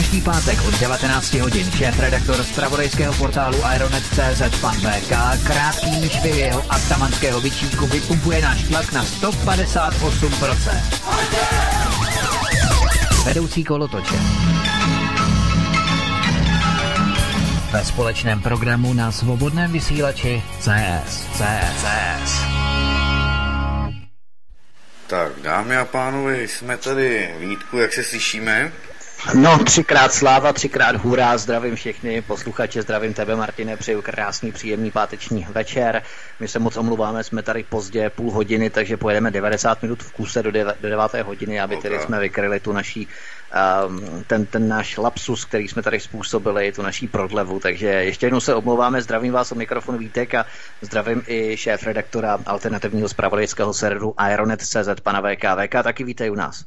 Každý pátek od 19 hodin šéf-redaktor z pravodejského portálu Aeronet.cz pan VK krátkým švy jeho atamanského vyčínku vypumpuje náš tlak na 158%. Vedoucí kolotoče. Ve společném programu na svobodném vysílači CS. CS. CS. Tak, dámy a pánové, jsme tady Vítku, jak se slyšíme? No, třikrát sláva, třikrát hurá, zdravím všechny posluchače, zdravím tebe Martine, přeju krásný, příjemný páteční večer. My se moc omluváme, jsme tady pozdě, půl hodiny, takže pojedeme 90 minut v kuse do, deva, do 9. hodiny, aby tedy jsme vykryli tu naší, um, ten, ten náš lapsus, který jsme tady způsobili, tu naší prodlevu, takže ještě jednou se omlouváme, zdravím vás od mikrofonu Vítek a zdravím i šéf redaktora alternativního zpravodajského serveru Aeronet.cz, pana VK. VK, taky vítej u nás.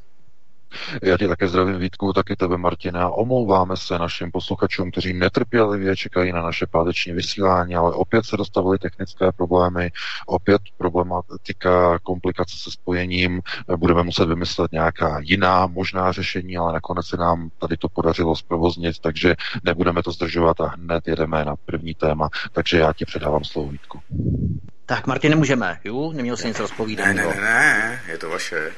Já tě také zdravím Vítku, taky tebe Martina. Omlouváme se našim posluchačům, kteří netrpělivě čekají na naše páteční vysílání, ale opět se dostavily technické problémy, opět problematika komplikace se spojením. Budeme muset vymyslet nějaká jiná možná řešení, ale nakonec se nám tady to podařilo zprovoznit, takže nebudeme to zdržovat a hned jedeme na první téma. Takže já ti předávám slovo Vítku. Tak Martin, nemůžeme, jo? Neměl jsi nic rozpovídat. Ne, ne, ne, ne, je to vaše.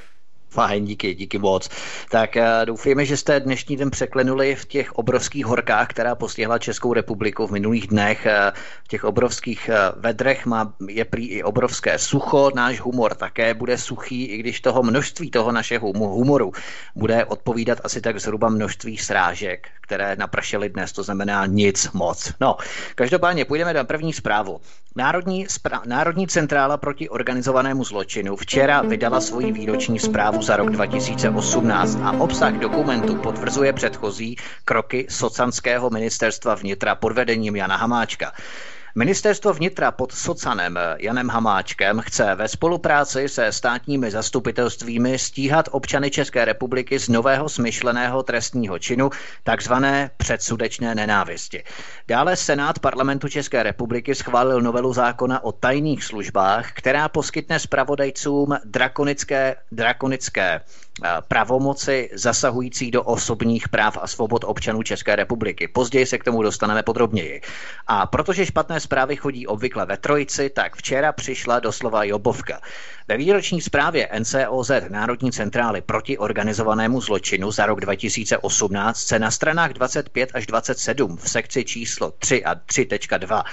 Fajn, díky, díky moc. Tak uh, doufujeme, že jste dnešní den překlenuli v těch obrovských horkách, která postihla Českou republiku v minulých dnech. Uh, v těch obrovských uh, vedrech má, je prý i obrovské sucho. Náš humor také bude suchý, i když toho množství toho našeho humoru bude odpovídat asi tak zhruba množství srážek, které napršely dnes, to znamená nic moc. No, každopádně půjdeme na první zprávu. Národní, spra- Národní centrála proti organizovanému zločinu včera vydala svoji výroční zprávu za rok 2018 a obsah dokumentu potvrzuje předchozí kroky socanského ministerstva vnitra pod vedením Jana Hamáčka. Ministerstvo vnitra pod Socanem Janem Hamáčkem chce ve spolupráci se státními zastupitelstvími stíhat občany České republiky z nového smyšleného trestního činu, takzvané předsudečné nenávisti. Dále Senát parlamentu České republiky schválil novelu zákona o tajných službách, která poskytne spravodajcům drakonické, drakonické pravomoci zasahující do osobních práv a svobod občanů České republiky. Později se k tomu dostaneme podrobněji. A protože špatné zprávy chodí obvykle ve trojici, tak včera přišla doslova Jobovka. Ve výroční zprávě NCOZ Národní centrály proti organizovanému zločinu za rok 2018 se na stranách 25 až 27 v sekci číslo 3 a 3.2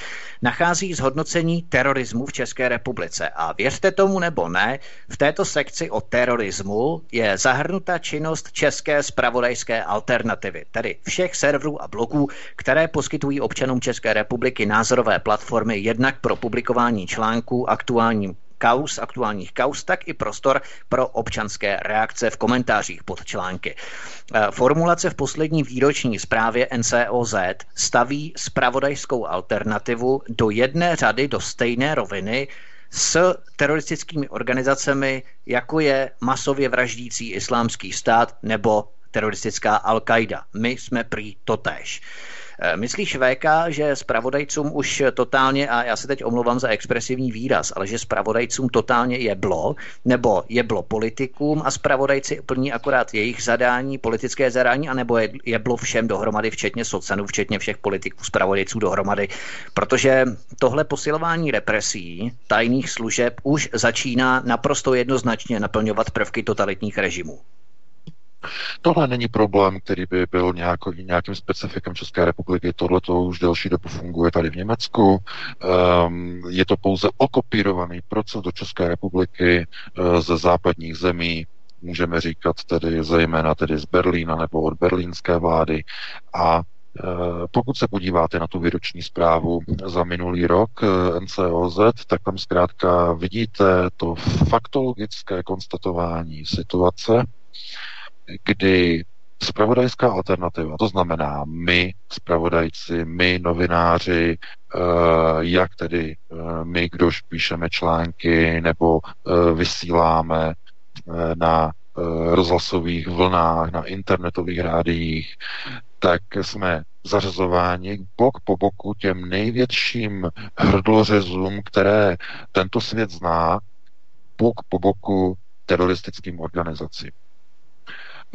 nachází zhodnocení terorismu v České republice. A věřte tomu nebo ne, v této sekci o terorismu je zahrnuta činnost České spravodajské alternativy, tedy všech serverů a blogů, které poskytují občanům České republiky názorové platformy jednak pro publikování článků aktuálním kaus, aktuálních kaus, tak i prostor pro občanské reakce v komentářích pod články. Eh, formulace v poslední výroční zprávě NCOZ staví spravodajskou alternativu do jedné řady, do stejné roviny s teroristickými organizacemi, jako je masově vraždící islámský stát nebo teroristická Al-Qaida. My jsme prý totéž. Eh, myslíš VK, že spravodajcům už totálně, a já se teď omlouvám za expresivní výraz, ale že spravodajcům totálně jeblo, nebo jeblo politikům a spravodajci plní akorát jejich zadání, politické zadání, anebo jeblo všem dohromady, včetně socanů, včetně všech politiků, spravodajců dohromady. Protože tohle posilování represí tajných služeb už začíná naprosto jednoznačně naplňovat prvky totalitních režimů. Tohle není problém, který by byl nějaký, nějakým specifikem České republiky. Tohle to už delší dobu funguje tady v Německu. Um, je to pouze okopírovaný proces do České republiky uh, ze západních zemí, můžeme říkat tedy zejména tedy z Berlína nebo od berlínské vlády. A eh, pokud se podíváte na tu výroční zprávu za minulý rok eh, NCOZ, tak tam zkrátka vidíte to faktologické konstatování situace, kdy spravodajská alternativa, to znamená my, spravodajci, my, novináři, eh, jak tedy eh, my, kdož píšeme články nebo eh, vysíláme na rozhlasových vlnách, na internetových rádiích, tak jsme zařazováni bok po boku těm největším hrdlořezům, které tento svět zná, bok po boku teroristickým organizacím.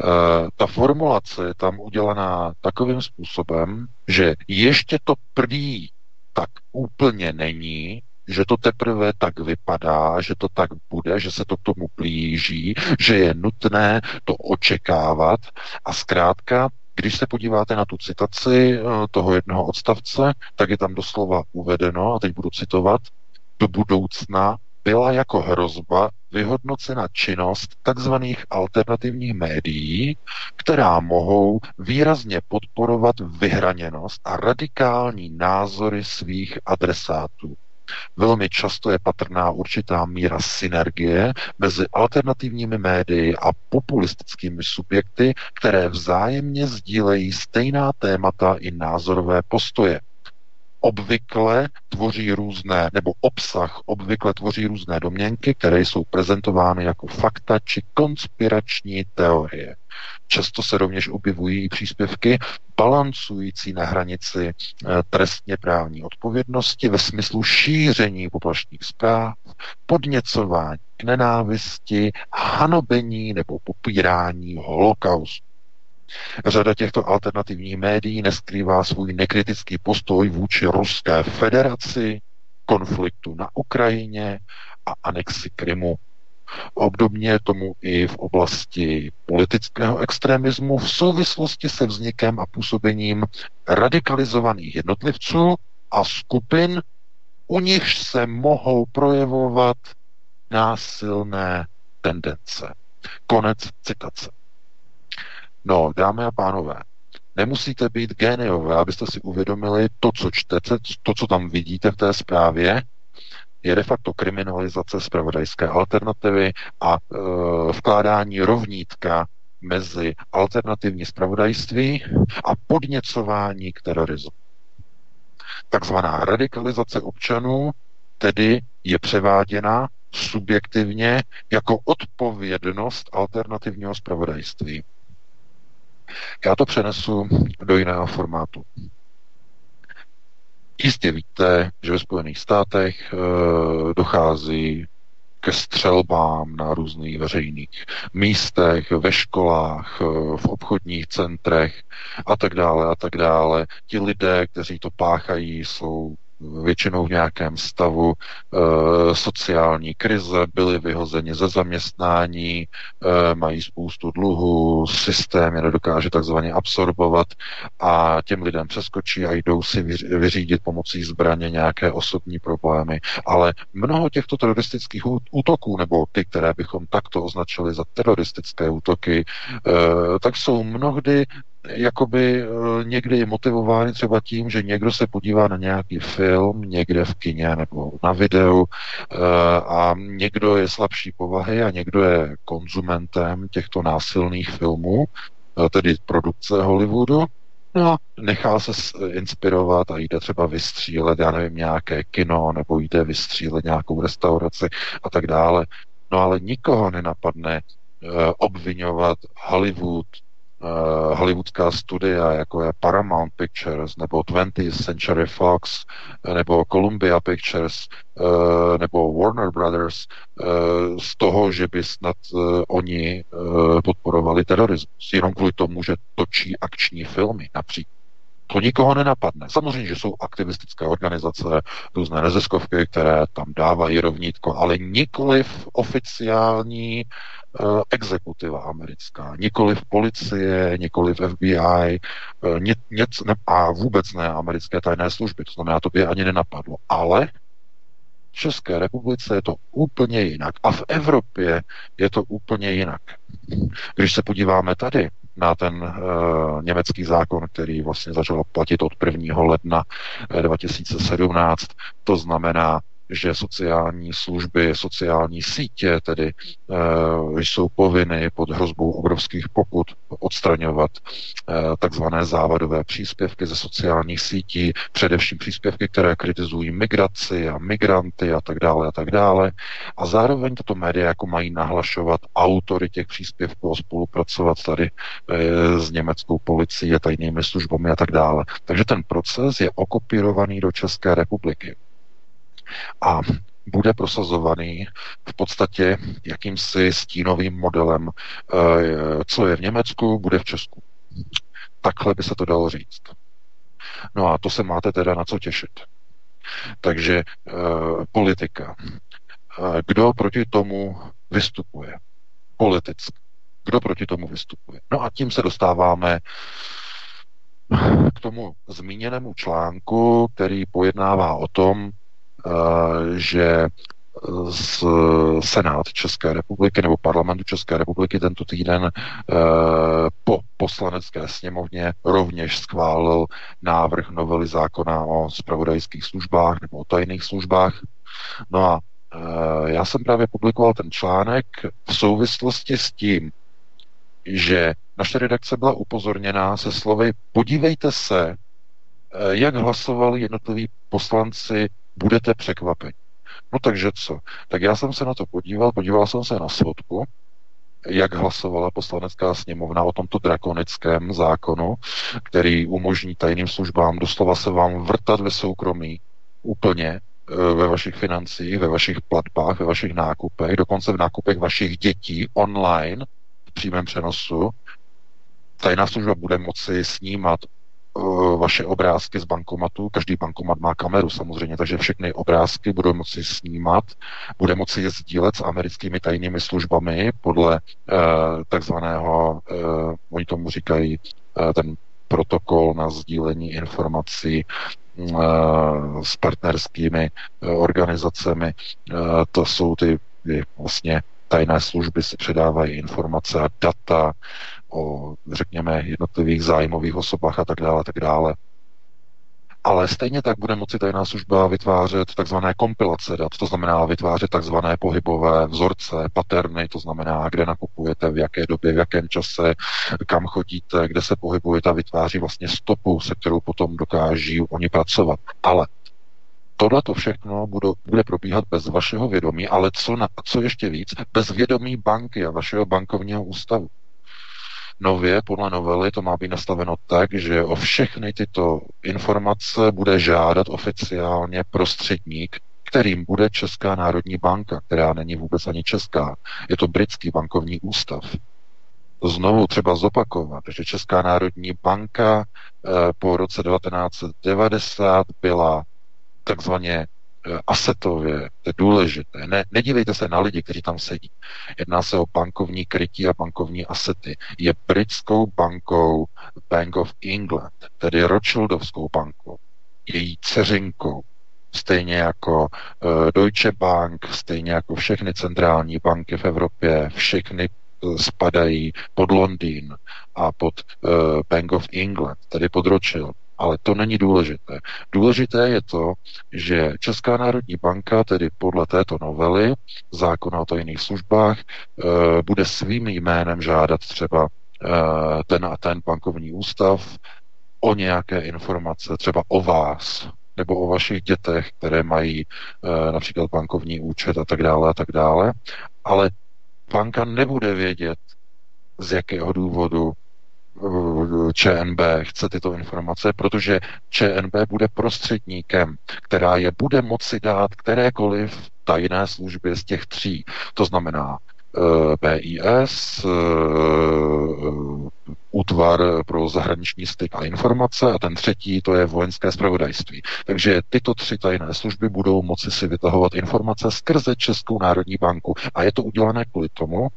Eh, ta formulace je tam udělaná takovým způsobem, že ještě to prý tak úplně není, že to teprve tak vypadá, že to tak bude, že se to k tomu blíží, že je nutné to očekávat. A zkrátka když se podíváte na tu citaci eh, toho jednoho odstavce, tak je tam doslova uvedeno, a teď budu citovat, do budoucna byla jako hrozba vyhodnocena činnost tzv. alternativních médií, která mohou výrazně podporovat vyhraněnost a radikální názory svých adresátů. Velmi často je patrná určitá míra synergie mezi alternativními médii a populistickými subjekty, které vzájemně sdílejí stejná témata i názorové postoje obvykle tvoří různé, nebo obsah obvykle tvoří různé domněnky, které jsou prezentovány jako fakta či konspirační teorie. Často se rovněž objevují příspěvky balancující na hranici eh, trestně právní odpovědnosti ve smyslu šíření poplašných zpráv, podněcování k nenávisti, hanobení nebo popírání holokaustu. Řada těchto alternativních médií neskrývá svůj nekritický postoj vůči Ruské federaci, konfliktu na Ukrajině a anexi Krymu. Obdobně tomu i v oblasti politického extremismu v souvislosti se vznikem a působením radikalizovaných jednotlivců a skupin, u nichž se mohou projevovat násilné tendence. Konec citace. No, dámy a pánové, nemusíte být géniové, abyste si uvědomili to, co čtete, to, co tam vidíte v té zprávě, je de facto kriminalizace zpravodajské alternativy a e, vkládání rovnítka mezi alternativní zpravodajství a podněcování k terorismu. Takzvaná radikalizace občanů tedy je převáděna subjektivně jako odpovědnost alternativního zpravodajství. Já to přenesu do jiného formátu. Jistě víte, že ve Spojených státech e, dochází ke střelbám na různých veřejných místech, ve školách, eh, v obchodních centrech a tak dále a tak dále. Ti lidé, kteří to páchají, jsou většinou v nějakém stavu e, sociální krize, byli vyhozeni ze zaměstnání, e, mají spoustu dluhů, systém je nedokáže takzvaně absorbovat a těm lidem přeskočí a jdou si vyřídit pomocí zbraně nějaké osobní problémy. Ale mnoho těchto teroristických útoků, nebo ty, které bychom takto označili za teroristické útoky, e, tak jsou mnohdy jakoby někdy motivovány třeba tím, že někdo se podívá na nějaký film někde v kině nebo na videu a někdo je slabší povahy a někdo je konzumentem těchto násilných filmů, tedy produkce Hollywoodu No, nechá se inspirovat a jde třeba vystřílet, já nevím, nějaké kino, nebo jde vystřílet nějakou restauraci a tak dále. No ale nikoho nenapadne obvinovat Hollywood, uh, hollywoodská studia, jako je Paramount Pictures, nebo 20th Century Fox, nebo Columbia Pictures, uh, nebo Warner Brothers, uh, z toho, že by snad uh, oni uh, podporovali terorismus. Jenom kvůli tomu, že točí akční filmy například. To nikoho nenapadne. Samozřejmě, že jsou aktivistické organizace, různé neziskovky, které tam dávají rovnítko, ale nikoliv oficiální uh, exekutiva americká, nikoliv policie, nikoliv FBI, uh, nic, nic ne, a vůbec ne americké tajné služby. To znamená, to by ani nenapadlo. Ale v České republice je to úplně jinak. A v Evropě je to úplně jinak. Když se podíváme tady na ten uh, německý zákon, který vlastně začal platit od 1. ledna 2017, to znamená že sociální služby, sociální sítě tedy e, jsou povinny pod hrozbou obrovských pokut odstraňovat e, takzvané závadové příspěvky ze sociálních sítí, především příspěvky, které kritizují migraci a migranty a tak dále a tak dále. A zároveň tato média jako mají nahlašovat autory těch příspěvků a spolupracovat tady e, s německou policií a tajnými službami a tak dále. Takže ten proces je okopírovaný do České republiky a bude prosazovaný v podstatě jakýmsi stínovým modelem, eh, co je v Německu, bude v Česku. Takhle by se to dalo říct. No a to se máte teda na co těšit. Takže e, politika. E, kdo proti tomu vystupuje? Politicky. Kdo proti tomu vystupuje? No a tím se dostáváme k tomu zmíněnému článku, který pojednává o tom, Eh, že z Senát České republiky nebo parlamentu České republiky tento týden e, po poslanecké sněmovně rovněž schválil návrh novely zákona o spravodajských službách nebo o tajných službách. No a já jsem právě publikoval ten článek v souvislosti s tím, že naše redakce byla upozorněná se slovy podívejte se, jak hlasovali jednotliví poslanci budete překvapeni. No takže co? Tak já jsem se na to podíval, podíval jsem se na svodku, jak hlasovala poslanecká sněmovna o tomto drakonickém zákonu, který umožní tajným službám doslova se vám vrtat ve soukromí úplně e, ve vašich financích, ve vašich platbách, ve vašich nákupech, dokonce v nákupech vašich dětí online v přímém přenosu. Tajná služba bude moci snímat vaše obrázky z bankomatu. Každý bankomat má kameru samozřejmě, takže všechny obrázky budou moci snímat, bude moci je sdílet s americkými tajnými službami podle uh, takzvaného, uh, oni tomu říkají, ten protokol na sdílení informací s partnerskými organizacemi. To jsou ty, vlastně tajné služby si předávají informace a data o, řekněme, jednotlivých zájmových osobách a tak dále, tak dále. Ale stejně tak bude moci tajná služba vytvářet takzvané kompilace dat, to znamená vytvářet takzvané pohybové vzorce, paterny, to znamená, kde nakupujete, v jaké době, v jakém čase, kam chodíte, kde se pohybujete a vytváří vlastně stopu, se kterou potom dokáží oni pracovat. Ale tohle to všechno bude, bude probíhat bez vašeho vědomí, ale co, na, co ještě víc, bez vědomí banky a vašeho bankovního ústavu. Nově, podle novely, to má být nastaveno tak, že o všechny tyto informace bude žádat oficiálně prostředník, kterým bude Česká národní banka, která není vůbec ani česká. Je to britský bankovní ústav. Znovu třeba zopakovat, že Česká národní banka eh, po roce 1990 byla takzvaně asetově, to je důležité. Ne, nedívejte se na lidi, kteří tam sedí. Jedná se o bankovní krytí a bankovní asety. Je britskou bankou Bank of England, tedy Rothschildovskou bankou, její dceřinkou, stejně jako uh, Deutsche Bank, stejně jako všechny centrální banky v Evropě, všechny spadají pod Londýn a pod Bank of England, tedy pod Rothschild. Ale to není důležité. Důležité je to, že Česká národní banka, tedy podle této novely zákona o tajných službách, bude svým jménem žádat třeba ten a ten bankovní ústav o nějaké informace, třeba o vás, nebo o vašich dětech, které mají e, například bankovní účet a tak dále a tak dále, ale banka nebude vědět, z jakého důvodu eh, ČNB chce tyto informace, protože ČNB bude prostředníkem, která je bude moci dát kterékoliv tajné služby z těch tří. To znamená BIS, eh, útvar pro zahraniční styk a informace a ten třetí to je vojenské spravodajství. Takže tyto tři tajné služby budou moci si vytahovat informace skrze Českou národní banku a je to udělané kvůli tomu,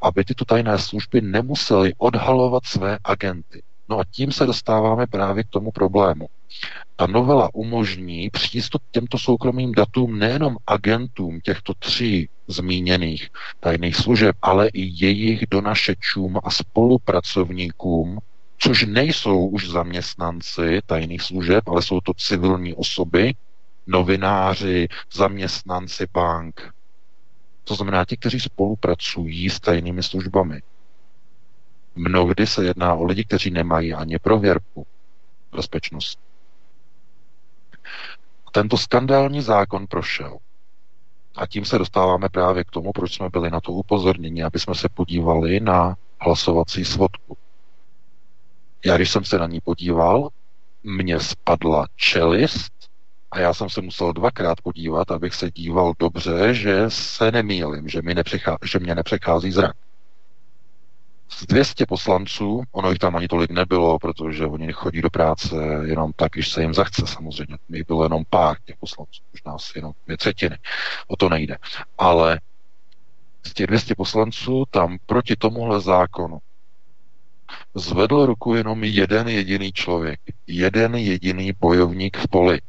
aby tyto tajné služby nemusely odhalovat své agenty. No a tím se dostáváme právě k tomu problému. Ta novela umožní přístup k těmto soukromým datům nejenom agentům těchto tří zmíněných tajných služeb, ale i jejich donašečům a spolupracovníkům, což nejsou už zaměstnanci tajných služeb, ale jsou to civilní osoby, novináři, zaměstnanci bank. To znamená ti, kteří spolupracují s tajnými službami. Mnohdy se jedná o lidi, kteří nemají ani prověrku bezpečnost. Tento skandální zákon prošel. A tím se dostáváme právě k tomu, proč jsme byli na to upozorněni, aby jsme se podívali na hlasovací svodku. Já, když jsem se na ní podíval, mně spadla čelist a já jsem se musel dvakrát podívat, abych se díval dobře, že se nemýlim, že, mi nepřechá, že mě nepřechází zrak z 200 poslanců, ono jich tam ani tolik nebylo, protože oni chodí do práce jenom tak, když se jim zachce samozřejmě. Jich bylo jenom pár těch poslanců, možná asi jenom dvě třetiny. O to nejde. Ale z těch 200 poslanců tam proti tomuhle zákonu zvedl ruku jenom jeden jediný člověk. Jeden jediný bojovník v poli.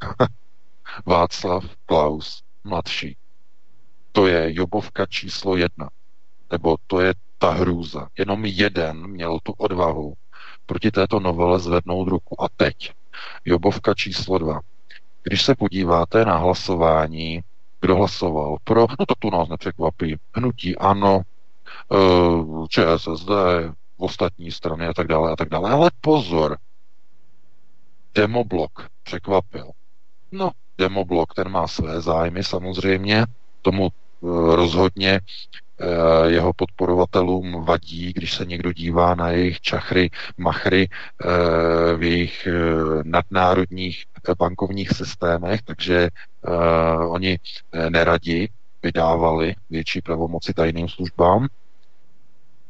Václav Klaus, mladší. To je Jobovka číslo jedna. Nebo to je ta hrůza. Jenom jeden měl tu odvahu proti této novele zvednout ruku. A teď, Jobovka číslo dva. Když se podíváte na hlasování, kdo hlasoval pro, no to tu nás nepřekvapí, hnutí ano, eh, ČSSD, ostatní strany a tak dále a tak dále. Ale pozor, demoblok překvapil. No, demoblok, ten má své zájmy samozřejmě, tomu eh, rozhodně Eh, jeho podporovatelům vadí, když se někdo dívá na jejich čachry, machry eh, v jejich nadnárodních bankovních systémech, takže oni neradi vydávali větší pravomoci tajným službám.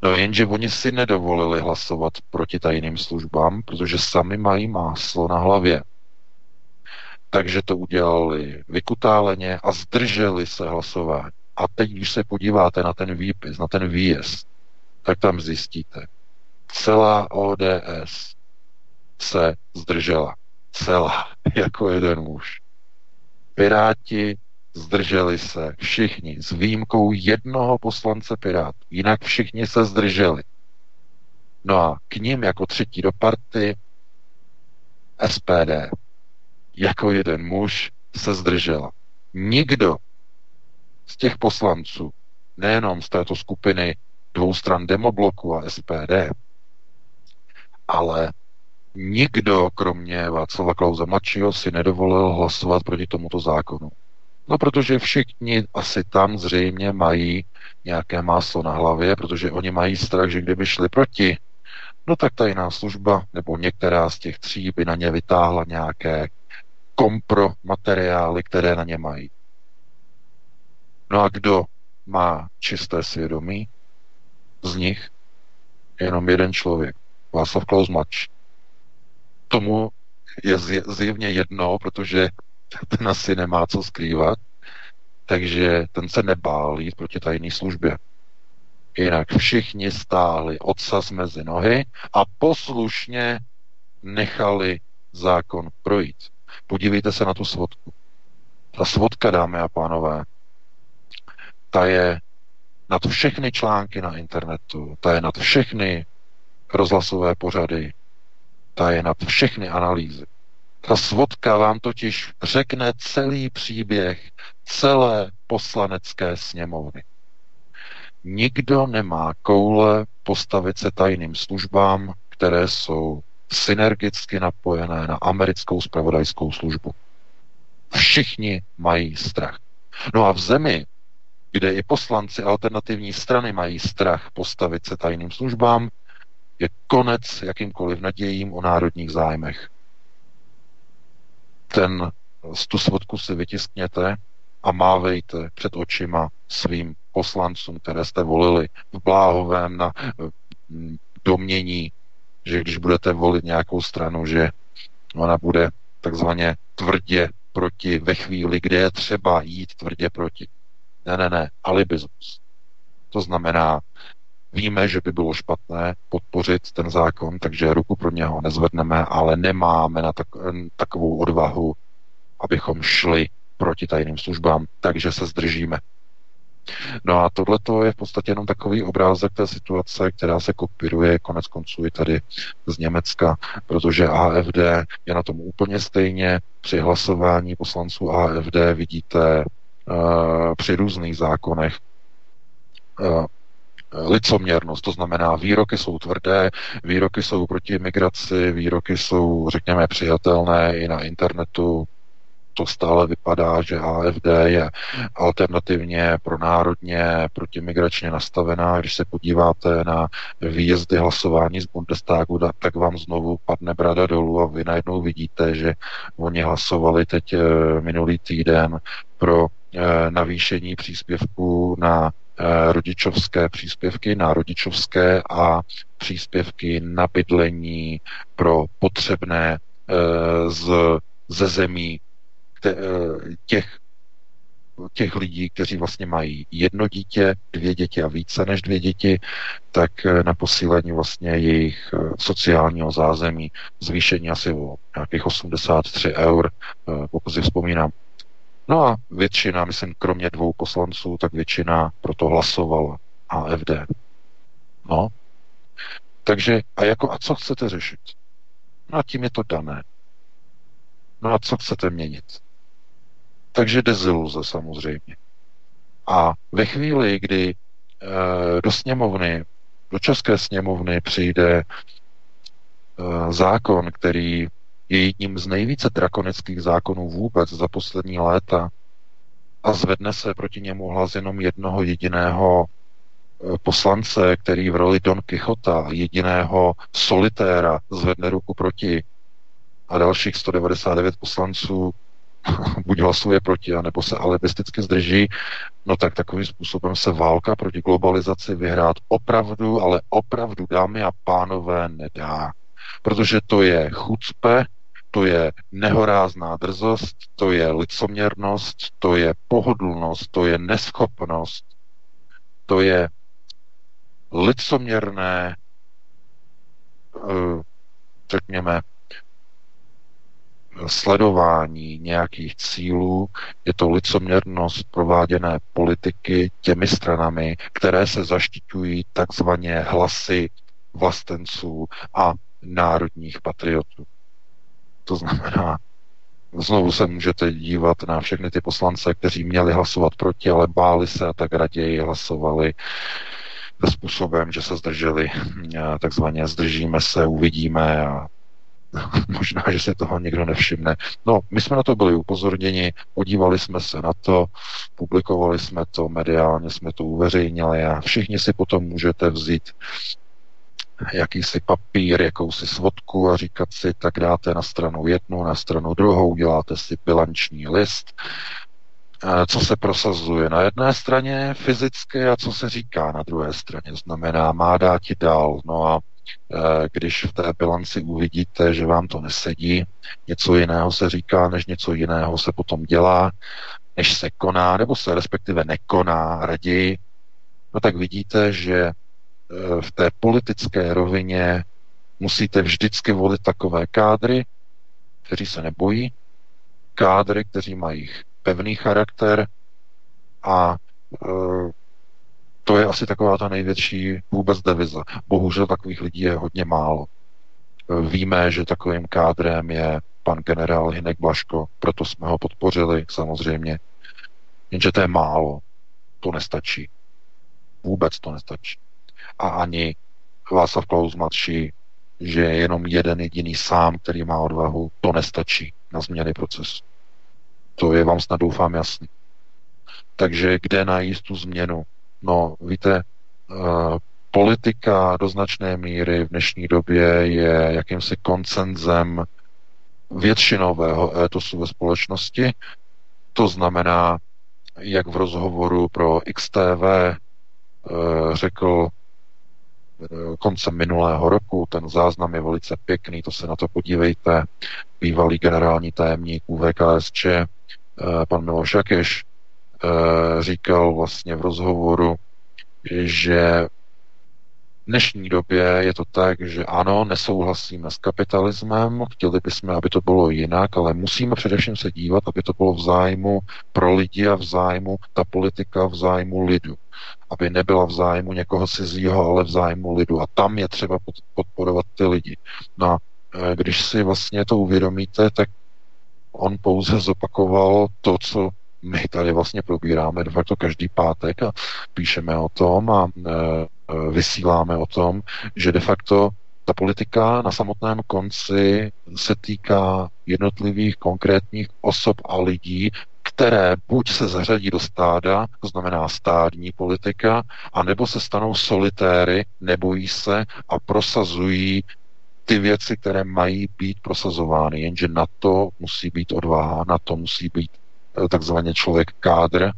No jenže oni si nedovolili hlasovat proti tajným službám, protože sami mají máslo na hlavě. Takže to udělali vykutáleně a zdrželi se hlasování. A teď, když se podíváte na ten výpis, na ten výjezd, tak tam zjistíte, celá ODS se zdržela. Celá, jako jeden muž. Piráti zdrželi se všichni, s výjimkou jednoho poslance Pirátů. Jinak všichni se zdrželi. No a k ním jako třetí do party SPD. Jako jeden muž se zdržela. Nikdo z těch poslanců, nejenom z této skupiny dvou stran demobloku a SPD, ale nikdo, kromě Václava Klauze mladšího, si nedovolil hlasovat proti tomuto zákonu. No, protože všichni asi tam zřejmě mají nějaké máslo na hlavě, protože oni mají strach, že kdyby šli proti, no tak ta jiná služba nebo některá z těch tří by na ně vytáhla nějaké kompro materiály, které na ně mají. No a kdo má čisté svědomí z nich? Jenom jeden člověk. Václav Klaus mladší. Tomu je zjevně jedno, protože ten asi nemá co skrývat, takže ten se nebál jít proti tajné službě. Jinak všichni stáli odsaz mezi nohy a poslušně nechali zákon projít. Podívejte se na tu svodku. Ta svodka, dámy a pánové, ta je nad všechny články na internetu, ta je nad všechny rozhlasové pořady, ta je nad všechny analýzy. Ta svodka vám totiž řekne celý příběh celé poslanecké sněmovny. Nikdo nemá koule postavit se tajným službám, které jsou synergicky napojené na americkou spravodajskou službu. Všichni mají strach. No a v zemi, kde i poslanci alternativní strany mají strach postavit se tajným službám, je konec jakýmkoliv nadějím o národních zájmech. Ten, tu svodku si vytiskněte a mávejte před očima svým poslancům, které jste volili v Bláhovém na mm, domění, že když budete volit nějakou stranu, že ona bude takzvaně tvrdě proti ve chvíli, kde je třeba jít tvrdě proti. Ne, ne, ne, alibismus. To znamená, víme, že by bylo špatné podpořit ten zákon, takže ruku pro něho nezvedneme, ale nemáme na tak, takovou odvahu, abychom šli proti tajným službám, takže se zdržíme. No a tohle je v podstatě jenom takový obrázek té situace, která se kopíruje konec konců i tady z Německa, protože AFD je na tom úplně stejně. Při hlasování poslanců AFD vidíte uh, při různých zákonech uh, licoměrnost, to znamená výroky jsou tvrdé, výroky jsou proti migraci, výroky jsou, řekněme, přijatelné i na internetu, to stále vypadá, že AFD je alternativně pro národně protimigračně nastavená. Když se podíváte na výjezdy hlasování z Bundestagu, tak vám znovu padne brada dolů a vy najednou vidíte, že oni hlasovali teď eh, minulý týden pro eh, navýšení příspěvku na eh, rodičovské příspěvky, na rodičovské a příspěvky na bydlení pro potřebné z, ze zemí, těch, těch lidí, kteří vlastně mají jedno dítě, dvě děti a více než dvě děti, tak eh, na posílení vlastně jejich eh, sociálního zázemí zvýšení asi o nějakých 83 eur, pokud si vzpomínám. No a většina, myslím, kromě dvou poslanců, tak většina proto hlasovala AFD. No. Takže, a jako, a co chcete řešit? No a tím je to dané. No a co chcete měnit? Takže deziluze samozřejmě. A ve chvíli, kdy e, do sněmovny, do České sněmovny přijde e, zákon, který je jedním z nejvíce drakonických zákonů vůbec za poslední léta a zvedne se proti němu hlas jenom jednoho jediného e, poslance, který v roli Don Quixota, jediného solitéra, zvedne ruku proti a dalších 199 poslanců buď hlasuje proti, anebo se alibisticky zdrží, no tak takovým způsobem se válka proti globalizaci vyhrát opravdu, ale opravdu, dámy a pánové, nedá. Protože to je chucpe, to je nehorázná drzost, to je licoměrnost, to je pohodlnost, to je neschopnost, to je licoměrné, eh, řekněme, sledování nějakých cílů, je to licoměrnost prováděné politiky těmi stranami, které se zaštiťují takzvaně hlasy vlastenců a národních patriotů. To znamená, znovu se můžete dívat na všechny ty poslance, kteří měli hlasovat proti, ale báli se a tak raději hlasovali způsobem, že se zdrželi, takzvaně zdržíme se, uvidíme a Možná, že se toho nikdo nevšimne. No, my jsme na to byli upozorněni, podívali jsme se na to, publikovali jsme to, mediálně jsme to uveřejnili a všichni si potom můžete vzít jakýsi papír, jakousi svodku a říkat si, tak dáte na stranu jednu, na stranu druhou, děláte si bilanční list, co se prosazuje na jedné straně fyzicky a co se říká na druhé straně. Znamená, má dát dál. No a když v té bilanci uvidíte, že vám to nesedí, něco jiného se říká, než něco jiného se potom dělá, než se koná, nebo se respektive nekoná raději, no tak vidíte, že eh, v té politické rovině musíte vždycky volit takové kádry, kteří se nebojí, kádry, kteří mají pevný charakter a e, To je asi taková ta největší vůbec deviza. Bohužel takových lidí je hodně málo. Víme, že takovým kádrem je pan generál Hinek Blaško, proto jsme ho podpořili samozřejmě. Jenže to je málo. To nestačí. Vůbec to nestačí. A ani Václav Klaus mladší, že je jenom jeden jediný sám, který má odvahu, to nestačí na změny procesu. To je vám snad doufám jasný. Takže kde najít tu změnu? No, víte, uh, politika do značné míry v dnešní době je jakýmsi koncenzem většinového étosu ve společnosti. To znamená, jak v rozhovoru pro XTV uh, řekl uh, koncem minulého roku, ten záznam je velice pěkný, to se na to podívejte, bývalý generální tajemník UVKSČ, pan Miloš Jakeš, Eh, říkal vlastně v rozhovoru, že v dnešní době je to tak, že ano, nesouhlasíme s kapitalismem, chtěli bychom, aby to bylo jinak, ale musíme především se dívat, aby to bylo v zájmu pro lidi a v zájmu ta politika v zájmu lidu. Aby nebyla v zájmu někoho cizího, ale v zájmu lidu. A tam je třeba podporovat ty lidi. No a eh, když si vlastně to uvědomíte, tak on pouze zopakoval to, co my tady vlastně probíráme de facto každý pátek a píšeme o tom a e, e, vysíláme o tom, že de facto ta politika na samotném konci se týká jednotlivých konkrétních osob a lidí, které buď se zařadí do stáda, to znamená stádní politika, anebo se stanou solitéry, nebojí se a prosazují ty věci, které mají být prosazovány, jenže na to musí být odvaha, na to musí být takzvaně člověk kádr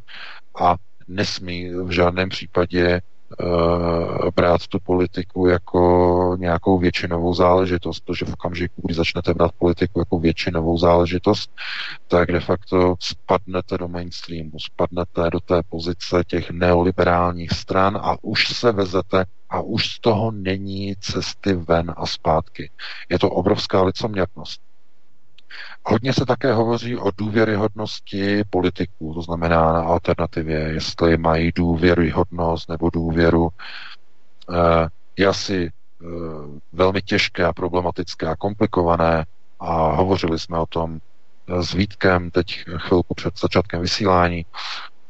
a nesmí v žádném případě uh, brát tu politiku jako nějakou většinovou záležitost, protože v okamžiku, kdy začnete brát politiku jako většinovou záležitost, tak de facto spadnete do mainstreamu, spadnete do té pozice těch neoliberálních stran a už se vezete a už z toho není cesty ven a zpátky. Je to obrovská licoměrnost. Hodně se také hovoří o důvěryhodnosti politiků, to znamená na alternativě, jestli mají důvěryhodnost nebo důvěru. Eh, je asi eh, velmi těžké a problematické a komplikované a hovořili jsme o tom s Vítkem teď chvilku před začátkem vysílání,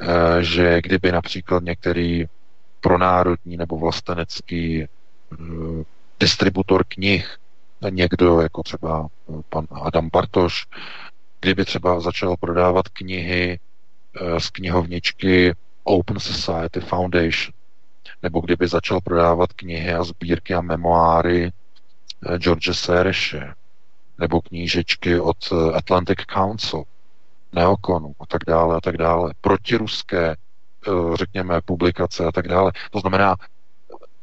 eh, že kdyby například některý pronárodní nebo vlastenecký distributor knih někdo, jako třeba eh, pan Adam Bartoš, kdyby třeba začal prodávat knihy eh, z knihovničky Open Society Foundation, nebo kdyby začal prodávat knihy a sbírky a memoáry eh, George Sereše, nebo knížečky od Atlantic Council, Neokonu a tak dále a tak dále, protiruské, řekněme, publikace a tak dále. To znamená,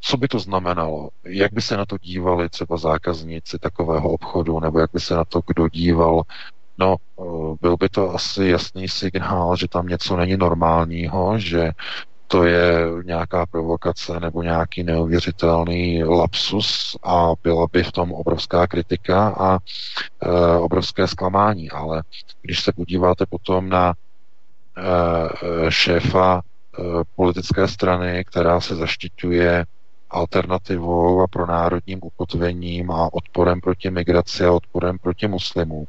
co by to znamenalo? Jak by se na to dívali třeba zákazníci takového obchodu, nebo jak by se na to kdo díval? No, eh, byl by to asi jasný signál, že tam něco není normálního, že to je nějaká provokace nebo nějaký neuvěřitelný lapsus a byla by v tom obrovská kritika a e, obrovské zklamání. Ale když se podíváte potom na e, šéfa e, politické strany, která se zaštiťuje alternativou a pro národním ukotvením a odporem proti migraci a odporem proti muslimům.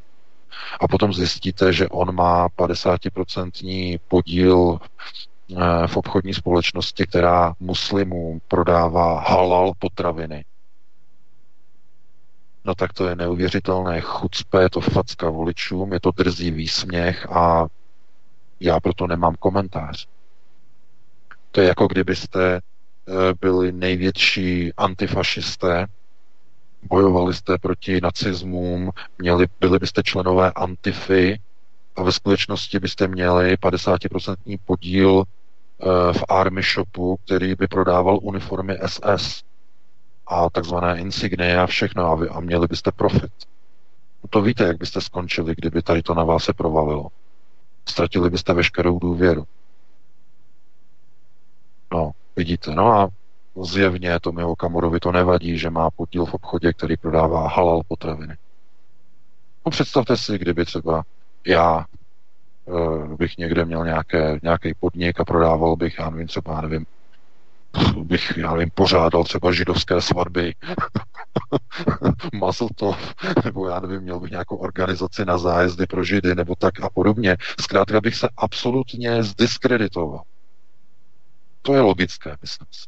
A potom zjistíte, že on má 50% podíl eh, v obchodní společnosti, která muslimům prodává halal potraviny. No tak to je neuvěřitelné chucpe, je to facka voličům, je to drzý výsměch a já proto nemám komentář. To je jako kdybyste byli největší antifašisté, bojovali jste proti nacismům, měli, byli byste členové antify a ve skutečnosti byste měli 50% podíl eh, v army shopu, který by prodával uniformy SS a takzvané insignie a všechno a, vy, a měli byste profit. No to víte, jak byste skončili, kdyby tady to na vás se provalilo. Ztratili byste veškerou důvěru. No, Vidíte, no a zjevně Tomio Kamurovi to nevadí, že má podíl v obchodě, který prodává halal potraviny. No představte si, kdyby třeba já uh, bych někde měl nějaké, nějaký podnik a prodával bych, já nevím, třeba, nevím, bych, já nevím, pořádal třeba židovské svatby, to, nebo já nevím, měl bych nějakou organizaci na zájezdy pro židy, nebo tak a podobně. Zkrátka bych se absolutně zdiskreditoval. To je logické, myslím si.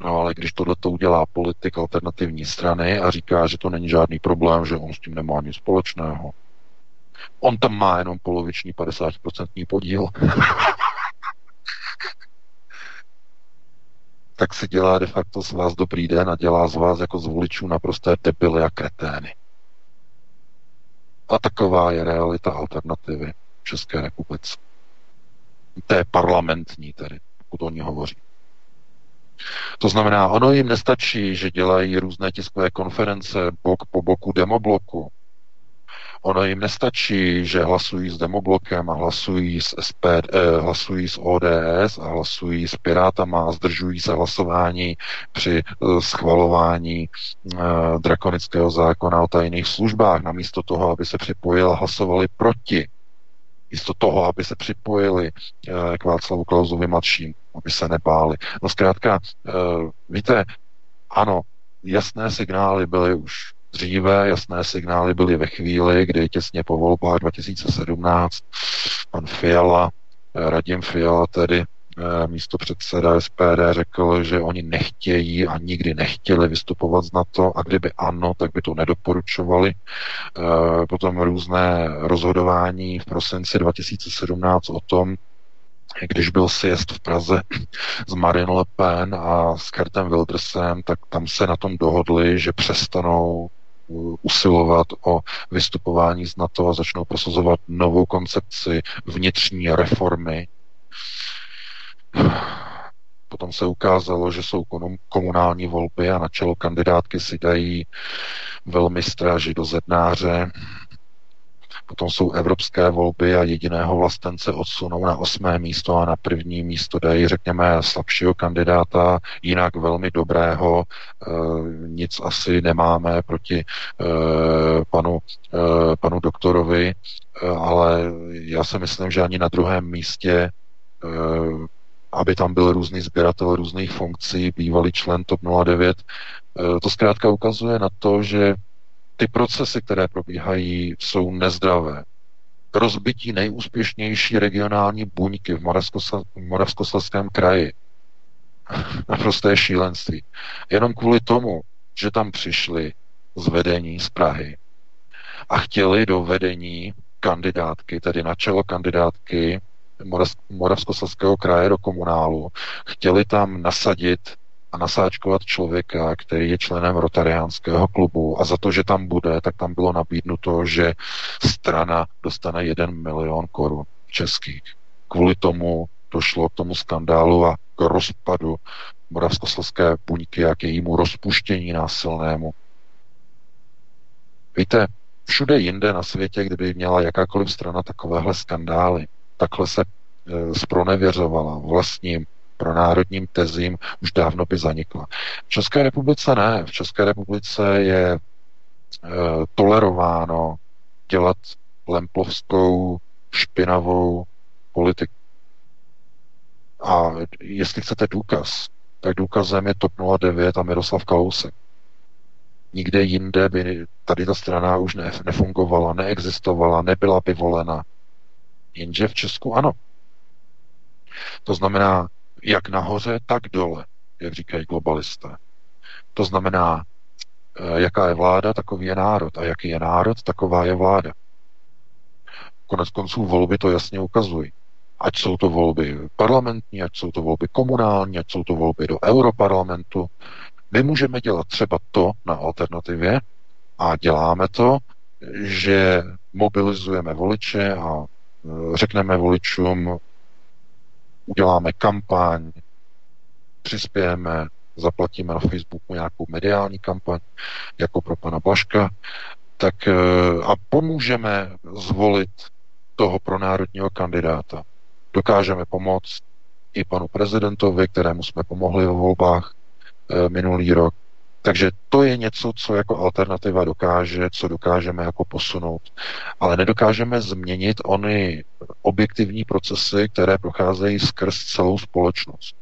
No ale když tohle to udělá politik alternativní strany a říká, že to není žádný problém, že on s tím nemá nic společného. On tam má jenom poloviční 50% podíl. tak si dělá de facto z vás dobrý den a dělá z vás jako z voličů naprosté debily a kretény. A taková je realita alternativy České republice. Té parlamentní tedy, pokud o ní hovoří. To znamená, ono jim nestačí, že dělají různé tiskové konference bok po boku demobloku, Ono jim nestačí, že hlasují s demoblokem a hlasují s SPD, eh, hlasují s ODS a hlasují s Pirátama a zdržují se hlasování při eh, schvalování eh, drakonického zákona o tajných službách, namísto toho, aby se připojili hlasovali proti. Místo toho, aby se připojili eh, k Václavu Klausovi mladším, aby se nebáli. No zkrátka, eh, víte, ano, jasné signály byly už dříve. Jasné signály byly ve chvíli, kdy těsně po volbách 2017 pan Fiala, eh, Radim Fiala tedy místo předseda SPD řekl, že oni nechtějí a nikdy nechtěli vystupovat z NATO a kdyby ano, tak by to nedoporučovali. Eh, potom různé rozhodování v prosinci 2017 o tom, když byl sjezd v Praze s Marine Le Pen a s Kertem Wildersem, tak tam se na tom dohodli, že přestanou usilovat o vystupování z NATO a začnou prosazovat novou koncepci vnitřní reformy. Potom se ukázalo, že jsou komunální volby a na čelo kandidátky si dají velmi stráži do zednáře, Potom jsou evropské volby a jediného vlastence odsunou na osmé místo a na první místo dají, řekněme, slabšího kandidáta, jinak velmi dobrého. E, nic asi nemáme proti e, panu, e, panu doktorovi, e, ale já si myslím, že ani na druhém místě aby tam byl různý sběratel různých funkcí, bývalý člen TOP 09. To zkrátka ukazuje na to, že ty procesy, které probíhají, jsou nezdravé. Rozbití nejúspěšnější regionální buňky v Moravskoslezském kraji. Naprosté šílenství. Jenom kvůli tomu, že tam přišli z vedení z Prahy a chtěli do vedení kandidátky, tedy na čelo kandidátky Moravskoslezského kraje do komunálu, chtěli tam nasadit a nasáčkovat člověka, který je členem rotariánského klubu a za to, že tam bude, tak tam bylo nabídnuto, že strana dostane jeden milion korun českých. Kvůli tomu došlo k tomu skandálu a k rozpadu moravskoslezské buňky a k jejímu rozpuštění násilnému. Víte, všude jinde na světě, kdyby měla jakákoliv strana takovéhle skandály, takhle se spronevěřovala vlastním pro národním tezím už dávno by zanikla. V České republice ne. V České republice je e, tolerováno dělat lemplovskou, špinavou politiku. A jestli chcete důkaz, tak důkazem je TOP 09 a Miroslav Kalousek. Nikde jinde by tady ta strana už ne, nefungovala, neexistovala, nebyla by volena. Jenže v Česku ano. To znamená, jak nahoře, tak dole, jak říkají globalisté. To znamená, eh, jaká je vláda, takový je národ. A jaký je národ, taková je vláda. Konec konců volby to jasně ukazují. Ať jsou to volby parlamentní, ať jsou to volby komunální, ať jsou to volby do europarlamentu. My můžeme dělat třeba to na alternativě a děláme to, že mobilizujeme voliče a řekneme voličům, uděláme kampaň, přispějeme, zaplatíme na Facebooku nějakou mediální kampaň, jako pro pana Blaška, tak eh, a pomůžeme zvolit toho pro národního kandidáta. Dokážeme pomoct i panu prezidentovi, kterému jsme pomohli ve volbách e, minulý rok. Takže to je něco, co jako alternativa dokáže, co dokážeme jako posunout. Ale nedokážeme změnit ony objektivní procesy, které procházejí skrz celou společnost.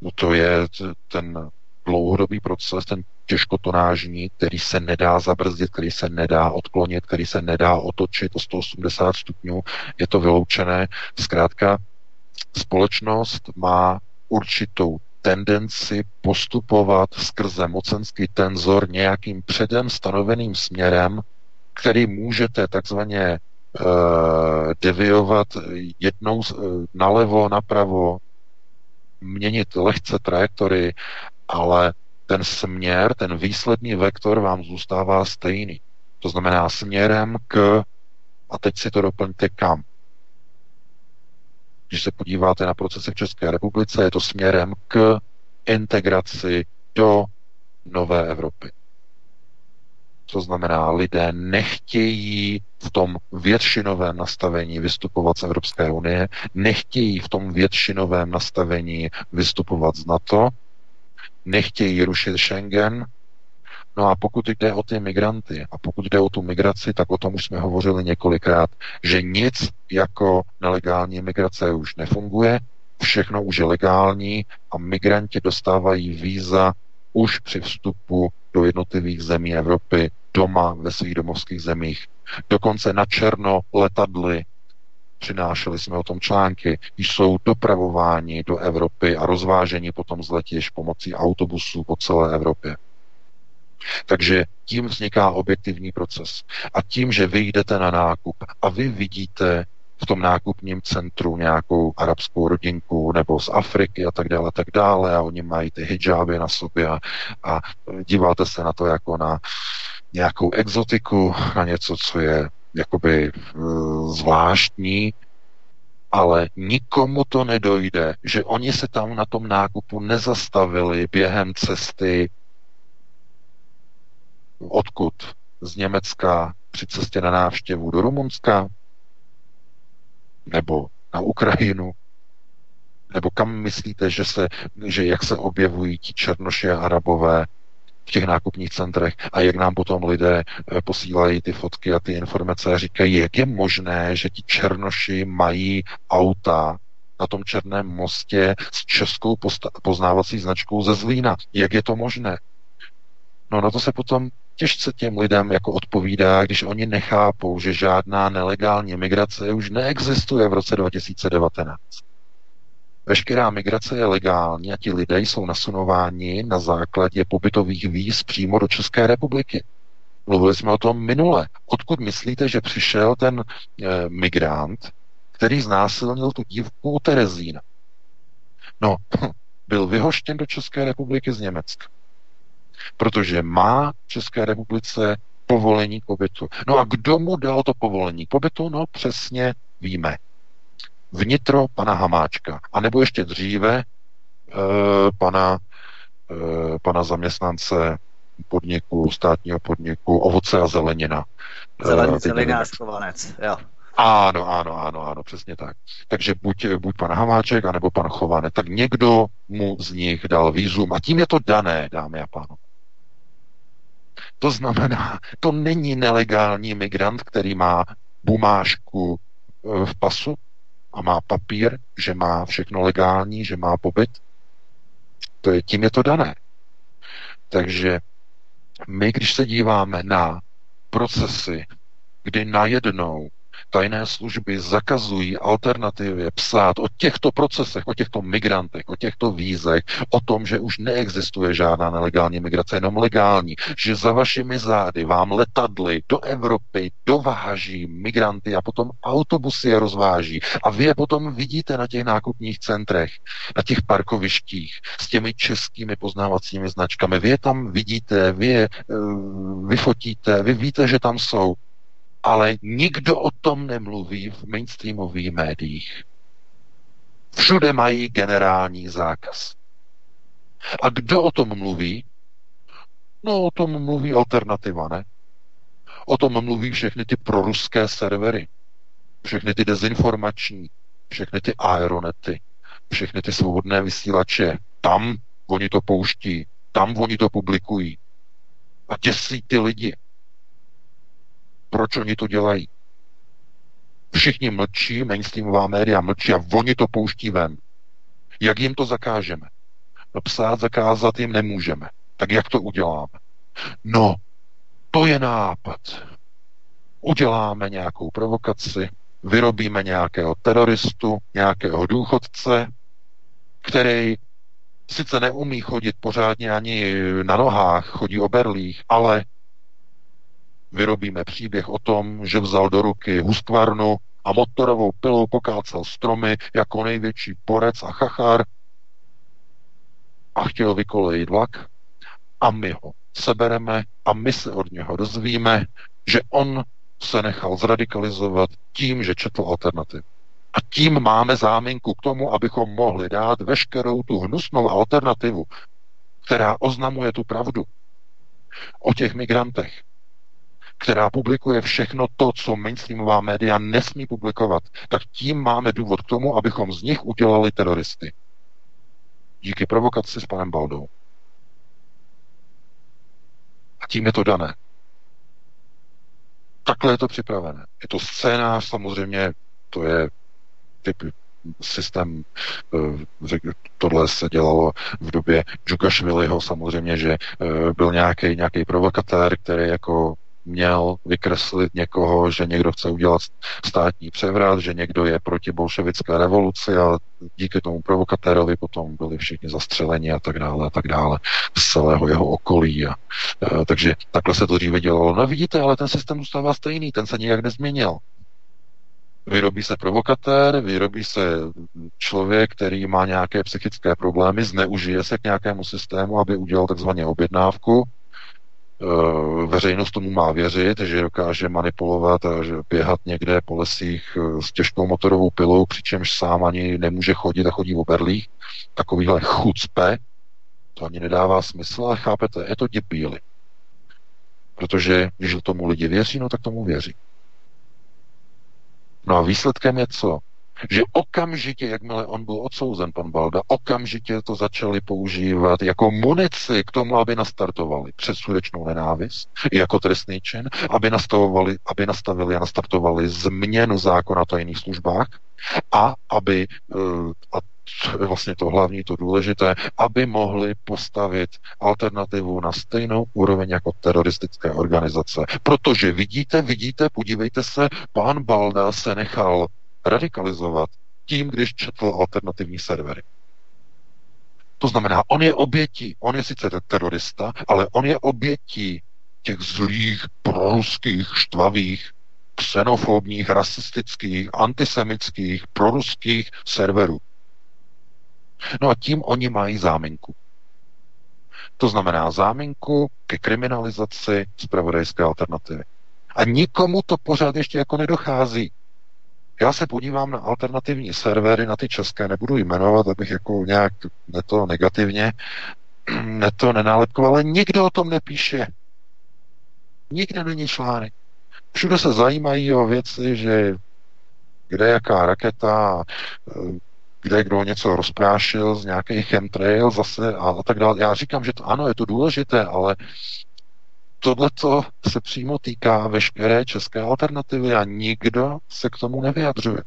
No to je ten dlouhodobý proces, ten těžkotonážní, který se nedá zabrzdit, který se nedá odklonit, který se nedá otočit o 180 stupňů, je to vyloučené. Zkrátka, společnost má určitou tendenci postupovat skrze mocenský tenzor nějakým předem stanoveným směrem, který můžete takzvaně uh, deviovat jednou uh, nalevo, napravo, měnit lehce trajektory, ale ten směr, ten výsledný vektor vám zůstává stejný. To znamená směrem k, a teď si to doplňte kam. Když se podíváte na procesy v České republice, je to směrem k integraci do nové Evropy. To znamená, lidé nechtějí v tom většinovém nastavení vystupovat z Evropské unie, nechtějí v tom většinovém nastavení vystupovat z NATO, nechtějí rušit Schengen. No a pokud jde o ty migranty a pokud jde o tu migraci, tak o tom už jsme hovořili několikrát, že nic jako nelegální migrace už nefunguje, všechno už je legální a migranti dostávají víza už při vstupu do jednotlivých zemí Evropy doma ve svých domovských zemích. Dokonce na černo letadly přinášeli jsme o tom články, jsou dopravováni do Evropy a rozváženi potom z letiš pomocí autobusů po celé Evropě. Takže tím vzniká objektivní proces. A tím, že vy jdete na nákup a vy vidíte v tom nákupním centru nějakou arabskou rodinku nebo z Afriky a tak dále, tak dále a oni mají ty hijáby na sobě a, a díváte se na to jako na nějakou exotiku, na něco, co je jakoby uh, zvláštní, ale nikomu to nedojde, že oni se tam na tom nákupu nezastavili během cesty odkud? Z Německa při cestě na návštěvu do Rumunska? Nebo na Ukrajinu? Nebo kam myslíte, že, se, že jak se objevují ti černoši a arabové v těch nákupních centrech a jak nám potom lidé eh, posílají ty fotky a ty informace a říkají, jak je možné, že ti černoši mají auta na tom Černém mostě s českou poznávací značkou ze Zlína. Jak je to možné? No na to se potom těžce těm lidem jako odpovídá, když oni nechápou, že žádná nelegální migrace už neexistuje v roce 2019. Veškerá migrace je legální a ti lidé jsou nasunováni na základě pobytových víz přímo do České republiky. Mluvili jsme o tom minule. Odkud myslíte, že přišel ten e, migrant, který znásilnil tu dívku u Terezína? No, byl vyhoštěn do České republiky z Německa. Protože má v České republice povolení k pobytu. No a kdo mu dal to povolení k pobytu? No přesně víme vnitro pana Hamáčka. A nebo ještě dříve e, pana, e, pana zaměstnance podniku, státního podniku, ovoce a zelenina. Zelený, zelenář, chovanec, jo. Ano, ano, ano, ano, přesně tak. Takže buď, buď pan Hamáček, anebo pan Chovanec, tak někdo mu z nich dal výzum a tím je to dané, dámy a pánové. To znamená, to není nelegální migrant, který má bumášku v pasu, a má papír, že má všechno legální, že má pobyt, to je, tím je to dané. Takže my, když se díváme na procesy, kdy najednou tajné služby zakazují alternativě psát o těchto procesech, o těchto migrantech, o těchto vízech, o tom, že už neexistuje žádná nelegální migrace, jenom legální, že za vašimi zády vám letadly do Evropy dováží migranty a potom autobusy je rozváží a vy je potom vidíte na těch nákupních centrech, na těch parkovištích s těmi českými poznávacími značkami. Vy je tam vidíte, vy je uh, vyfotíte, vy víte, že tam jsou ale nikdo o tom nemluví v mainstreamových médiích. Všude mají generální zákaz. A kdo o tom mluví? No, o tom mluví alternativa, ne? O tom mluví všechny ty proruské servery, všechny ty dezinformační, všechny ty aeronety, všechny ty svobodné vysílače. Tam oni to pouští, tam oni to publikují. A děsí ty lidi. Proč oni to dělají? Všichni mlčí, mainstreamová média mlčí a oni to pouští ven. Jak jim to zakážeme? psát, zakázat jim nemůžeme. Tak jak to uděláme? No, to je nápad. Uděláme nějakou provokaci, vyrobíme nějakého teroristu, nějakého důchodce, který sice neumí chodit pořádně ani na nohách, chodí o berlích, ale vyrobíme příběh o tom, že vzal do ruky huskvarnu a motorovou pilou pokácel stromy jako největší porec a chachár a chtěl vykolejit vlak a my ho sebereme a my se od něho dozvíme, že on se nechal zradikalizovat tím, že četl alternativu. A tím máme záminku k tomu, abychom mohli dát veškerou tu hnusnou alternativu, která oznamuje tu pravdu o těch migrantech, která publikuje všechno to, co mainstreamová média nesmí publikovat, tak tím máme důvod k tomu, abychom z nich udělali teroristy. Díky provokaci s panem Baldou. A tím je to dané. Takhle je to připravené. Je to scénář, samozřejmě, to je typ systém, eh, tohle se dělalo v době Džukašviliho samozřejmě, že eh, byl nějaký nějaký provokatér, který jako měl vykreslit někoho, že někdo chce udělat státní převrat, že někdo je proti bolševické revoluci a díky tomu provokatérovi potom byli všichni zastřeleni a tak dále a tak dále z celého jeho okolí. A, a, eh, takže takhle se to dříve dělalo. No vidíte, ale ten systém zůstává stejný, ten se nijak nezměnil. Vyrobí se provokatér, vyrobí se člověk, který má nějaké psychické problémy, zneužije se k nějakému systému, aby udělal takzvaně objednávku. E, veřejnost tomu má věřit, že dokáže manipulovat a že běhat někde po lesích e, s těžkou motorovou pilou, přičemž sám ani nemůže chodit a chodí v berlích. Takovýhle chucpe, to ani nedává smysl, ale chápete, je to děpíly. Protože když tomu lidi věří, no tak tomu věří. No a výsledkem je co? Že okamžitě, jakmile on byl odsouzen, pan Balda, okamžitě to začali používat jako munici k tomu, aby nastartovali předsudečnou nenávist jako trestný čin, aby nastavovali, aby nastavili a nastartovali změnu zákona o tajných službách a aby, eh, a to je vlastně to hlavní, to důležité, aby mohli postavit alternativu na stejnou úroveň jako teroristické organizace. Protože vidíte, vidíte, podívejte se, pán Balda se nechal radikalizovat tím, když četl alternativní servery. To znamená, on je obětí, on je sice terorista, ale on je obětí těch zlých, proruských, štvavých, xenofobních, rasistických, antisemických, proruských serverů. No a tím oni mají záminku. To znamená záminku ke kriminalizaci zpravodajské alternativy. A nikomu to pořád ještě jako nedochází. Já se podívám na alternativní servery, na ty české, nebudu jmenovat, abych jako nějak ne to negativně ne to nenálepkoval, ale nikdo o tom nepíše. Nikde není článek. Všude se zajímají o věci, že kde jaká raketa, kde kdo něco rozprášil z nějakých chemtrail zase a, a tak dále. Já říkám, že to ano, je to důležité, ale tohle se přímo týká veškeré české alternativy a nikdo se k tomu nevyjadřuje.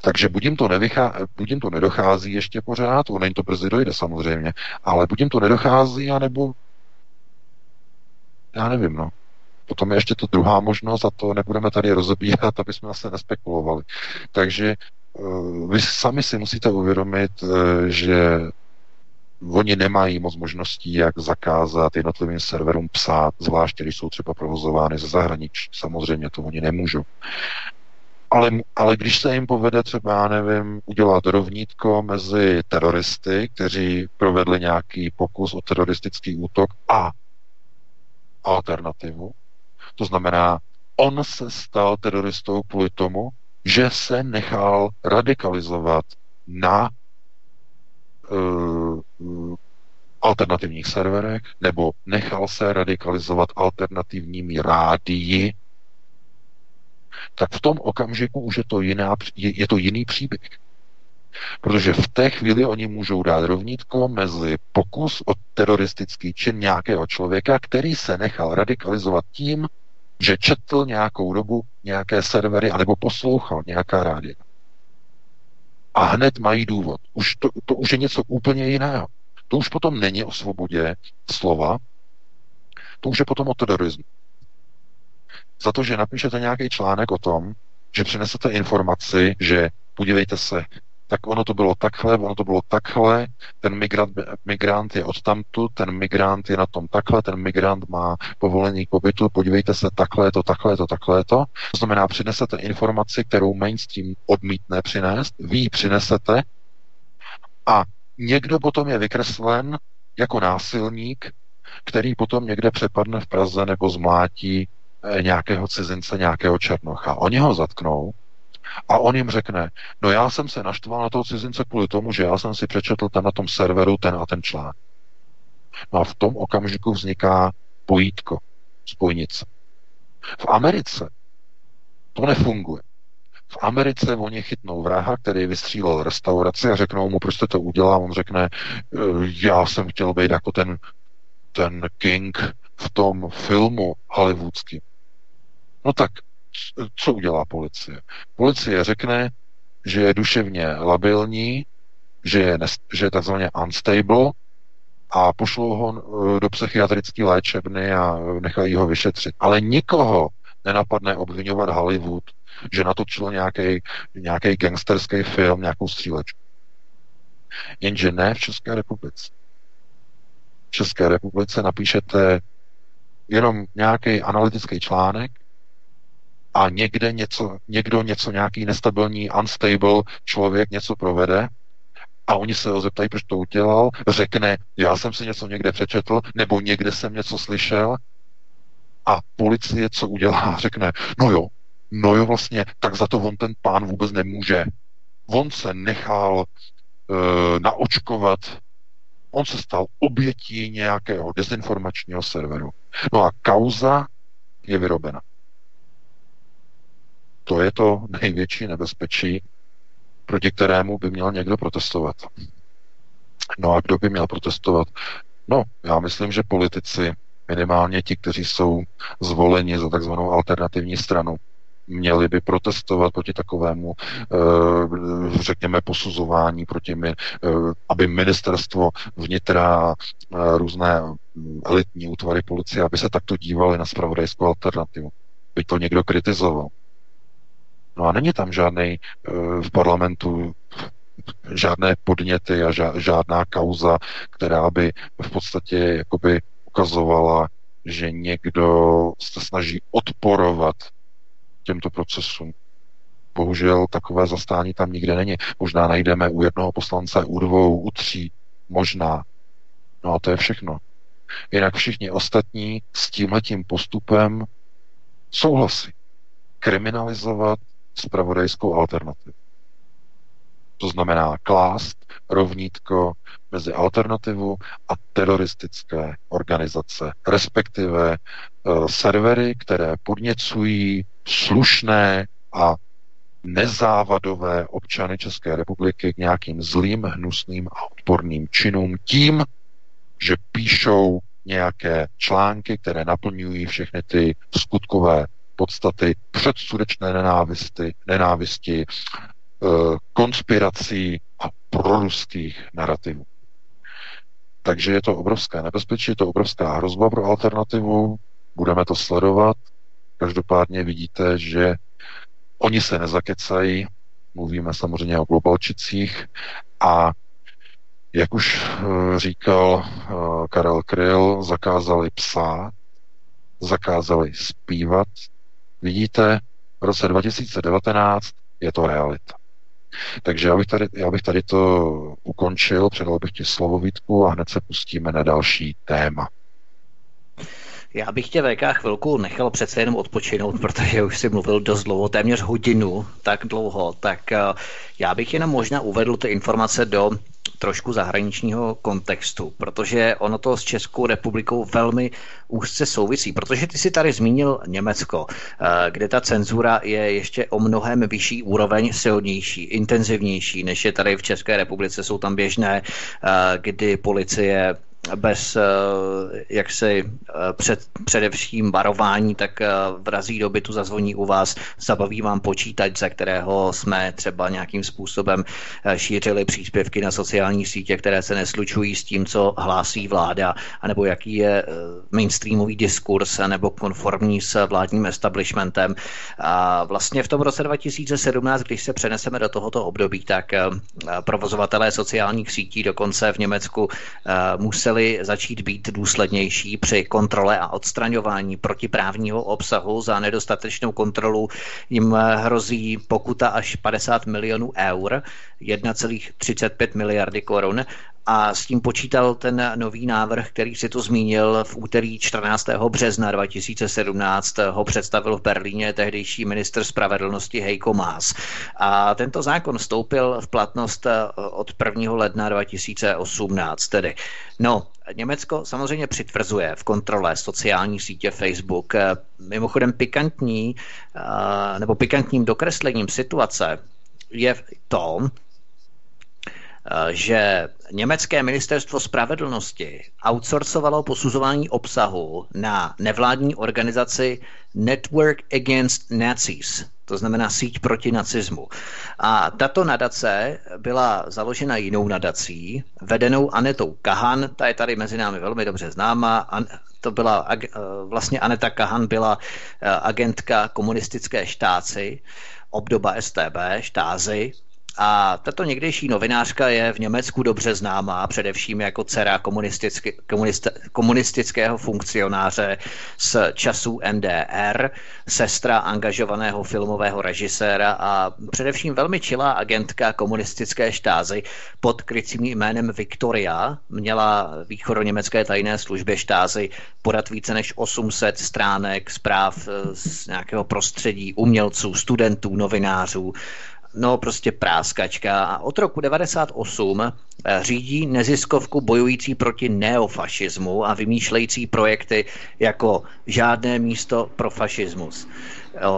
Takže buď jim to, nevychá, buď jim to nedochází ještě pořád, ono jim to brzy dojde samozřejmě, ale buď jim to nedochází, anebo já nevím, no. Potom je ještě to druhá možnost a to nebudeme tady rozebírat, aby jsme se nespekulovali. Takže Eh, vy sami si musíte uvědomit, eh, že oni nemají moc možností, jak zakázat jednotlivým serverům psát, zvláště když jsou třeba provozovány ze zahraničí. Samozřejmě to oni nemůžou. Ale, ale když se jim povede třeba, já nevím, udělat rovnítko mezi teroristy, kteří provedli nějaký pokus o teroristický útok a alternativu, to znamená, on se stal teroristou kvůli tomu, že se nechal radikalizovat na alternativních serverech, nebo nechal se radikalizovat alternativními rádii, tak v tom okamžiku už je to, jiná, je, je to jiný příběh. Protože v té chvíli oni můžou dát rovnítko mezi pokus o teroristický čin nějakého člověka, který se nechal radikalizovat tím, že četl nějakou dobu nějaké servery anebo poslouchal nějaká rádia. A hned mají důvod. Už to, to už je něco úplně jiného. To už potom není o svobodě slova, to už je potom o terorismu. Za to, že napíšete nějaký článek o tom, že přinesete informaci, že podívejte se, tak ono to bylo takhle, ono to bylo takhle, ten migrant, migrant je odtamtu, ten migrant je na tom takhle, ten migrant má povolení k pobytu, podívejte se, takhle to, takhle to, takhle to. To znamená, přinesete informaci, kterou mainstream odmítne přinést, vy ji přinesete a někdo potom je vykreslen jako násilník, který potom někde přepadne v Praze nebo zmlátí eh, nějakého cizince, nějakého černocha. Oni ho zatknou a on jim řekne, no já jsem se naštval na toho cizince kvůli tomu, že já jsem si přečetl tam na tom serveru ten a ten článek. No a v tom okamžiku vzniká pojítko, spojnice. V Americe to nefunguje. V Americe oni chytnou vraha, který vystřílel restauraci a řeknou mu, proč jste to udělal. On řekne, eh, já jsem chtěl být jako ten, ten King v tom filmu hollywoodským. No tak co udělá policie? Policie řekne, že je duševně labilní, že je, že je takzvaně unstable a pošlou ho eh, do psychiatrické léčebny a nechají ho vyšetřit. Ale nikoho nenapadne obvinovat Hollywood, že natočil nějaký, nějaký gangsterský film, nějakou střílečku. Jenže ne v České republice. V České republice napíšete jenom nějaký analytický článek a někde něco, někdo něco, nějaký nestabilní, unstable člověk něco provede a oni se ho zeptají, proč to udělal, řekne, já jsem si něco někde přečetl, nebo někde jsem něco slyšel a policie co udělá, řekne, no jo, no jo vlastně, tak za to on ten pán vůbec nemůže. On se nechal e, naočkovat, on se stal obětí nějakého dezinformačního serveru. No a kauza je vyrobena. To je to největší nebezpečí, proti kterému by měl někdo protestovat. No a kdo by měl protestovat? No, já myslím, že politici, minimálně ti, kteří jsou zvoleni za takzvanou alternativní stranu, měli by protestovat proti takovému, eh, řekněme, posuzování, proti eh, aby ministerstvo vnitra, eh, různé elitní útvary policie, aby se takto dívali na spravodajskou alternativu. By to někdo kritizoval. No a není tam žádný v parlamentu žádné podněty a žádná kauza, která by v podstatě jakoby ukazovala, že někdo se snaží odporovat těmto procesům. Bohužel takové zastání tam nikde není. Možná najdeme u jednoho poslance, u dvou, u tří, možná. No a to je všechno. Jinak všichni ostatní s tímhletím postupem souhlasí. Kriminalizovat spravodajskou alternativu. To znamená klást rovnítko mezi alternativu a teroristické organizace, respektive uh, servery, které podněcují slušné a nezávadové občany České republiky k nějakým zlým, hnusným a odporným činům tím, že píšou nějaké články, které naplňují všechny ty skutkové podstaty předsudečné nenávisti, nenávisti eh, konspirací a proruských narrativů. Takže je to obrovské nebezpečí, je to obrovská hrozba pro alternativu, budeme to sledovat. Každopádně vidíte, že oni se nezakecají, mluvíme samozřejmě o globalčicích a jak už eh, říkal eh, Karel Kryl, zakázali psát, zakázali zpívat, Vidíte, v roce 2019 je to realita. Takže já bych tady, já bych tady to ukončil, předal bych ti slovo Vítku a hned se pustíme na další téma. Já bych tě VK chvilku nechal přece jenom odpočinout, protože už si mluvil dost dlouho, téměř hodinu, tak dlouho, tak eh, já bych jenom možná uvedl ty informace do trošku zahraničního kontextu, protože ono to s Českou republikou velmi úzce souvisí, protože ty si tady zmínil Německo, eh, kde ta cenzura je ještě o mnohem vyšší úroveň, silnější, intenzivnější, než je tady v České republice. Jsou tam běžné, eh, kdy policie bez eh, jaksi před, především varování, tak vrazí do bytu, zazvoní u vás, zabaví vám počítač, ze kterého jsme třeba nějakým způsobem šířili příspěvky na sociální sítě, které se neslučují s tím, co hlásí vláda, anebo jaký je mainstreamový diskurs, nebo konformní s vládním establishmentem. A vlastně v tom roce 2017, když se přeneseme do tohoto období, tak provozovatelé sociálních sítí dokonce v Německu museli začít být důslednější při kontrole a odstraňování protiprávního obsahu. Za nedostatečnou kontrolu jim hrozí pokuta až 50 milionů eur, 1,35 miliardy korun a s tím počítal ten nový návrh, který si to zmínil v úterý 14. března 2017. Ho představil v Berlíně tehdejší minister spravedlnosti Heiko Maas. A tento zákon vstoupil v platnost eh, od 1. ledna 2018. Tedy. No, Německo samozřejmě přitvrzuje v kontrole sociální sítě Facebook. Eh, mimochodem pikantní, eh, nebo pikantním dokreslením situace je to, že německé ministerstvo spravedlnosti outsourcovalo posuzování obsahu na nevládní organizaci Network Against Nazis, to znamená síť proti nacismu. A tato nadace byla založena jinou nadací, vedenou Anetou Kahan, ta je tady mezi námi velmi dobře známá. To byla eh, vlastně Aneta Kahan byla eh, agentka komunistické štáci, obdoba STB, štázy, a tato někdejší novinářka je v Německu dobře známá, především jako dcera komunistické, komunist, komunistického funkcionáře z časů NDR, sestra angažovaného filmového režiséra a především velmi čilá agentka komunistické štázy pod krycím jménem Victoria. Měla východoněmecké tajné službě štázy podat více než 800 stránek zpráv z nějakého prostředí umělců, studentů, novinářů, no prostě práskačka a od roku 98 eh, řídí neziskovku bojující proti neofašismu a vymýšlející projekty jako žádné místo pro fašismus.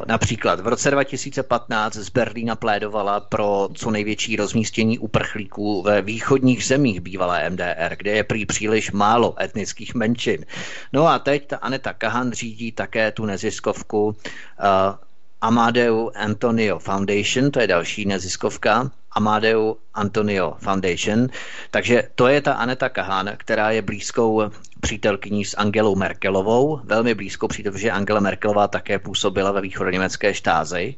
Například v roce 2015 z Berlína plédovala pro co největší rozmístění uprchlíků ve východních zemích bývalé MDR, kde je prý příliš málo etnických menšin. No a teď ta Aneta Kahan řídí také tu neziskovku uh, Amadeu Antonio Foundation, to je další neziskovka, Amadeu Antonio Foundation. Takže to je ta Aneta Kahan, která je blízkou přítelkyní s Angelou Merkelovou, velmi blízkou, protože Angela Merkelová také působila ve východoněmecké štázi.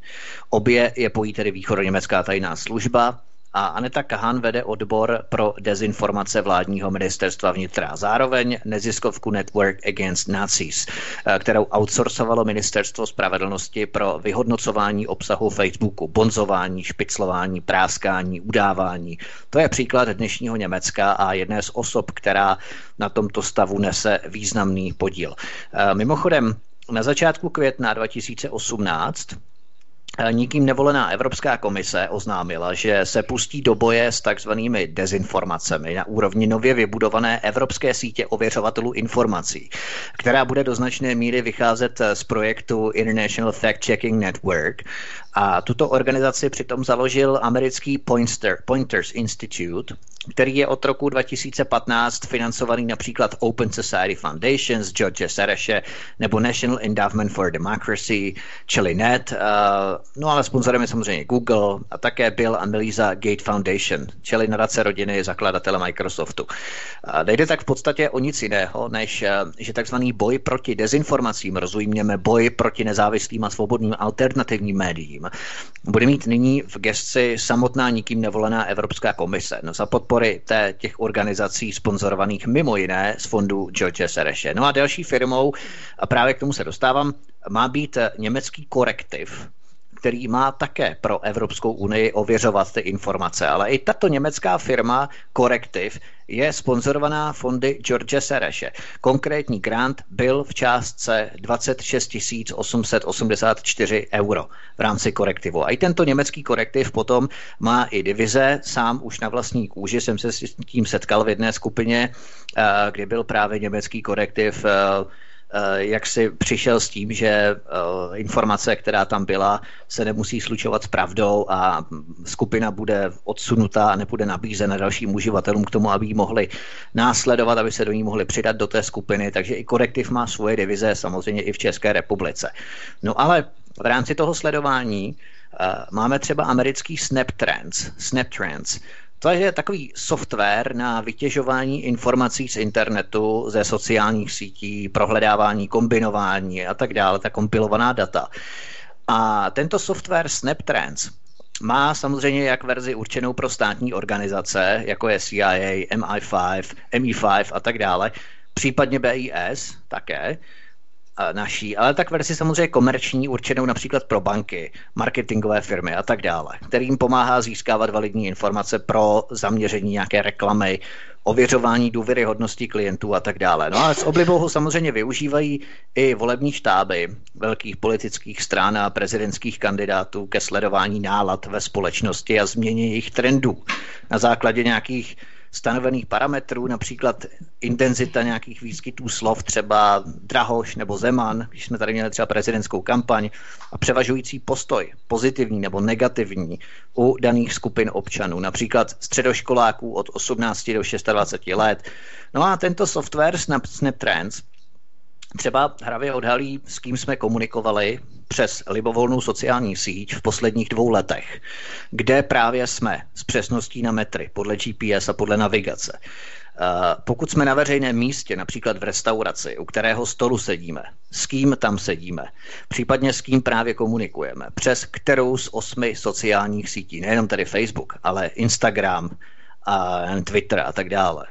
Obě je pojí tedy východoněmecká tajná služba, a Aneta Kahan vede odbor pro dezinformace vládního ministerstva vnitra. Zároveň neziskovku Network Against Nazis, eh, kterou outsourcovalo ministerstvo spravedlnosti pro vyhodnocování obsahu Facebooku, bonzování, špiclování, práskání, udávání. To je příklad dnešního Německa a jedné z osob, která na tomto stavu nese významný podíl. Eh, mimochodem, na začátku května 2018 Nikým nevolená Evropská komise oznámila, že se pustí do boje s takzvanými dezinformacemi na úrovni nově vybudované Evropské sítě ověřovatelů informací, která bude do značné míry vycházet z projektu International Fact Checking Network. A tuto organizaci přitom založil americký Pointer, Pointers Institute, který je od roku 2015 financovaný například Open Society Foundation z George Sereše nebo National Endowment for Democracy, čili NET, uh, no ale sponzorem je samozřejmě Google a také Bill a Melissa Gate Foundation, čili nadace rodiny zakladatele Microsoftu. Nejde tak v podstatě o nic jiného, než uh, že takzvaný boj proti dezinformacím, rozumíme boj proti nezávislým a svobodným alternativním médiím, bude mít nyní v gesci samotná nikým nevolená Evropská komise. No za podpory té, těch organizací sponzorovaných mimo jiné z fondu George Sereše. No a další firmou, a právě k tomu se dostávám, má být německý korektiv, který má také pro Evropskou unii ověřovat ty informace. Ale i tato německá firma Corrective je sponzorovaná fondy George Sereše. Konkrétní grant byl v částce 26 884 euro v rámci korektivu. A i tento německý korektiv potom má i divize, sám už na vlastní kůži jsem se s tím setkal v jedné skupině, eh, kdy byl právě německý korektiv Eh, jak si přišel s tím, že eh, informace, která tam byla, se nemusí slučovat s pravdou a skupina bude odsunutá a nebude nabízena dalším uživatelům k tomu, aby ji mohli následovat, aby se do ní mohli přidat do té skupiny. Takže i korektiv má svoje divize, samozřejmě i v České republice. No ale v rámci toho sledování uh, máme třeba americký SnapTrends, SnapTrends, to je takový software na vytěžování informací z internetu, ze sociálních sítí, prohledávání, kombinování a tak dále, ta kompilovaná data. A tento software SnapTrends má samozřejmě jak verzi určenou pro státní organizace, jako je CIA, MI5, MI5 a tak dále, případně BIS také, naší, ale tak verzi samozřejmě komerční, určenou například pro banky, marketingové firmy a tak dále, kterým pomáhá získávat validní informace pro zaměření nějaké reklamy, ověřování důvěryhodnosti klientů a tak dále. No ale s oblibou ho samozřejmě využívají i volební štáby velkých politických stran a prezidentských kandidátů ke sledování nálad ve společnosti a změně jejich trendů na základě nějakých stanovených parametrů, například intenzita nějakých výskytů slov, třeba Drahoš nebo Zeman, když jsme tady měli třeba prezidentskou kampaň, a převažující postoj, pozitivní nebo negativní, u daných skupin občanů, například středoškoláků od 18 do 26 let. No a tento software Snap, SnapTrends třeba hravě odhalí, s kým jsme komunikovali přes libovolnou sociální síť v posledních dvou letech, kde právě jsme s přesností na metry podle GPS a podle navigace. Pokud jsme na veřejném místě, například v restauraci, u kterého stolu sedíme, s kým tam sedíme, případně s kým právě komunikujeme, přes kterou z osmi sociálních sítí, nejenom tedy Facebook, ale Instagram, a Twitter a tak dále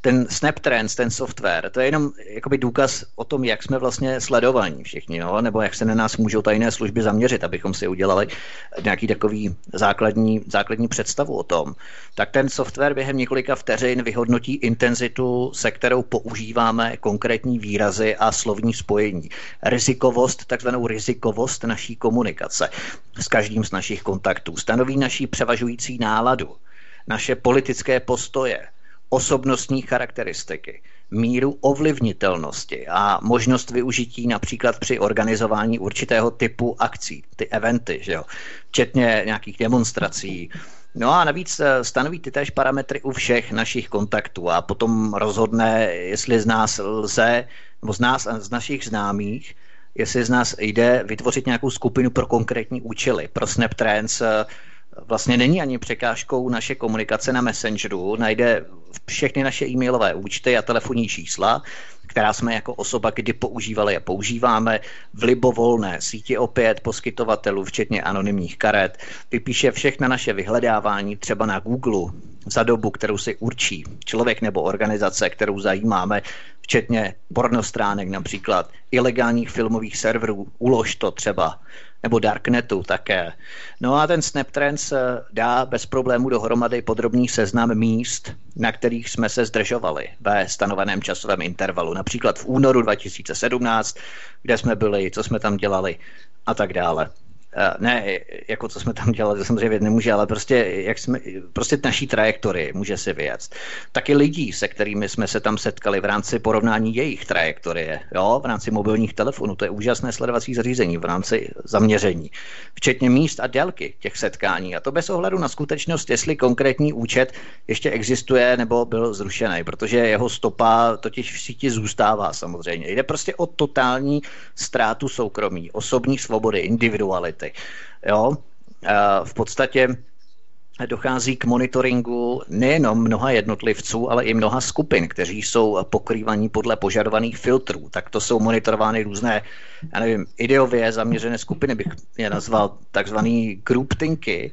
ten SnapTrends, ten software, to je jenom jakoby důkaz o tom, jak jsme vlastně sledovaní všichni, no? nebo jak se na nás můžou tajné služby zaměřit, abychom si udělali nějaký takový základní, základní představu o tom. Tak ten software během několika vteřin vyhodnotí intenzitu, se kterou používáme konkrétní výrazy a slovní spojení. Rizikovost, takzvanou rizikovost naší komunikace s každým z našich kontaktů. Stanoví naší převažující náladu, naše politické postoje, osobnostní charakteristiky, míru ovlivnitelnosti a možnost využití například při organizování určitého typu akcí, ty eventy, že jo? včetně nějakých demonstrací. No a navíc eh, stanoví ty též parametry u všech našich kontaktů a potom rozhodne, jestli z nás lze, nebo z nás a z našich známých, jestli z nás jde vytvořit nějakou skupinu pro konkrétní účely. Pro SnapTrends eh, vlastně není ani překážkou naše komunikace na Messengeru, najde všechny naše e-mailové účty a telefonní čísla, která jsme jako osoba kdy používali a používáme v libovolné síti opět poskytovatelů, včetně anonymních karet, vypíše všechna naše vyhledávání třeba na Google za dobu, kterou si určí člověk nebo organizace, kterou zajímáme, včetně pornostránek například, ilegálních filmových serverů, ulož to třeba, nebo Darknetu také. No a ten SnapTrends eh, dá bez problému dohromady podrobný seznam míst, na kterých jsme se zdržovali ve stanoveném časovém intervalu. Například v únoru 2017, kde jsme byli, co jsme tam dělali a tak dále. Eh, ne, jako co jsme tam dělali, to samozřejmě vědět nemůže, ale prostě, jak jsme, prostě naší trajektory může si vyjet. Taky lidí, se kterými jsme se tam setkali v rámci porovnání jejich trajektorie, jo, v rámci mobilních telefonů, to je úžasné sledovací zařízení v rámci zaměření, včetně míst a délky těch setkání. A to bez ohledu na skutečnost, jestli konkrétní účet ještě existuje nebo byl zrušený, protože jeho stopa totiž v síti zůstává samozřejmě. Jde prostě o totální ztrátu soukromí, osobní svobody, individuality momenty. Jo? V podstatě dochází k monitoringu nejenom mnoha jednotlivců, ale i mnoha skupin, kteří jsou pokrývaní podle požadovaných filtrů. Tak to jsou monitorovány různé, já nevím, ideově zaměřené skupiny, bych je nazval takzvaný group thinky,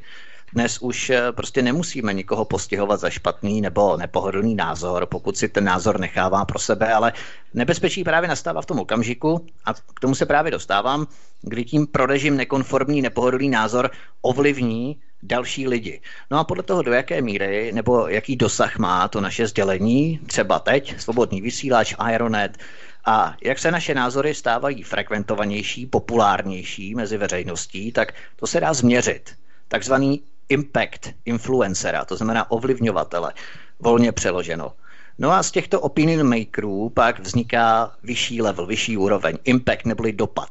dnes už eh, prostě nemusíme nikoho postihovat za špatný nebo nepohodlný názor, pokud si ten názor nechává pro sebe, ale nebezpečí právě nastává v tom okamžiku a k tomu se právě dostávám, kdy tím prodežím nekonformní, nepohodlný názor ovlivní další lidi. No a podle toho, do jaké míry nebo jaký dosah má to naše sdělení, třeba teď, svobodný vysílač, Ironet, a jak se naše názory stávají frekventovanější, populárnější mezi veřejností, tak to se dá změřit. Takzvaný impact influencera, to znamená ovlivňovatele, volně přeloženo. No a z těchto opinion makerů pak vzniká vyšší level, vyšší úroveň, impact neboli dopad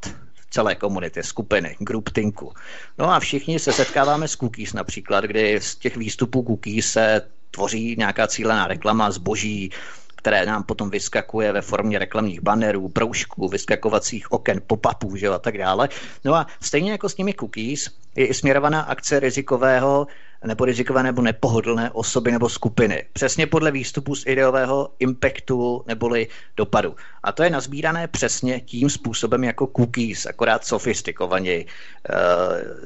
celé komunity, skupiny, group tinku. No a všichni se setkáváme s cookies například, kdy z těch výstupů cookies se tvoří nějaká cílená reklama zboží, které nám potom vyskakuje ve formě reklamních bannerů, proužků, vyskakovacích oken, pop-upů že, a tak dále. No a stejně jako s těmi cookies je i směrovaná akce rizikového nebo rizikové nebo nepohodlné osoby nebo skupiny. Přesně podle výstupu z ideového impactu neboli dopadu. A to je nazbírané přesně tím způsobem jako cookies, akorát sofistikovaněji. Eh,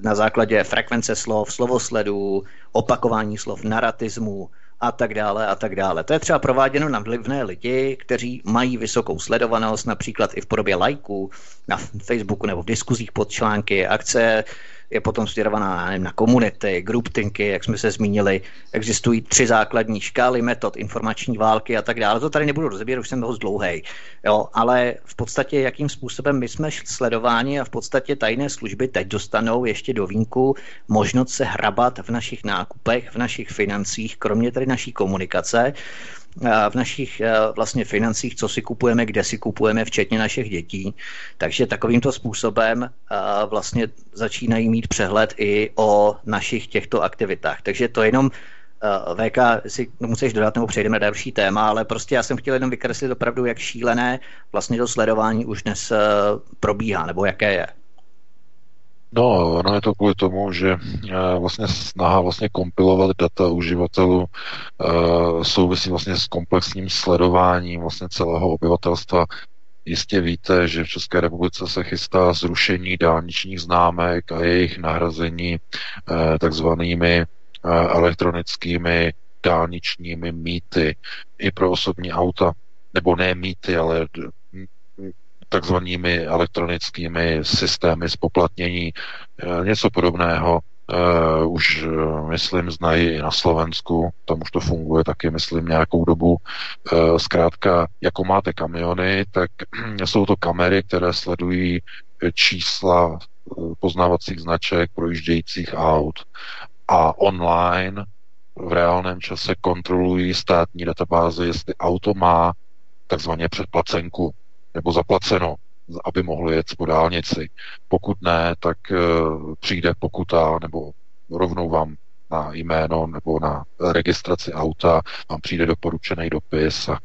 na základě frekvence slov, slovosledů, opakování slov, naratismu, a tak dále a tak dále. To je třeba prováděno na vlivné lidi, kteří mají vysokou sledovanost, například i v podobě lajků na Facebooku nebo v diskuzích pod články, akce, je potom směrovaná nevím, na komunity, grouptinky, jak jsme se zmínili. Existují tři základní škály metod informační války a tak dále. To tady nebudu rozebírat, už jsem toho dlouhý. Jo, ale v podstatě, jakým způsobem my jsme sledováni a v podstatě tajné služby teď dostanou ještě do vínku možnost se hrabat v našich nákupech, v našich financích, kromě tady naší komunikace v našich eh, vlastně financích, co si kupujeme, kde si kupujeme, včetně našich dětí. Takže takovýmto způsobem eh, vlastně začínají mít přehled i o našich těchto aktivitách. Takže to jenom eh, VK si musíš dodat, nebo přejdeme na další téma, ale prostě já jsem chtěl jenom vykreslit opravdu, jak šílené vlastně to sledování už dnes probíhá, nebo jaké je. No, ono je to kvůli tomu, že eh, vlastně snaha vlastně kompilovat data uživatelů uh, souvisí vlastně s komplexním sledováním vlastně celého obyvatelstva. Jistě víte, že v České republice se chystá zrušení dálničních známek a jejich nahrazení uh, takzvanými elektronickými dálničními mýty i pro osobní auta, nebo ne mýty, ale takzvanými elektronickými systémy spoplatnění. Eh, něco podobného Uh, už, uh, myslím, znají i na Slovensku, tam už to funguje taky, myslím, nějakou dobu. Uh, zkrátka, jako máte kamiony, tak jsou to kamery, které sledují čísla poznávacích značek projíždějících aut a online v reálném čase kontrolují státní databáze, jestli auto má takzvaně předplacenku nebo zaplaceno, aby mohli jet po dálnici. Pokud ne, tak uh, přijde pokuta nebo rovnou vám na jméno nebo na registraci auta vám přijde doporučený dopis a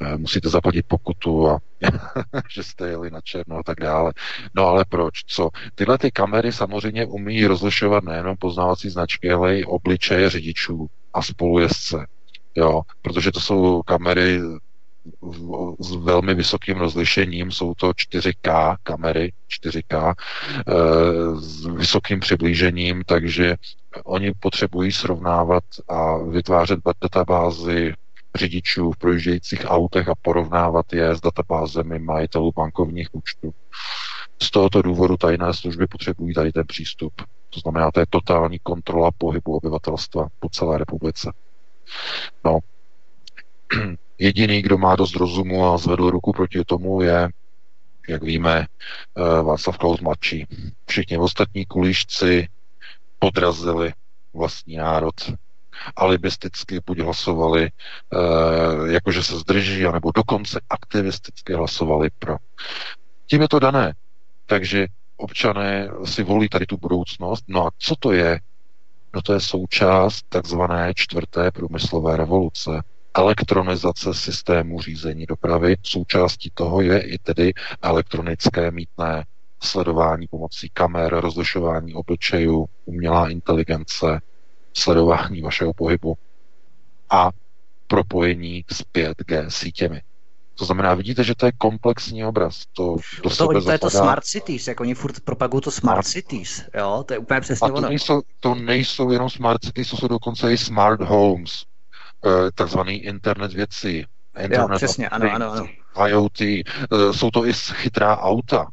e, musíte zaplatit pokutu a že jste jeli na černo a tak dále. No ale proč? Co? Tyhle ty kamery samozřejmě umí rozlišovat nejenom poznávací značky, ale i obličeje řidičů a spolujezdce. Jo, protože to jsou kamery s velmi vysokým rozlišením, jsou to 4K kamery, 4K eh, s vysokým přiblížením, takže oni potřebují srovnávat a vytvářet databázy řidičů v projíždějících autech a porovnávat je s databázemi majitelů bankovních účtů. Z tohoto důvodu tajné služby potřebují tady ten přístup. To znamená, to je totální kontrola pohybu obyvatelstva po celé republice. No, Jediný, kdo má dost rozumu a zvedl ruku proti tomu, je, jak víme, eh, Václav Klaus mladší. Všichni ostatní kulišci podrazili vlastní národ. Alibisticky buď hlasovali, eh, jakože se zdrží, anebo dokonce aktivisticky hlasovali pro. Tím je to dané. Takže občané si volí tady tu budoucnost. No a co to je? No to je součást takzvané čtvrté průmyslové revoluce elektronizace systému řízení dopravy. Součástí toho je i tedy elektronické mítné sledování pomocí kamer, rozlišování obličejů, umělá inteligence, sledování vašeho pohybu a propojení s 5G sítěmi. To znamená, vidíte, že to je komplexní obraz. To, to, to, to je to smart cities, jak oni furt propagují to smart cities, jo, to je úplně přesně a to ono. Nejsou, to nejsou jenom smart cities, to jsou dokonce i smart homes. Eh, takzvaný internet věcí. Internet jo, přesně, ano, ano, ano. IoT. Eh, jsou to i chytrá auta,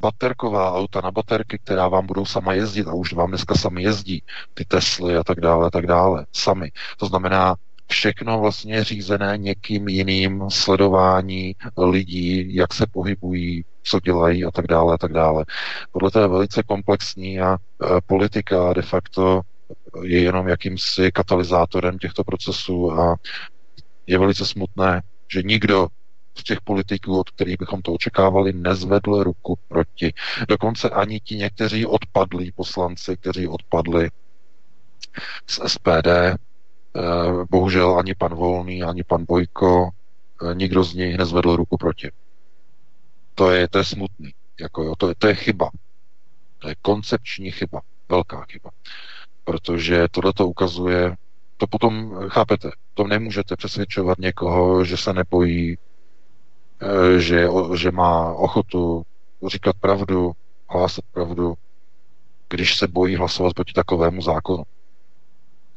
baterková auta na baterky, která vám budou sama jezdit a už vám dneska sami jezdí, ty Tesly a tak dále, a tak dále, sami. To znamená, všechno vlastně řízené někým jiným, sledování lidí, jak se pohybují, co dělají a tak dále a tak dále. Podle to je velice komplexní a e, politika de facto je jenom jakýmsi katalyzátorem těchto procesů a je velice smutné, že nikdo z těch politiků, od kterých bychom to očekávali, nezvedl ruku proti. Dokonce ani ti někteří odpadlí poslanci, kteří odpadli z SPD, eh, bohužel ani pan Volný, ani pan Bojko, eh, nikdo z nich nezvedl ruku proti. To je, to je smutný. Jako jo, to, je, to je chyba. To je koncepční chyba. Velká chyba. Protože tohle to ukazuje, to potom, chápete, to nemůžete přesvědčovat někoho, že se nebojí, eh, že, že má ochotu říkat pravdu, hlásat pravdu, když se bojí hlasovat proti takovému zákonu.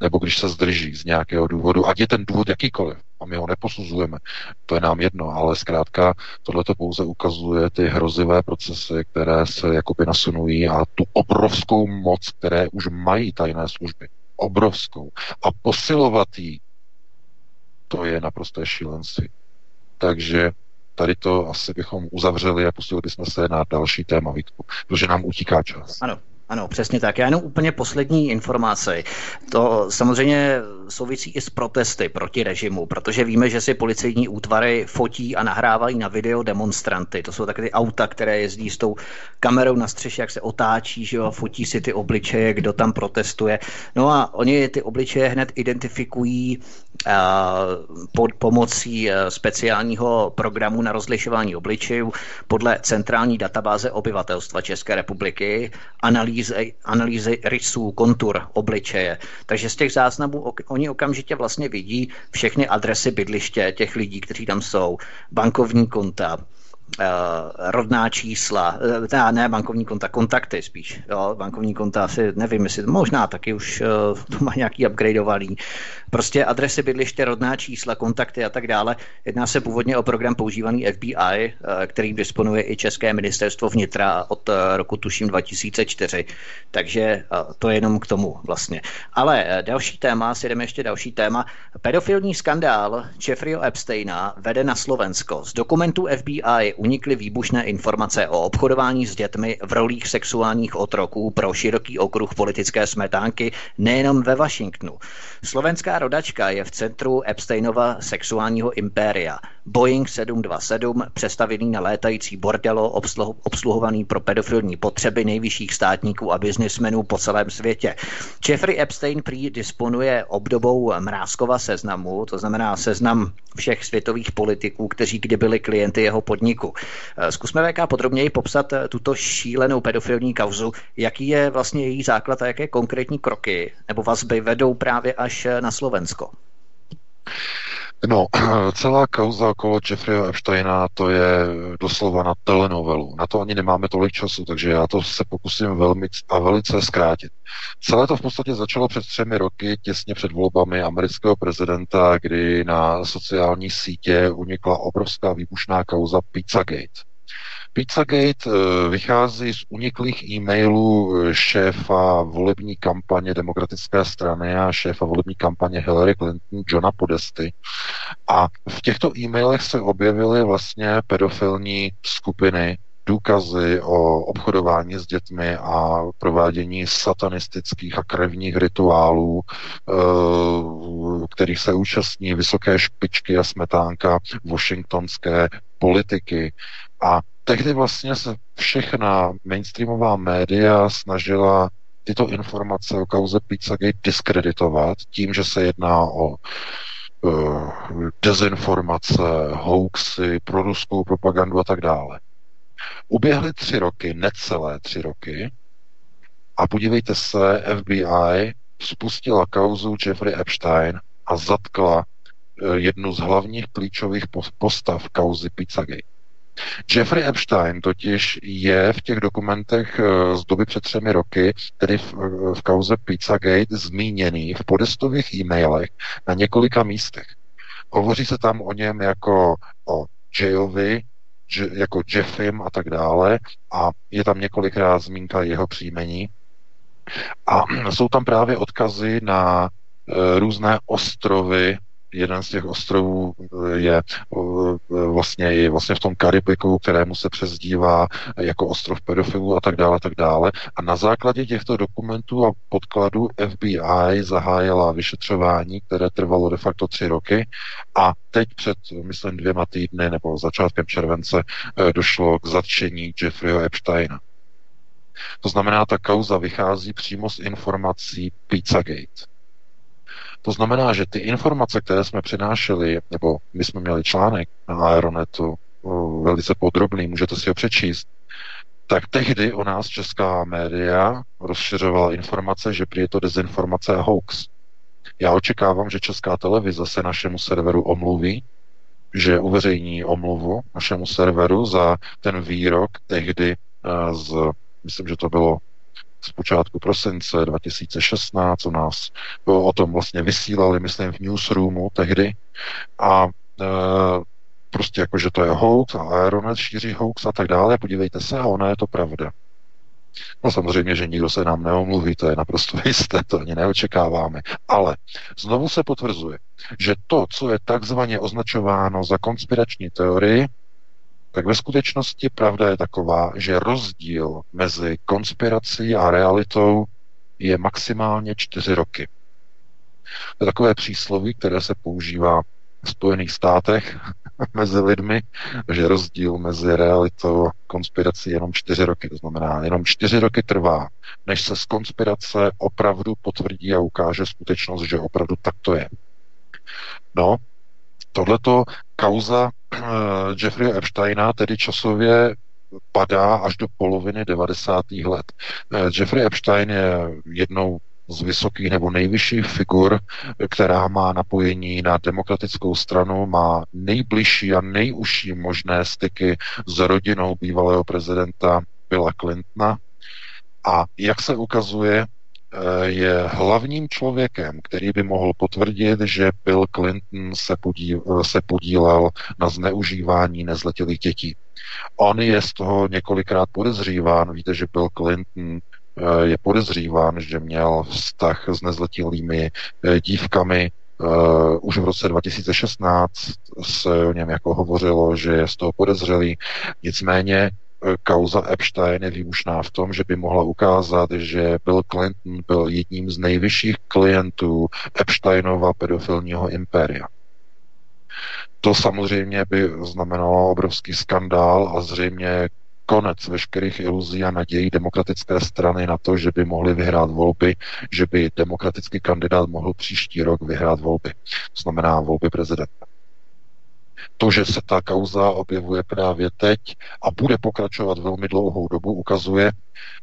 Nebo když se zdrží z nějakého důvodu, ať je ten důvod jakýkoliv, a my ho neposuzujeme, to je nám jedno, ale zkrátka tohle to pouze ukazuje ty hrozivé procesy, které se jakoby nasunují a tu obrovskou moc, které už mají tajné služby. Obrovskou. A posilovat jí, to je naprosté šílenství. Takže tady to asi bychom uzavřeli a pustili bychom se na další téma, Vítku, protože nám utíká čas. Ano, ano, přesně tak. Já jenom úplně poslední informace. To samozřejmě souvisí i s protesty proti režimu, protože víme, že si policejní útvary fotí a nahrávají na video demonstranty. To jsou taky ty auta, které jezdí s tou kamerou na střeše, jak se otáčí, že jo, fotí si ty obličeje, kdo tam protestuje. No a oni ty obličeje hned identifikují pod pomocí e, speciálního programu na rozlišování obličejů podle centrální databáze obyvatelstva České republiky, analýzy, analýzy rysů, kontur obličeje. Takže z těch záznamů oni okamžitě vlastně vidí všechny adresy bydliště těch lidí, kteří tam jsou, bankovní konta, rodná čísla, uh, ne bankovní konta, kontakty spíš. Jo, bankovní konta asi nevím, jestli možná taky už uh, to má nějaký upgradeovaný. Prostě adresy bydliště, rodná čísla, kontakty a tak dále. Jedná se původně o program používaný FBI, uh, který disponuje i České ministerstvo vnitra od roku tuším 2004. Takže to je jenom k tomu vlastně. Ale další téma, si jdeme ještě další téma. Pedofilní skandál Jeffreyho Epsteina vede na Slovensko. Z dokumentů FBI unikly výbušné informace o obchodování s dětmi v rolích sexuálních otroků pro široký okruh politické smetánky nejenom ve Washingtonu. Slovenská rodačka je v centru Epsteinova sexuálního impéria. Boeing 727, přestavený na létající bordelo, obsluhovaný pro pedofilní potřeby nejvyšších státníků a biznismenů po celém světě. Jeffrey Epstein prý disponuje obdobou Mrázkova seznamu, to znamená seznam všech světových politiků, kteří kdy byli klienty jeho podniku. Eh, zkusme VK podrobněji popsat eh, tuto šílenou pedofilní kauzu, jaký je vlastně její základ a jaké konkrétní kroky nebo vazby vedou právě až eh, na Slovensko. No, celá kauza okolo Jeffreyho Epsteina, to je doslova na telenovelu. Na to ani nemáme tolik času, takže já to se pokusím velmi a velice zkrátit. Celé to v podstatě začalo před třemi roky, těsně před volbami amerického prezidenta, kdy na sociální sítě unikla obrovská výbušná kauza Pizzagate. Pizzagate eh, vychází z uniklých e-mailů eh, šéfa volební kampaně demokratické strany a šéfa volební kampaně Hillary Clinton, Johna Podesty. A v těchto e-mailech se objevily vlastně pedofilní skupiny, důkazy o obchodování s dětmi a provádění satanistických a krevních rituálů, eh, kterých se účastní vysoké špičky a smetánka washingtonské politiky. A tehdy vlastně se všechna mainstreamová média snažila tyto informace o kauze Pizzagate diskreditovat tím, že se jedná o uh, dezinformace, hoaxy, proruskou propagandu a tak dále. Uběhly tři roky, necelé tři roky, a podívejte se, FBI spustila kauzu Jeffrey Epstein a zatkla eh, jednu z hlavních klíčových postav kauzy Pizzagate. Jeffrey Epstein totiž je v těch dokumentech eh, z doby před třemi roky, tedy v, eh, v kauze Pizzagate, zmíněný v podestových e-mailech na několika místech. Hovoří se tam o něm jako o Jayovi, jako Jeffim a tak dále a je tam několikrát zmínka jeho příjmení. A jsou tam právě odkazy na e, různé ostrovy jeden z těch ostrovů je vlastně, je vlastně v tom Karibiku, kterému se přezdívá jako ostrov pedofilů a tak dále, tak dále. A na základě těchto dokumentů a podkladů FBI zahájila vyšetřování, které trvalo de facto tři roky a teď před, myslím, dvěma týdny nebo začátkem července došlo k zatčení Jeffreyho Epsteina. To znamená, ta kauza vychází přímo z informací Pizzagate. To znamená, že ty informace, které jsme přinášeli, nebo my jsme měli článek na Aeronetu, velice podrobný, můžete si ho přečíst, tak tehdy o nás česká média rozšiřovala informace, že prý je to dezinformace a hoax. Já očekávám, že česká televize se našemu serveru omluví, že uveřejní omluvu našemu serveru za ten výrok tehdy z myslím, že to bylo z počátku prosince 2016, u nás o tom vlastně vysílali, myslím, v newsroomu tehdy a e, prostě jako, že to je hoax a Aeronet šíří hoax a tak dále, podívejte se a ona je to pravda. No samozřejmě, že nikdo se nám neomluví, to je naprosto jisté, to ani neočekáváme. Ale znovu se potvrzuje, že to, co je takzvaně označováno za konspirační teorii, tak ve skutečnosti pravda je taková, že rozdíl mezi konspirací a realitou je maximálně čtyři roky. To je takové přísloví, které se používá v Spojených státech mezi lidmi, že rozdíl mezi realitou a konspirací je jenom čtyři roky. To znamená, jenom čtyři roky trvá, než se z konspirace opravdu potvrdí a ukáže skutečnost, že opravdu tak to je. No, tohleto kauza uh, Jeffrey Epsteina tedy časově padá až do poloviny 90. let. Uh, Jeffrey Epstein je jednou z vysokých nebo nejvyšších figur, která má napojení na demokratickou stranu, má nejbližší a nejužší možné styky s rodinou bývalého prezidenta Billa Clintona. A jak se ukazuje, Eh, je hlavním člověkem, který by mohl potvrdit, že Bill Clinton se, podíl, eh, se podílel na zneužívání nezletilých dětí. On je z toho několikrát podezříván. Víte, že Bill Clinton eh, je podezříván, že měl vztah s nezletilými dívkami. Už v roce 2016 se o něm jako hovořilo, že je z toho podezřelý. Nicméně Eh, kauza Epstein je výbušná v tom, že by mohla ukázat, že Bill Clinton byl jedním z nejvyšších klientů Epsteinova pedofilního impéria. To samozřejmě by znamenalo obrovský skandál a zřejmě konec veškerých iluzí a nadějí demokratické strany na to, že by mohli vyhrát volby, že by demokratický kandidát mohl příští rok vyhrát volby. To znamená volby prezidenta. To, že se ta kauza objevuje právě teď a bude pokračovat velmi dlouhou dobu, ukazuje,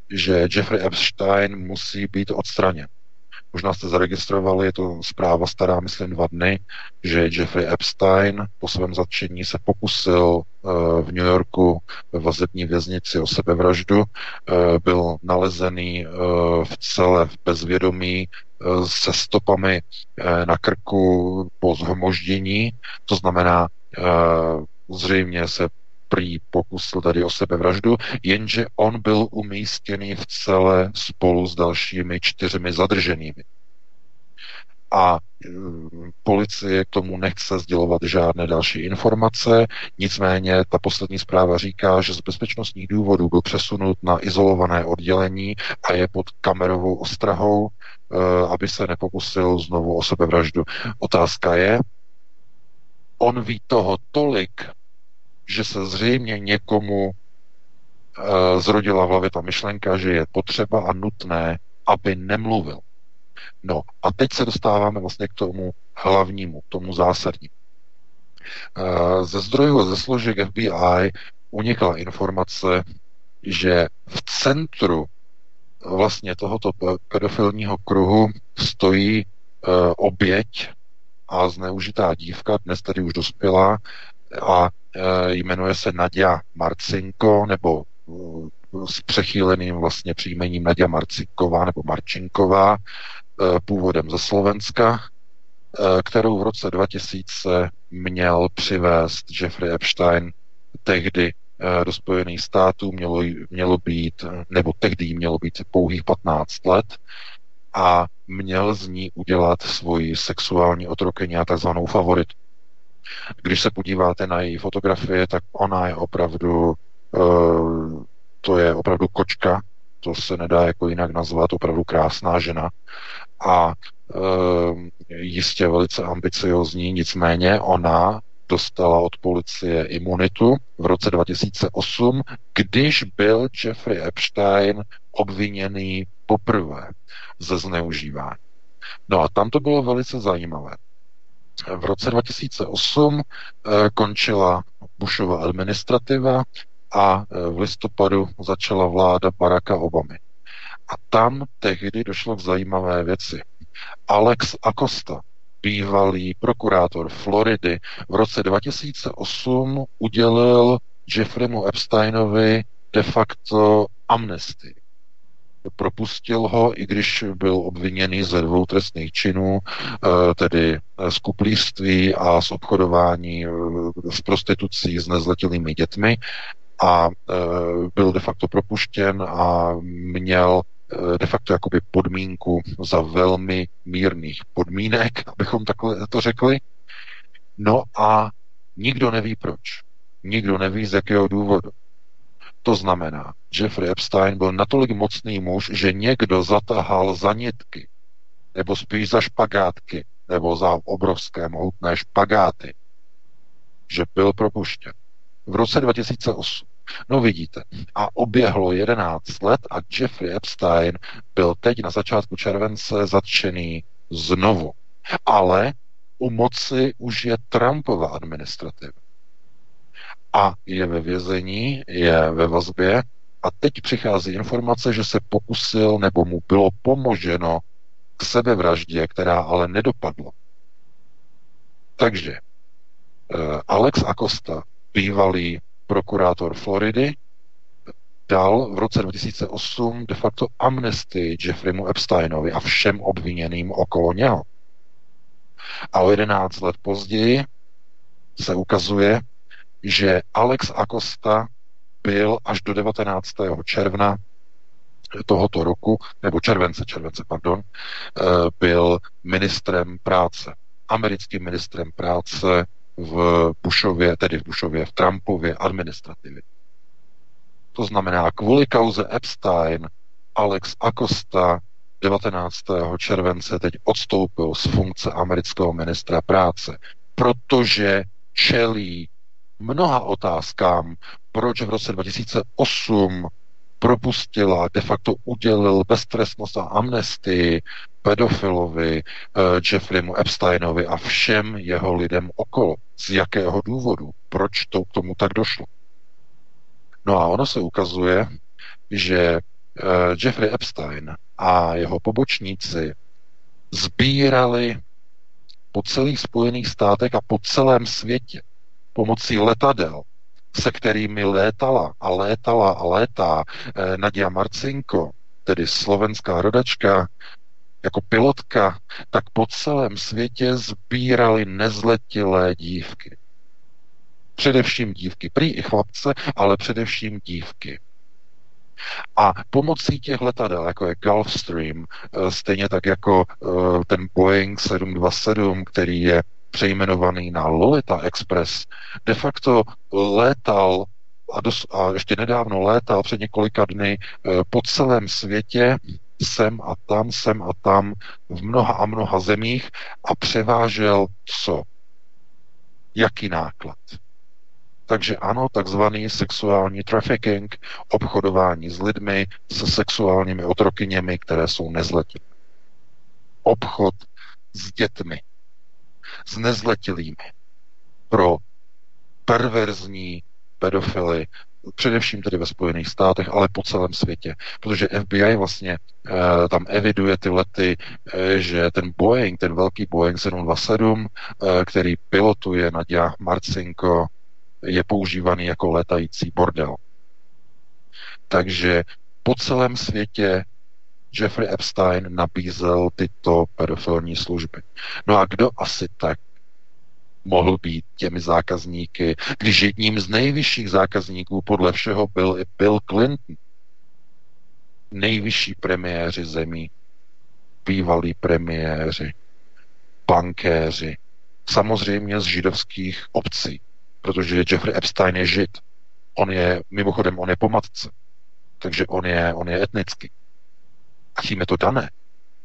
že Jeffrey Epstein musí být odstraněn. Možná jste zaregistrovali, je to zpráva stará, myslím, dva dny, že Jeffrey Epstein po svém zatčení se pokusil uh, v New Yorku ve vazební věznici o sebevraždu. Uh, byl nalezený uh, v celé v bezvědomí se stopami na krku po zhmoždění, to znamená Eh, zřejmě se prý pokusil tady o sebevraždu, jenže on byl umístěný v celé spolu s dalšími čtyřmi zadrženými. A eh, policie k tomu nechce sdělovat žádné další informace, nicméně ta poslední zpráva říká, že z bezpečnostních důvodů byl přesunut na izolované oddělení a je pod kamerovou ostrahou, eh, aby se nepokusil znovu o sebevraždu. Otázka je, on ví toho tolik, že se zřejmě někomu e, zrodila v hlavě ta myšlenka, že je potřeba a nutné, aby nemluvil. No a teď se dostáváme vlastně k tomu hlavnímu, tomu zásadnímu. E, ze zdrojů a ze složek FBI unikla informace, že v centru vlastně tohoto pedofilního kruhu stojí e, oběť a zneužitá dívka, dnes tedy už dospělá, a e, jmenuje se Nadia Marcinko, nebo e, s přechýleným vlastně příjmením Nadia Marcinková nebo Marčinková, e, původem ze Slovenska, kterou v roce 2000 měl přivést Jeffrey Epstein. Tehdy do Spojených států, mělo, mělo být, nebo tehdy mělo být pouhých 15 let, a měl z ní udělat svoji sexuální otrokyni a takzvanou favoritu. Když se podíváte na její fotografie, tak ona je opravdu, uh, to je opravdu kočka, to se nedá jako jinak nazvat, opravdu krásná žena a uh, jistě velice ambiciozní, nicméně ona dostala od policie imunitu v roce 2008, když byl Jeffrey Epstein obviněný poprvé ze zneužívání. No a tam to bylo velice zajímavé. V roce 2008 eh, končila Bushova administrativa a eh, v listopadu začala vláda Baracka Obamy. A tam tehdy došlo k zajímavé věci. Alex Acosta, bývalý prokurátor Floridy, v roce 2008 udělil Jeffreymu Epsteinovi de facto amnestii. Propustil ho, i když byl obviněný ze dvou trestných činů, eh, tedy z kuplířství a z obchodování s eh, prostitucí s nezletilými dětmi. A eh, byl de facto propuštěn a měl de facto jakoby podmínku za velmi mírných podmínek, abychom takhle to řekli. No a nikdo neví proč. Nikdo neví z jakého důvodu. To znamená, Jeffrey Epstein byl natolik mocný muž, že někdo zatahal za nitky, nebo spíš za špagátky, nebo za obrovské mohutné špagáty, že byl propuštěn. V roce 2008. No vidíte, a oběhlo 11 let a Jeffrey Epstein byl teď na začátku července zatčený znovu. Ale u moci už je Trumpova administrativa a je ve vězení, je ve vazbě a teď přichází informace, že se pokusil nebo mu bylo pomoženo k sebevraždě, která ale nedopadla. Takže eh, Alex Acosta, bývalý prokurátor Floridy, dal v roce 2008 de facto amnestii Jeffreymu Epsteinovi a všem obviněným okolo něho. A o 11 let později se ukazuje, že Alex Acosta byl až do 19. června tohoto roku, nebo července, července, pardon, eh, byl ministrem práce, americkým ministrem práce v Bushově, tedy v Bushově, v Trumpově administrativě. To znamená, kvůli kauze Epstein Alex Acosta 19. července teď odstoupil z funkce amerického ministra práce, protože čelí mnoha otázkám, proč v roce 2008 propustila, de facto udělil beztrestnost a amnestii pedofilovi uh, Jeffreymu Epsteinovi a všem jeho lidem okolo. Z jakého důvodu? Proč to k tomu tak došlo? No a ono se ukazuje, že uh, Jeffrey Epstein a jeho pobočníci sbírali po celých Spojených státech a po celém světě pomocí letadel, se kterými létala a létala a létá eh, Nadia Marcinko, tedy slovenská rodačka, jako pilotka, tak po celém světě sbírali nezletilé dívky. Především dívky, prý i chlapce, ale především dívky. A pomocí těch letadel, jako je Gulfstream, eh, stejně tak jako eh, ten Boeing 727, který je přejmenovaný na Lolita Express, de facto létal a, dos, a ještě nedávno létal před několika dny eh, po celém světě sem a tam, sem a tam v mnoha a mnoha zemích a převážel co? Jaký náklad? Takže ano, takzvaný sexuální trafficking, obchodování s lidmi, se sexuálními otrokyněmi, které jsou nezletilé. Obchod s dětmi, s nezletilými pro perverzní pedofily, především tedy ve Spojených státech, ale po celém světě. Protože FBI vlastně e, tam eviduje ty lety, e, že ten Boeing, ten velký Boeing 727, e, eh, který pilotuje Nadia Marcinko, je používaný jako letající bordel. Takže po celém světě Jeffrey Epstein nabízel tyto pedofilní služby. No a kdo asi tak mohl být těmi zákazníky, když jedním z nejvyšších zákazníků podle všeho byl i Bill Clinton, nejvyšší premiéři zemí, bývalí premiéři, bankéři, samozřejmě z židovských obcí, protože Jeffrey Epstein je žid. On je, mimochodem, on je po matce, takže on je, on je etnický. A tím je to dané.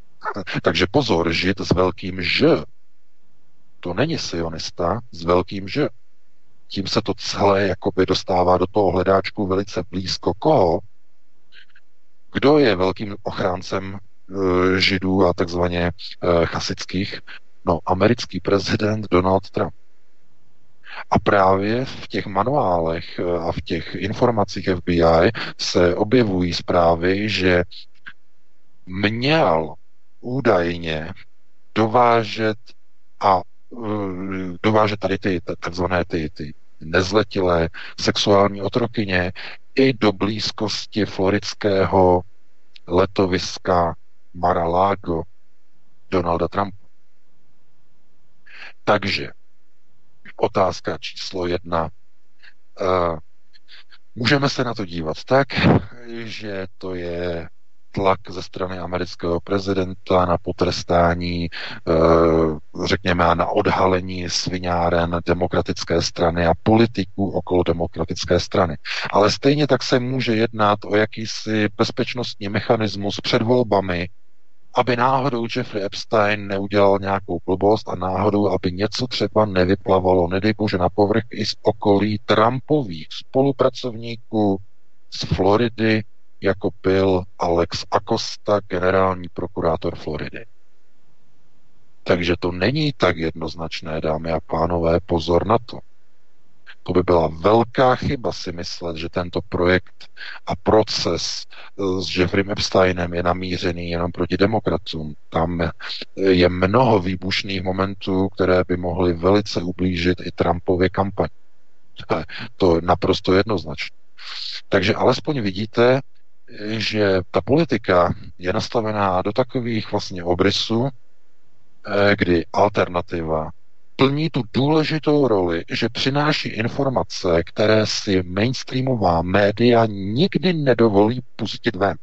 takže pozor, žid s velkým Ž. To není sionista s velkým Ž. Tím se to celé jakoby dostává do toho hledáčku velice blízko koho? Kdo je velkým ochráncem e, židů a takzvaně e, chasických? No, americký prezident Donald Trump. A právě v těch manuálech e, a v těch informacích FBI se objevují zprávy, že měl údajně dovážet a dovážet tady ty takzvané ty, ty nezletilé sexuální otrokyně i do blízkosti floridského letoviska Mar-a-Lago Donalda Trumpa. Takže otázka číslo jedna. Uh, můžeme se na to dívat tak, že to je tlak ze strany amerického prezidenta na potrestání, eh, řekněme, na odhalení svináren demokratické strany a politiků okolo demokratické strany. Ale stejně tak se může jednat o jakýsi bezpečnostní mechanismus před volbami, aby náhodou Jeffrey Epstein neudělal nějakou blbost a náhodou, aby něco třeba nevyplavalo, nedej bože, na povrch i z okolí Trumpových spolupracovníků z Floridy, jako byl Alex Acosta, generální prokurátor Floridy. Takže to není tak jednoznačné, dámy a pánové, pozor na to. To by byla velká chyba si myslet, že tento projekt a proces eh, s Jeffrey Epsteinem je namířený jenom proti demokratům. Tam je mnoho výbušných momentů, které by mohly velice ublížit i Trumpově kampaň. To je naprosto jednoznačné. Takže alespoň vidíte, že ta politika je nastavená do takových vlastně obrysů, eh, kdy alternativa plní tu důležitou roli, že přináší informace, které si mainstreamová média nikdy nedovolí pustit ven.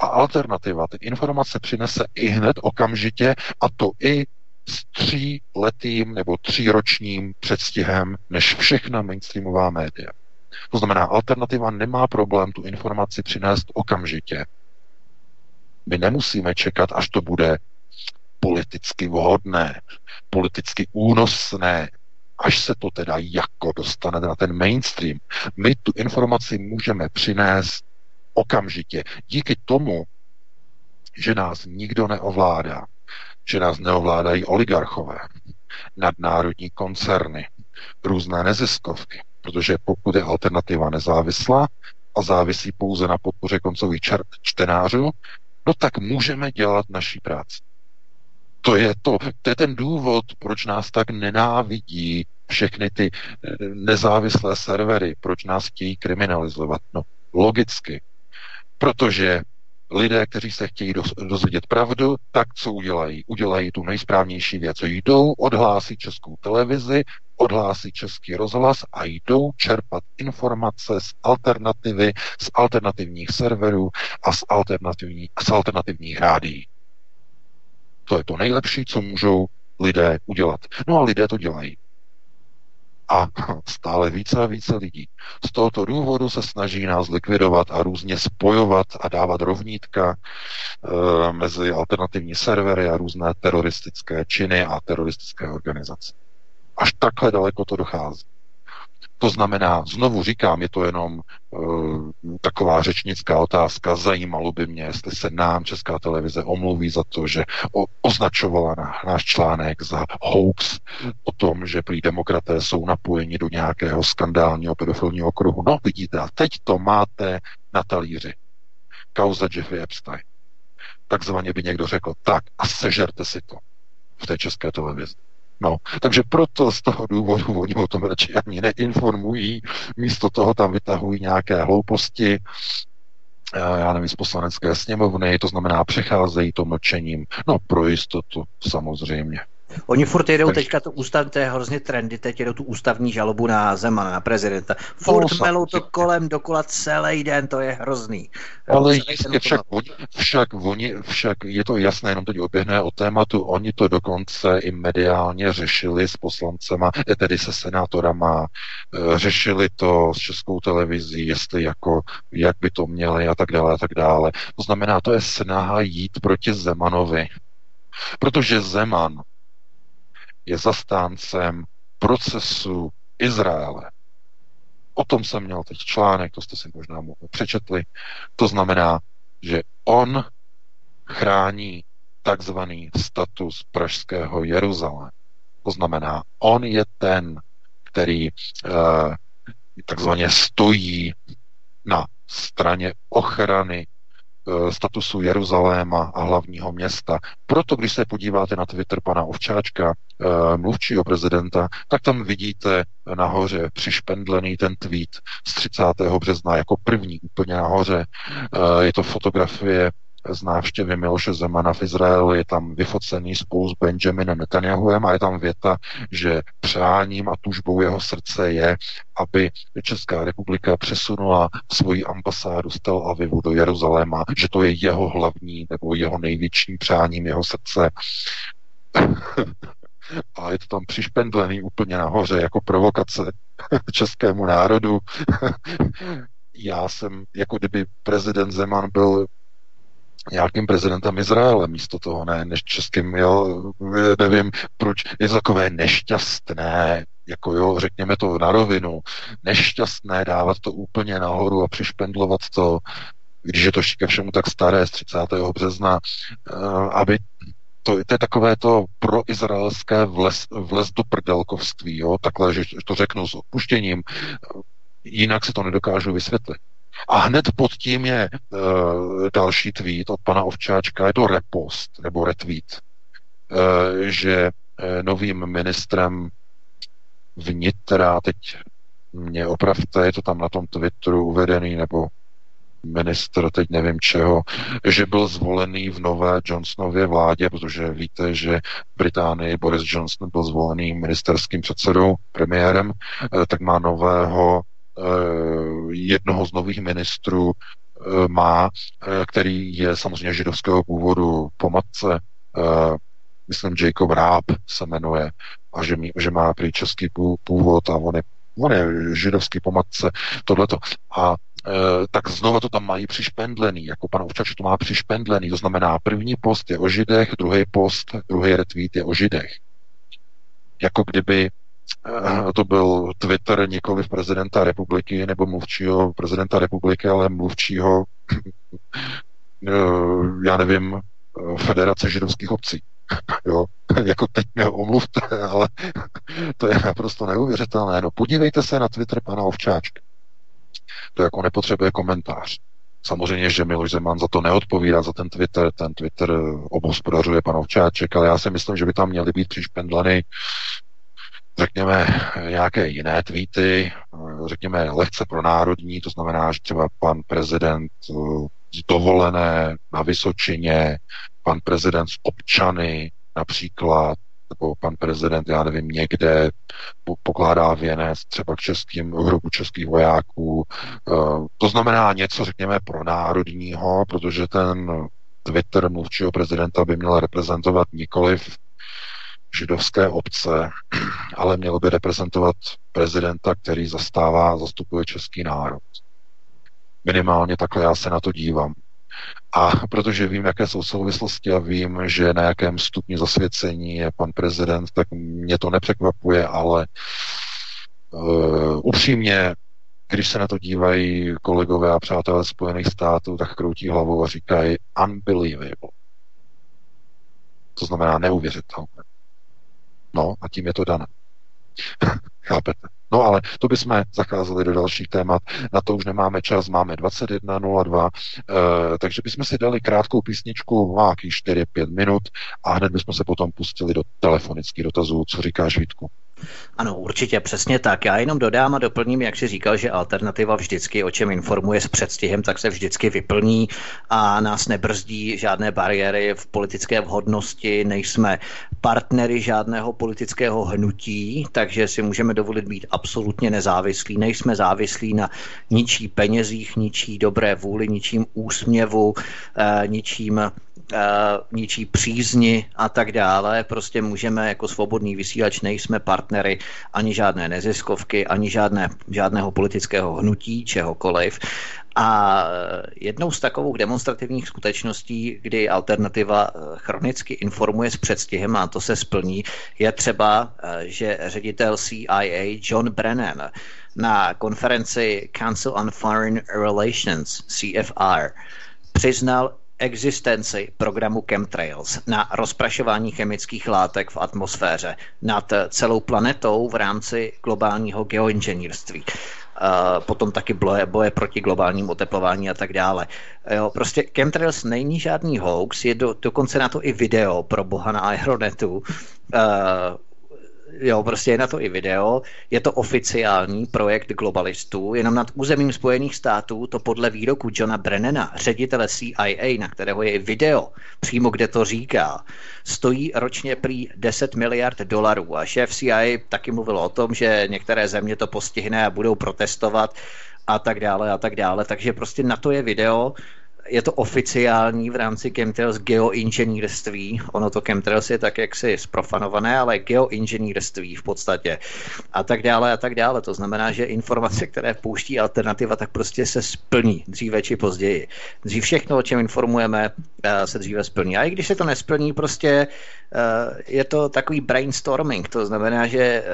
A alternativa ty informace přinese i hned okamžitě, a to i s tříletým nebo tříročním předstihem než všechna mainstreamová média. To znamená, alternativa nemá problém tu informaci přinést okamžitě. My nemusíme čekat, až to bude politicky vhodné, politicky únosné, až se to teda jako dostane na ten mainstream. My tu informaci můžeme přinést okamžitě. Díky tomu, že nás nikdo neovládá, že nás neovládají oligarchové, nadnárodní koncerny, různé neziskovky, Protože pokud je alternativa nezávislá a závisí pouze na podpoře koncových čtenářů, no tak můžeme dělat naší práci. To je to, to je ten důvod, proč nás tak nenávidí všechny ty eh, nezávislé servery, proč nás chtějí kriminalizovat. No, logicky. Protože lidé, kteří se chtějí dozvědět pravdu, tak co udělají? Udělají tu nejsprávnější věc. Jdou, odhlásí českou televizi, odhlásí český rozhlas a jdou čerpat informace z alternativy, z alternativních serverů a z, alternativní, z alternativních rádií. To je to nejlepší, co můžou lidé udělat. No a lidé to dělají a stále více a více lidí. Z tohoto důvodu se snaží nás likvidovat a různě spojovat a dávat rovnítka e, mezi alternativní servery a různé teroristické činy a teroristické organizace. Až takhle daleko to dochází. To znamená, znovu říkám, je to jenom uh, taková řečnická otázka. Zajímalo by mě, jestli se nám Česká televize omluví za to, že o, označovala na, náš článek za hoax o tom, že prý demokraté jsou napojeni do nějakého skandálního pedofilního okruhu. No vidíte, a teď to máte na talíři. Kauza Jeffrey Epstein. Takzvaně by někdo řekl, tak a sežerte si to v té české televizi. No, takže proto z toho důvodu oni o tom radši ani neinformují, místo toho tam vytahují nějaké hlouposti, eh, já nevím, z poslanecké sněmovny, to znamená přecházejí to mlčením, no pro jistotu samozřejmě. Oni furt jedou tak... teďka to ústav, to je hrozně trendy, teď jedou tu ústavní žalobu na Zemana, na prezidenta. Furt no, melou to kolem dokola celý den, to je hrozný. Ale jistě však, oni, však, oni, však je to jasné, jenom teď oběhne o tématu, oni to dokonce i mediálně řešili s poslancema, eh, tedy se senátorama, eh, řešili to s českou televizí, jestli jako, jak by to měli a tak dále a tak dále. To znamená, to je snaha jít proti Zemanovi. Protože Zeman je zastáncem procesu Izraele. O tom jsem měl teď článek, to jste si možná přečetli. To znamená, že on chrání takzvaný status pražského Jeruzaléma. To znamená, on je ten, který eh, takzvaně stojí na straně ochrany statusu Jeruzaléma a hlavního města. Proto, když se podíváte na Twitter pana Ovčáčka, eh, mluvčího prezidenta, tak tam vidíte nahoře přišpendlený ten tweet z 30. března jako první úplně nahoře. Eh, je to fotografie z návštěvy Miloše Zemana v Izraeli, je tam vyfocený spolu s Benjaminem Netanyahuem a je tam věta, že přáním a tužbou jeho srdce je, aby Česká republika přesunula svoji ambasádu z Tel Avivu do Jeruzaléma, že to je jeho hlavní nebo jeho největším přáním jeho srdce. a je to tam přišpendlený úplně nahoře jako provokace českému národu. Já jsem, jako kdyby prezident Zeman byl nějakým prezidentem Izraele místo toho, ne, než českým, jo, nevím, proč je to takové nešťastné, jako jo, řekněme to na rovinu, nešťastné dávat to úplně nahoru a přišpendlovat to, když je to ke všemu tak staré z 30. března, eh, aby to, to je takové to proizraelské vles, vles do prdelkovství, jo, takhle, že to řeknu s odpuštěním, jinak si to nedokážu vysvětlit. A hned pod tím je uh, další tweet od pana Ovčáčka, je to repost nebo retweet, uh, že uh, novým ministrem vnitra, teď mě opravte, je to tam na tom Twitteru uvedený, nebo ministr, teď nevím čeho, že byl zvolený v nové Johnsonově vládě, protože víte, že v Británii Boris Johnson byl zvolený ministerským předsedou, premiérem, tak má nového Eh, jednoho z nových ministrů eh, má, eh, který je samozřejmě židovského původu po matce, myslím Jacob Raab se jmenuje, a že, že má prý český původ a on je, on je židovský po matce, tohleto. A tak znova to tam mají přišpendlený, jako pan Ovčač to má přišpendlený, to znamená první post je o židech, druhý post, druhý retweet je o židech. Jako kdyby Eh, to byl Twitter nikoli prezidenta republiky nebo mluvčího prezidenta republiky, ale mluvčího, eh, já nevím, eh, Federace židovských obcí. Jo, jako teď mě omluvte, ale to je naprosto neuvěřitelné. No podívejte se na Twitter pana Ovčáčka. To jako nepotřebuje komentář. Samozřejmě, že Miloš Zeman za to neodpovídá, za ten Twitter, ten Twitter obhospodařuje pan Ovčáček, ale já si myslím, že by tam měly být přišpendleny řekněme, nějaké jiné tweety, řekněme, lehce pro národní, to znamená, že třeba pan prezident eh, dovolené na Vysočině, pan prezident z občany například, nebo pan prezident, já nevím, někde pokládá věnec třeba k českým hrobu českých vojáků. Eh, to znamená něco, řekněme, pro národního, protože ten Twitter mluvčího prezidenta by měl reprezentovat nikoliv židovské obce, ale měl by reprezentovat prezidenta, který zastává, zastupuje český národ. Minimálně takhle já se na to dívám. A protože vím, jaké jsou souvislosti a vím, že na jakém stupni zasvěcení je pan prezident, tak mě to nepřekvapuje, ale uh, upřímně, když se na to dívají kolegové a přátelé Spojených států, tak kroutí hlavou a říkají unbelievable. To znamená neuvěřitelné. No a tím je to dané. Chápete? No ale to bychom zacházeli do dalších témat. Na to už nemáme čas, máme 21.02, e, takže bychom si dali krátkou písničku, má 4-5 minut a hned bychom se potom pustili do telefonických dotazů. Co říkáš, Vítku? Ano, určitě, přesně tak. Já jenom dodám a doplním, jak si říkal, že alternativa vždycky, o čem informuje s předstihem, tak se vždycky vyplní a nás nebrzdí žádné bariéry v politické vhodnosti, nejsme partnery žádného politického hnutí, takže si můžeme dovolit být absolutně nezávislí. Nejsme závislí na ničí penězích, ničí dobré vůli, ničím úsměvu, eh, ničím ničí přízni a tak dále. Prostě můžeme jako svobodný vysílač, nejsme partnery ani žádné neziskovky, ani žádné, žádného politického hnutí, čehokoliv. A jednou z takových demonstrativních skutečností, kdy alternativa eh, chronicky informuje s předstihem a to se splní, je třeba, eh, že ředitel CIA John Brennan na konferenci Council on Foreign Relations, CFR, přiznal existenci programu chemtrails na rozprašování chemických látek v atmosféře nad celou planetou v rámci globálního geoinženýrství. Uh, potom taky boje, boje proti globálnímu oteplování a tak dále. Jo, prostě chemtrails není žádný hoax, je do, dokonce na to i video pro boha na Aeronetu. Jo, prostě je na to i video, je to oficiální projekt globalistů, jenom nad územím Spojených států to podle výroku Johna Brennana, ředitele CIA, na kterého je i video, přímo kde to říká, stojí ročně prý 10 miliard dolarů. A šéf CIA taky mluvil o tom, že některé země to postihne a budou protestovat a tak dále a tak dále, takže prostě na to je video, je to oficiální v rámci chemtrails geoinženýrství. Ono to chemtrails je tak jaksi zprofanované, ale geoinženýrství v podstatě. A tak dále a tak dále. To znamená, že informace, které pouští alternativa, tak prostě se splní dříve či později. Dřív všechno, o čem informujeme, eh, se dříve splní. A i když se to nesplní, prostě eh, je to takový brainstorming. To znamená, že eh,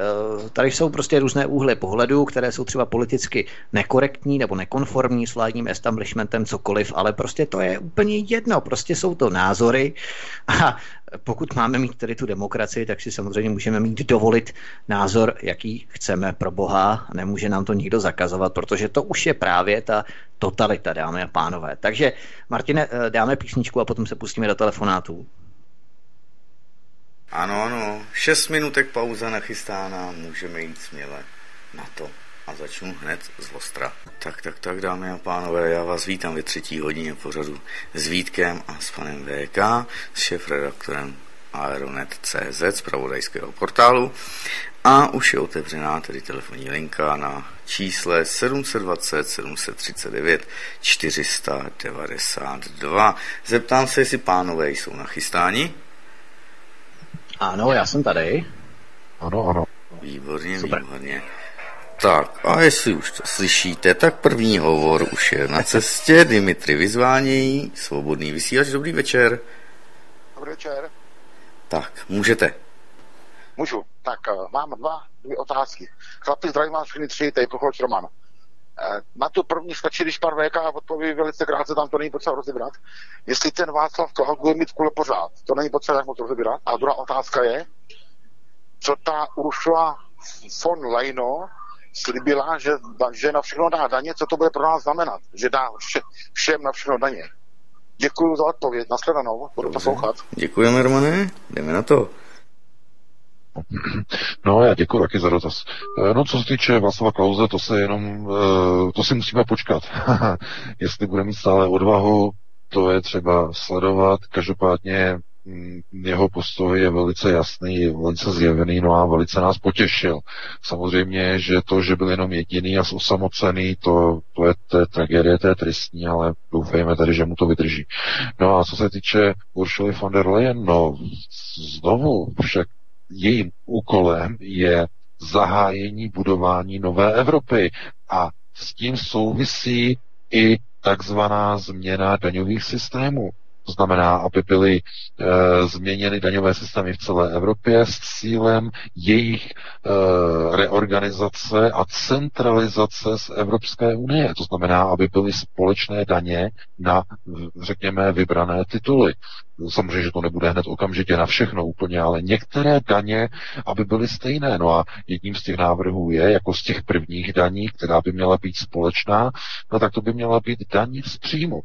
tady jsou prostě různé úhly pohledu, které jsou třeba politicky nekorektní nebo nekonformní s vládním establishmentem, cokoliv, ale prostě to je úplně jedno, prostě jsou to názory a pokud máme mít tedy tu demokracii, tak si samozřejmě můžeme mít dovolit názor, jaký chceme pro Boha nemůže nám to nikdo zakazovat, protože to už je právě ta totalita, dámy a pánové. Takže, Martine, eh, dáme písničku a potom se pustíme do telefonátů. Ano, ano, šest minutek pauza nachystána, můžeme jít směle na to a začnu hned z ostra. Tak, tak, tak, dámy a pánové, já vás vítám ve třetí hodině pořadu s Vítkem a s panem VK, s šéf-redaktorem Aeronet.cz z pravodajského portálu a už je otevřená tedy telefonní linka na čísle 720 739 492. Zeptám se, jestli pánové jsou nachystáni. Ano, já jsem tady. Ano, ano. Výborně, Super. výborně. Tak a jestli už to slyšíte, tak první hovor už je na cestě. Dimitri vyzvánějí, svobodný vysílač, dobrý večer. Dobrý večer. Tak, můžete. Můžu. Tak uh, mám dva, dvě otázky. Chlapi, zdravím vás všechny tři, tady Pochoč Roman. Uh, na tu první stačí, když pan VK odpoví velice krátce, tam to není potřeba rozebrat. Jestli ten Václav Klaus bude mít kule pořád, to není potřeba jak moc rozebrat. A druhá otázka je, co ta Ursula von Leino slibila, že, že na všechno dá daně, co to bude pro nás znamenat, že dá vše, všem na všechno daně. Děkuji za odpověď, nashledanou, budu poslouchat. Děkujeme, Romane, jdeme na to. No, já děkuji taky za dotaz. Eh, no, co se týče Václava Klauze, to se jenom, eh, to si musíme počkat. Jestli bude mít stále odvahu, to je třeba sledovat. Každopádně jeho postoj je velice jasný, velice zjevený, no a velice nás potěšil. Samozřejmě, že to, že byl jenom jediný a osamocený, to, to je té tragédie, to je tristní, ale doufejme tady, že mu to vydrží. No a co se týče Uršuly von der Leyen, no znovu však jejím úkolem je zahájení budování nové Evropy a s tím souvisí i takzvaná změna daňových systémů. To znamená, aby byly e, změněny daňové systémy v celé Evropě s cílem jejich e, reorganizace a centralizace z Evropské unie. To znamená, aby byly společné daně na, řekněme, vybrané tituly. Samozřejmě, že to nebude hned okamžitě na všechno úplně, ale některé daně, aby byly stejné. No a jedním z těch návrhů je, jako z těch prvních daní, která by měla být společná, no tak to by měla být daň z příjmu.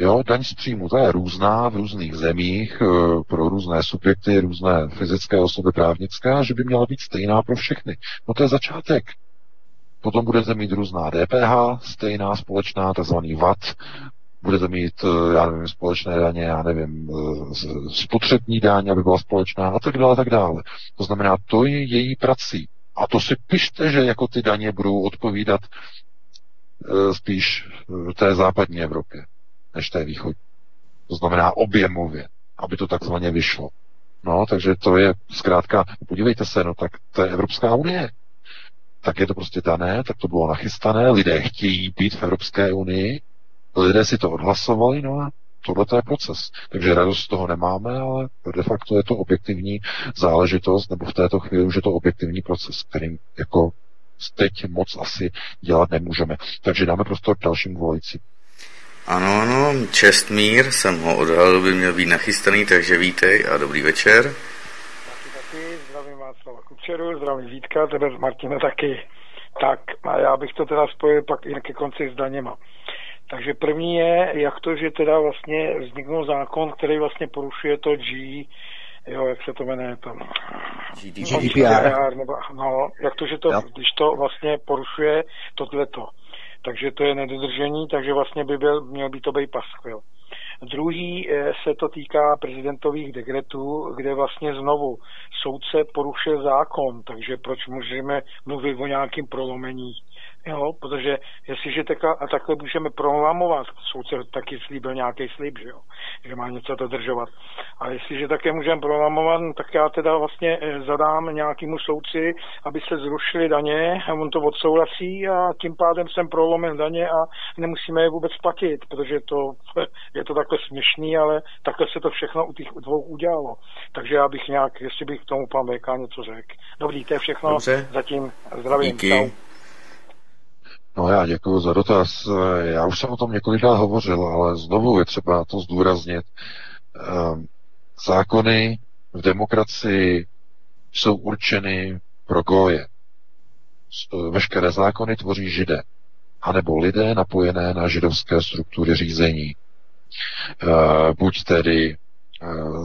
Jo, daň z příjmu, to je různá v různých zemích eh, pro různé subjekty, různé fyzické osoby právnické, že by měla být stejná pro všechny. No to je začátek. Potom budete mít různá DPH, stejná, společná, takzvaný VAT, budete mít, eh, já nevím, společné daně, já nevím, eh, spotřební daň, aby byla společná a tak dále, tak dále. To znamená, to je její prací. A to si pište, že jako ty daně budou odpovídat spíš té západní Evropě než té východní. To znamená objemově, aby to takzvaně vyšlo. No, takže to je zkrátka, podívejte se, no tak to je Evropská unie. Tak je to prostě dané, tak to bylo nachystané, lidé chtějí být v Evropské unii, lidé si to odhlasovali, no a tohle je proces. Takže radost z toho nemáme, ale de facto je to objektivní záležitost, nebo v této chvíli už je to objektivní proces, kterým jako teď moc asi dělat nemůžeme. Takže dáme prostor dalším volajícím. Ano, ano, Čestmír, jsem ho odhalil, by měl být nachystaný, takže vítej a dobrý večer. Taky, taky, zdravím Václava Kučeru, zdravím Vítka, tebe z Martina taky. Tak, a já bych to teda spojil pak i ke konci s daněma. Takže první je, jak to, že teda vlastně vzniknul zákon, který vlastně porušuje to G, jo, jak se to jmenuje, to GDPR. Nebo, no, jak to, že to, jo. když to vlastně porušuje tohleto takže to je nedodržení, takže vlastně by byl, měl by to být paskvil. Druhý eh, se to týká prezidentových dekretů, kde vlastně znovu soudce porušil zákon, takže proč můžeme mluvit o nějakým prolomení Jo, protože jestliže takhle, a takhle můžeme prolamovat, soudce taky slíbil nějaký slib, že, jo, že má něco dodržovat. A jestliže také můžeme prolamovat, no, tak já teda vlastně eh, zadám nějakému soudci, aby se zrušily daně, a on to odsouhlasí a tím pádem jsem prolomen daně a nemusíme je vůbec platit, protože to je to takhle směšný, ale takhle se to všechno u těch dvou udělalo. Takže já bych nějak, jestli bych k tomu pan VK něco řekl. Dobrý, to je všechno. Dobře. Zatím zdravím. Díky. Čau. No já děkuji za dotaz. Já už jsem o tom několikrát hovořil, ale znovu je třeba to zdůraznit. Ehm, zákony v demokracii jsou určeny pro goje. Veškeré zákony tvoří židé, anebo lidé napojené na židovské struktury řízení. Ehm, buď tedy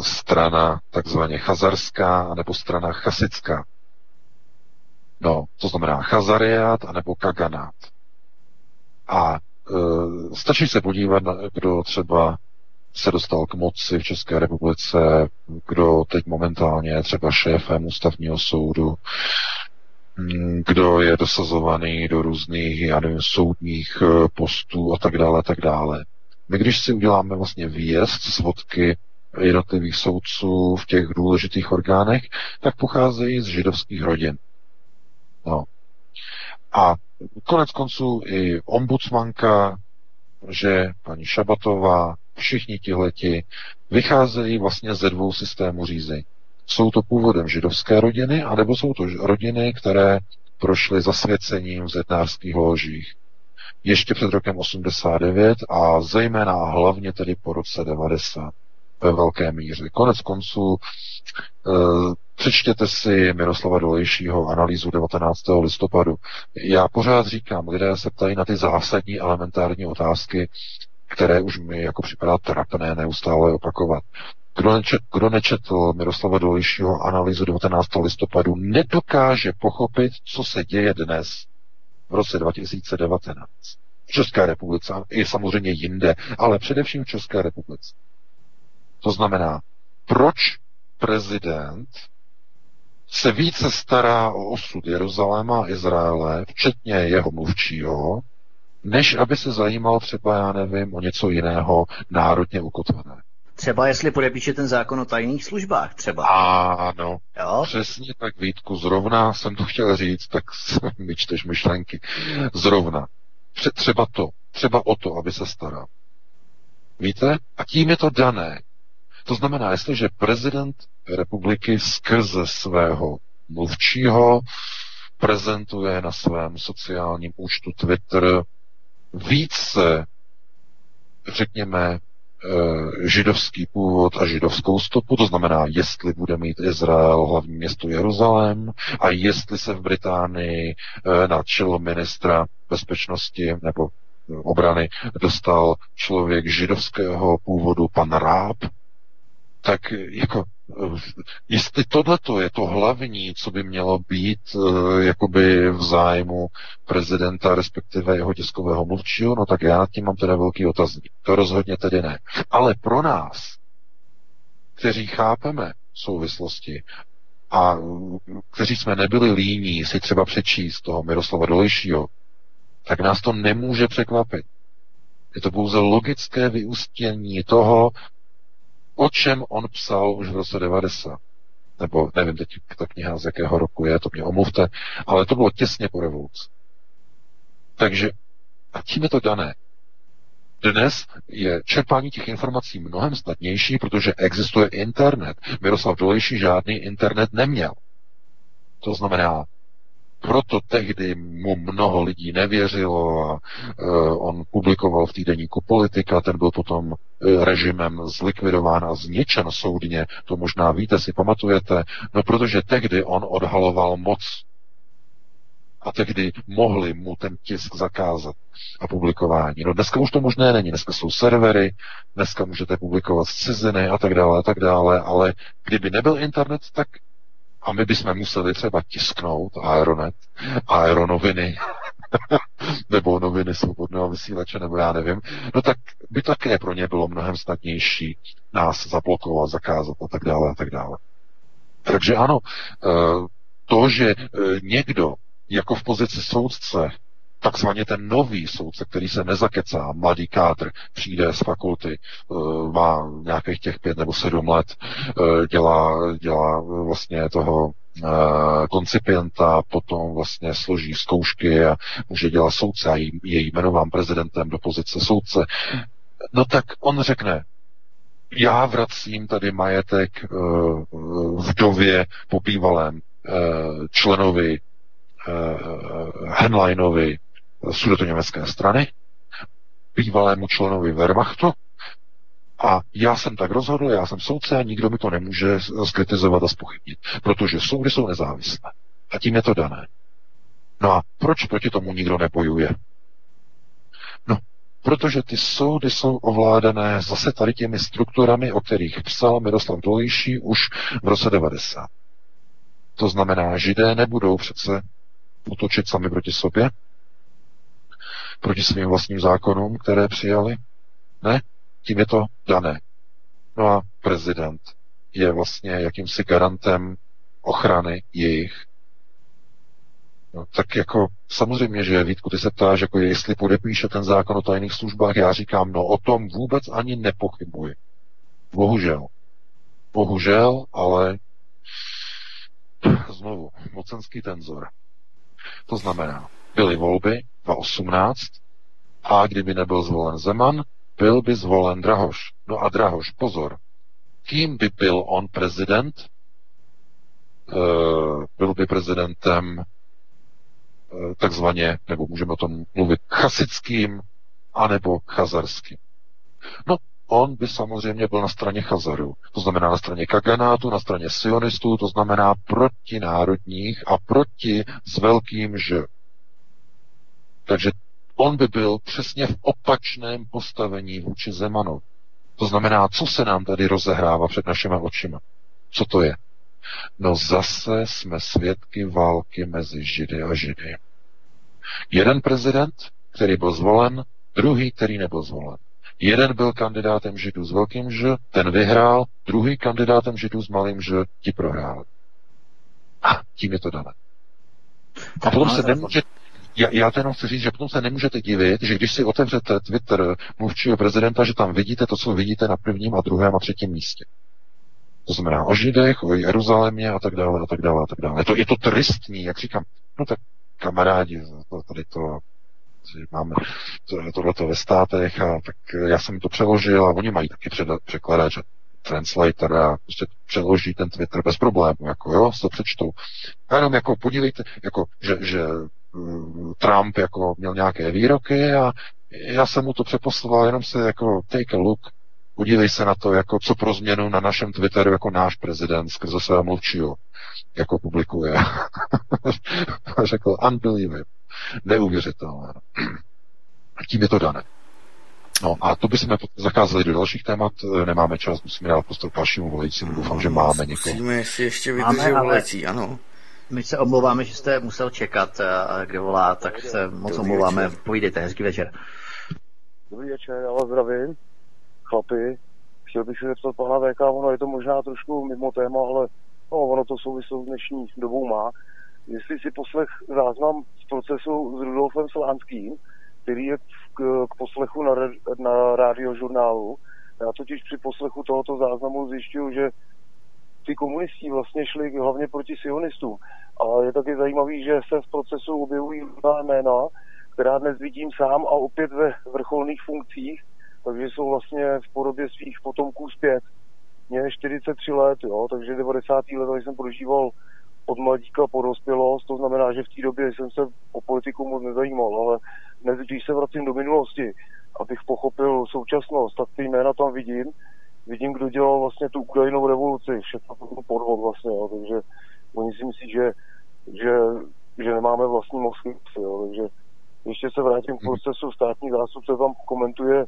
strana takzvaně chazarská, anebo strana chasická. No, to znamená chazariát anebo kaganát. A e, stačí se podívat, na, kdo třeba se dostal k moci v České republice, kdo teď momentálně je třeba šéfem ústavního soudu, mm, kdo je dosazovaný do různých, já nevím, soudních e, postů a tak dále, a tak dále. My když si uděláme vlastně výjezd z vodky jednotlivých soudců v těch důležitých orgánech, tak pocházejí z židovských rodin. No. A konec konců i ombudsmanka, že paní Šabatová, všichni tihleti vycházejí vlastně ze dvou systémů řízení. Jsou to původem židovské rodiny, anebo jsou to rodiny, které prošly zasvěcením v zednářských ložích. Ještě před rokem 89 a zejména hlavně tedy po roce 90 ve velké míře. Konec konců e, přečtěte si Miroslava Dolejšího analýzu 19. listopadu. Já pořád říkám, lidé se ptají na ty zásadní elementární otázky, které už mi jako připadá trapné neustále opakovat. Kdo, nečet, kdo nečetl Miroslava Dolejšího analýzu 19. listopadu, nedokáže pochopit, co se děje dnes v roce 2019 v České republice i samozřejmě jinde, ale především v České republice. To znamená, proč prezident se více stará o osud Jeruzaléma a Izraele, včetně jeho mluvčího, než aby se zajímal třeba, já nevím, o něco jiného národně ukotvené. Třeba jestli podepíše ten zákon o tajných službách, třeba. Ano, jo? přesně tak, Vítku, zrovna jsem to chtěl říct, tak mi čteš myšlenky. Zrovna. Třeba to, třeba o to, aby se staral. Víte? A tím je to dané. To znamená, jestliže prezident republiky skrze svého mluvčího prezentuje na svém sociálním účtu Twitter více, řekněme, eh, židovský původ a židovskou stopu, to znamená, jestli bude mít Izrael hlavní město Jeruzalém a jestli se v Británii eh, na čelo ministra bezpečnosti nebo obrany dostal člověk židovského původu, pan Ráb, tak jako jestli tohleto je to hlavní, co by mělo být uh, jakoby v zájmu prezidenta, respektive jeho tiskového mluvčího, no tak já nad tím mám teda velký otazník. To rozhodně tedy ne. Ale pro nás, kteří chápeme souvislosti a kteří jsme nebyli líní si třeba přečíst toho Miroslava Dolejšího, tak nás to nemůže překvapit. Je to pouze logické vyústění toho, o čem on psal už v roce 90. Nebo nevím teď ta kniha z jakého roku je, to mě omluvte, ale to bylo těsně po revoluci. Takže a tím je to dané. Dnes je čerpání těch informací mnohem snadnější, protože existuje internet. Miroslav Dolejší žádný internet neměl. To znamená, proto tehdy mu mnoho lidí nevěřilo a uh, on publikoval v týdeníku politika, ten byl potom uh, režimem zlikvidován a zničen soudně, to možná víte, si pamatujete, no protože tehdy on odhaloval moc. A tehdy mohli mu ten tisk zakázat a publikování. No dneska už to možné není, dneska jsou servery, dneska můžete publikovat z ciziny a tak dále a tak dále, ale kdyby nebyl internet, tak a my bychom museli třeba tisknout Aeronet, Aeronoviny, nebo noviny svobodného vysílače, nebo já nevím, no tak by také pro ně bylo mnohem snadnější nás zablokovat, zakázat a tak dále a tak dále. Takže ano, eh, to, že eh, někdo jako v pozici soudce takzvaně ten nový soudce, který se nezakecá, mladý kádr, přijde z fakulty, eh, má nějakých těch pět nebo sedm let, eh, dělá, dělá vlastně toho eh, koncipienta, potom vlastně složí zkoušky a může dělat soudce a je jmenován prezidentem do pozice soudce, no tak on řekne, já vracím tady majetek vdově po bývalém členovi Henleinovi německé strany, bývalému členovi Wehrmachtu, a já jsem tak rozhodl, já jsem soudce a nikdo mi to nemůže skritizovat a spochybnit, protože soudy jsou nezávislé. A tím je to dané. No a proč proti tomu nikdo nebojuje? No, protože ty soudy jsou ovládané zase tady těmi strukturami, o kterých psal Miroslav Dolejší už v roce 90. To znamená, židé nebudou přece utočit sami proti sobě, proti svým vlastním zákonům, které přijali? Ne, tím je to dané. No a prezident je vlastně jakýmsi garantem ochrany jejich. No, tak jako samozřejmě, že Vítku, ty se ptáš, jako jestli podepíše ten zákon o tajných službách, já říkám, no o tom vůbec ani nepochybuji. Bohužel. Bohužel, ale znovu, mocenský tenzor. To znamená, byly volby 2018 a kdyby nebyl zvolen Zeman, byl by zvolen Drahoš. No a Drahoš, pozor, kým by byl on prezident? E, byl by prezidentem e, takzvaně, nebo můžeme o tom mluvit, chasickým anebo chazarským. No, on by samozřejmě byl na straně Chazaru, to znamená na straně Kaganátu, na straně sionistů, to znamená proti národních a proti s velkým Ž. Takže on by byl přesně v opačném postavení vůči Zemanu. To znamená, co se nám tady rozehrává před našimi očima. Co to je? No zase jsme svědky války mezi Židy a Židy. Jeden prezident, který byl zvolen, druhý, který nebyl zvolen. Jeden byl kandidátem Židů s velkým Ž, ten vyhrál, druhý kandidátem Židů s malým Ž, ti prohrál. A tím je to dané. A potom se nemůže, já, já to jenom chci říct, že potom se nemůžete divit, že když si otevřete Twitter mluvčího prezidenta, že tam vidíte to, co vidíte na prvním a druhém a třetím místě. To znamená o Židech, o Jeruzalémě a tak dále a tak dále a tak dále. Je to, je to tristní, jak říkám, no tak kamarádi, to, tady to máme tohleto ve státech a tak já jsem to přeložil a oni mají taky překladač translator a prostě přeloží ten Twitter bez problémů, jako jo, to přečtou. A jenom jako podívejte, jako, že, že Trump jako měl nějaké výroky a já jsem mu to přeposloval, jenom se jako take a look, podívej se na to, jako co pro změnu na našem Twitteru jako náš prezident skrze svého mluvčího jako publikuje. Řekl unbelievable. Neuvěřitelné. Tím je to dané. No a to bychom zakázali do dalších témat, nemáme čas, musíme dát prostor k dalšímu volajícímu, doufám, že máme někoho. Musíme si ještě vydržet volající, ano. My se omlouváme, že jste musel čekat, kde volá, tak se moc Dobrý omlouváme. Večer. Povídejte, hezký večer. Dobrý večer, já vás zdravím, chlapi. Chtěl bych se zeptat pana VK, ono je to možná trošku mimo téma, ale no, ono to souvislou dnešní dobou má. Jestli si poslech záznam z procesu s Rudolfem Slánským, který je k, k poslechu na, na radiožurnálu. Já totiž při poslechu tohoto záznamu zjišťuju, že ty komunisti vlastně šli hlavně proti sionistům. A je taky zajímavý, že se v procesu objevují různá jména, která dnes vidím sám a opět ve vrcholných funkcích, takže jsou vlastně v podobě svých potomků zpět. Mě je 43 let, jo, takže 90. let jsem prožíval od mladíka po dospělost, to znamená, že v té době jsem se o politiku moc nezajímal, ale dnes, když se vracím do minulosti, abych pochopil současnost, tak ty jména tam vidím, vidím, kdo dělal vlastně tu Ukrajinou revoluci, všechno to podvod vlastně, jo, takže oni si myslí, že, že, že nemáme vlastní mozky, jo, takže ještě se vrátím k procesu, státní zástupce tam komentuje,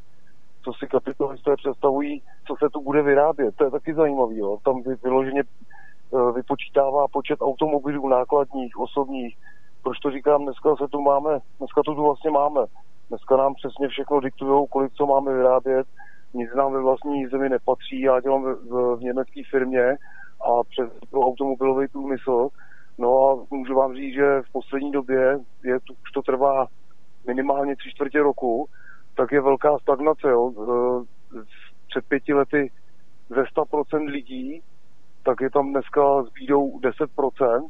co si kapitalisté představují, co se tu bude vyrábět. To je taky zajímavé. Jo. Tam vyloženě e, vypočítává počet automobilů nákladních, osobních. Proč to říkám, dneska se tu máme, dneska to tu vlastně máme. Dneska nám přesně všechno diktují, kolik co máme vyrábět. Nic nám ve vlastní zemi nepatří. Já dělám v, v, v německé firmě a přes pro automobilový průmysl. No a můžu vám říct, že v poslední době je, už to trvá minimálně tři čtvrtě roku, tak je velká stagnace. Jo. Před pěti lety ze 100% lidí, tak je tam dneska s bídou 10%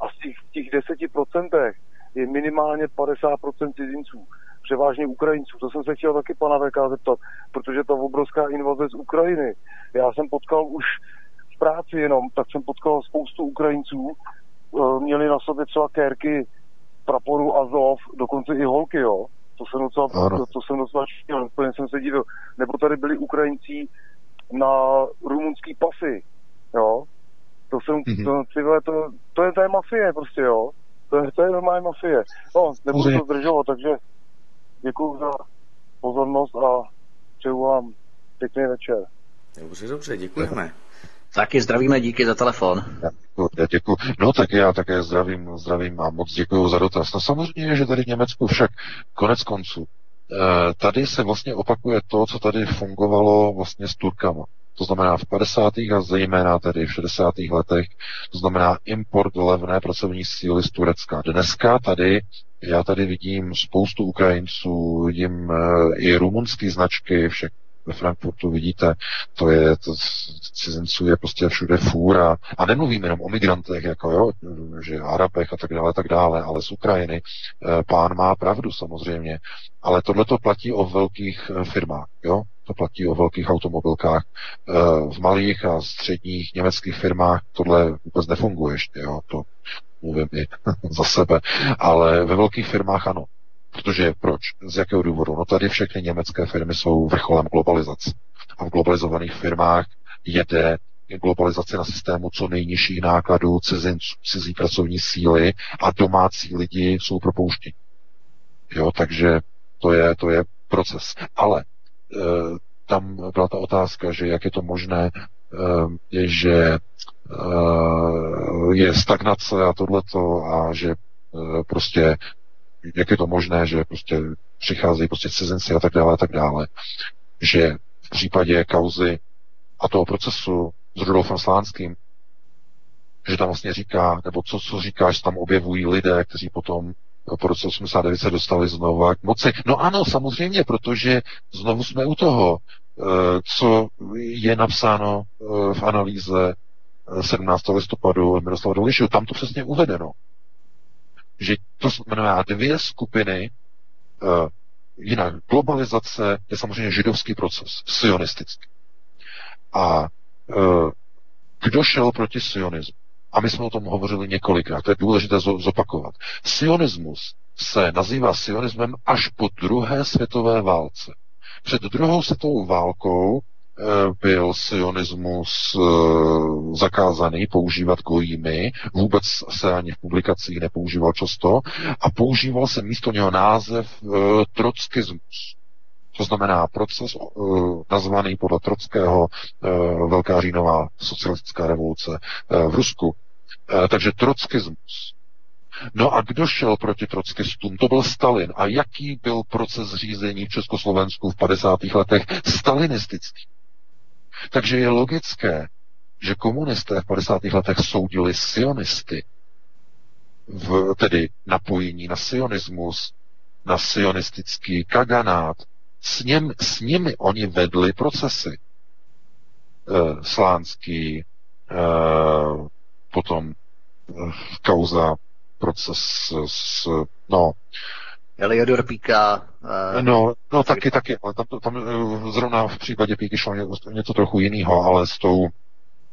a z těch, těch 10% je minimálně 50% cizinců, převážně Ukrajinců. To jsem se chtěl taky pana VK zeptat, protože ta obrovská invaze z Ukrajiny, já jsem potkal už v práci jenom, tak jsem potkal spoustu Ukrajinců, eh, měli na sobě třeba kérky praporu Azov, dokonce i holky, jo. To jsem docela, to, to jsem docela činil, úplně jsem se divil. Nebo tady byli Ukrajinci na rumunský pasy, jo. To jsem, mm-hmm. to, tyhle, to, to, je, to je mafie prostě, jo. To je, to je normální mafie. No, nebudu to zdržovat, takže děkuji za pozornost a přeju vám pěkný večer. Dobře, dobře, děkujeme. Taky zdravíme, díky za telefon. Já děkuji. No tak já také zdravím, zdravím a moc děkuji za dotaz. No samozřejmě, že tady v Německu však konec konců. Eh, tady se vlastně opakuje to, co tady fungovalo vlastně s Turkama. To znamená v 50. a zejména tedy v 60. letech, to znamená import levné pracovní síly z Turecka. Dneska tady, já tady vidím spoustu Ukrajinců, vidím e, i rumunské značky, všech ve Frankfurtu vidíte, to je, to cizinců je prostě všude fůra. A nemluvím jenom o migrantech, jako jo, že Arabech a tak dále, tak dále, ale z Ukrajiny. Eh, pán má pravdu samozřejmě, ale tohle to platí o velkých eh, firmách, jo. To platí o velkých automobilkách. Eh, v malých a středních německých firmách tohle vůbec nefunguje ještě, jo. To mluvím i za sebe. Ale ve velkých firmách ano. Protože proč? Z jakého důvodu? No tady všechny německé firmy jsou vrcholem globalizace. A v globalizovaných firmách jede globalizace na systému co nejnižších nákladů cizinců, cizí pracovní síly a domácí lidi jsou propouštěni. Jo, takže to je, to je proces. Ale e, tam byla ta otázka, že jak je to možné, e, že je stagnace a tohleto a že e, prostě jak je to možné, že prostě přicházejí prostě cizinci a tak dále a tak dále, že v případě kauzy a toho procesu s Rudolfem Slánským, že tam vlastně říká, nebo co, co říká, že tam objevují lidé, kteří potom po roce 89 se dostali znovu k moci. No ano, samozřejmě, protože znovu jsme u toho, eh, co je napsáno eh, v analýze 17. Eh, listopadu Miroslava Dolišu. Tam to přesně uvedeno že to znamená dvě skupiny, uh, jinak globalizace je samozřejmě židovský proces, sionistický. A uh, kdo šel proti sionismu? A my jsme o tom hovořili několikrát, to je důležité zopakovat. Sionismus se nazývá sionismem až po druhé světové válce. Před druhou světovou válkou byl sionismus zakázaný používat gojími, vůbec se ani v publikacích nepoužíval často a používal se místo něho název trockismus. To znamená proces uh, nazvaný podle Trockého Velká říjnová socialistická revoluce v Rusku. Takže trockismus. No a kdo šel proti trockistům? To byl Stalin. A jaký byl proces řízení v Československu v 50. letech? Stalinistický. Takže je logické, že komunisté v 50. letech soudili sionisty, v, tedy napojení na sionismus, na sionistický kaganát, s, něm, s nimi oni vedli procesy. E, Slánský, e, potom e, kauza proces s, no, Eliodor Píka. Uh, no, no taky, taky, ale tam, tam zrovna v případě Píky šlo něco trochu jiného, ale s tou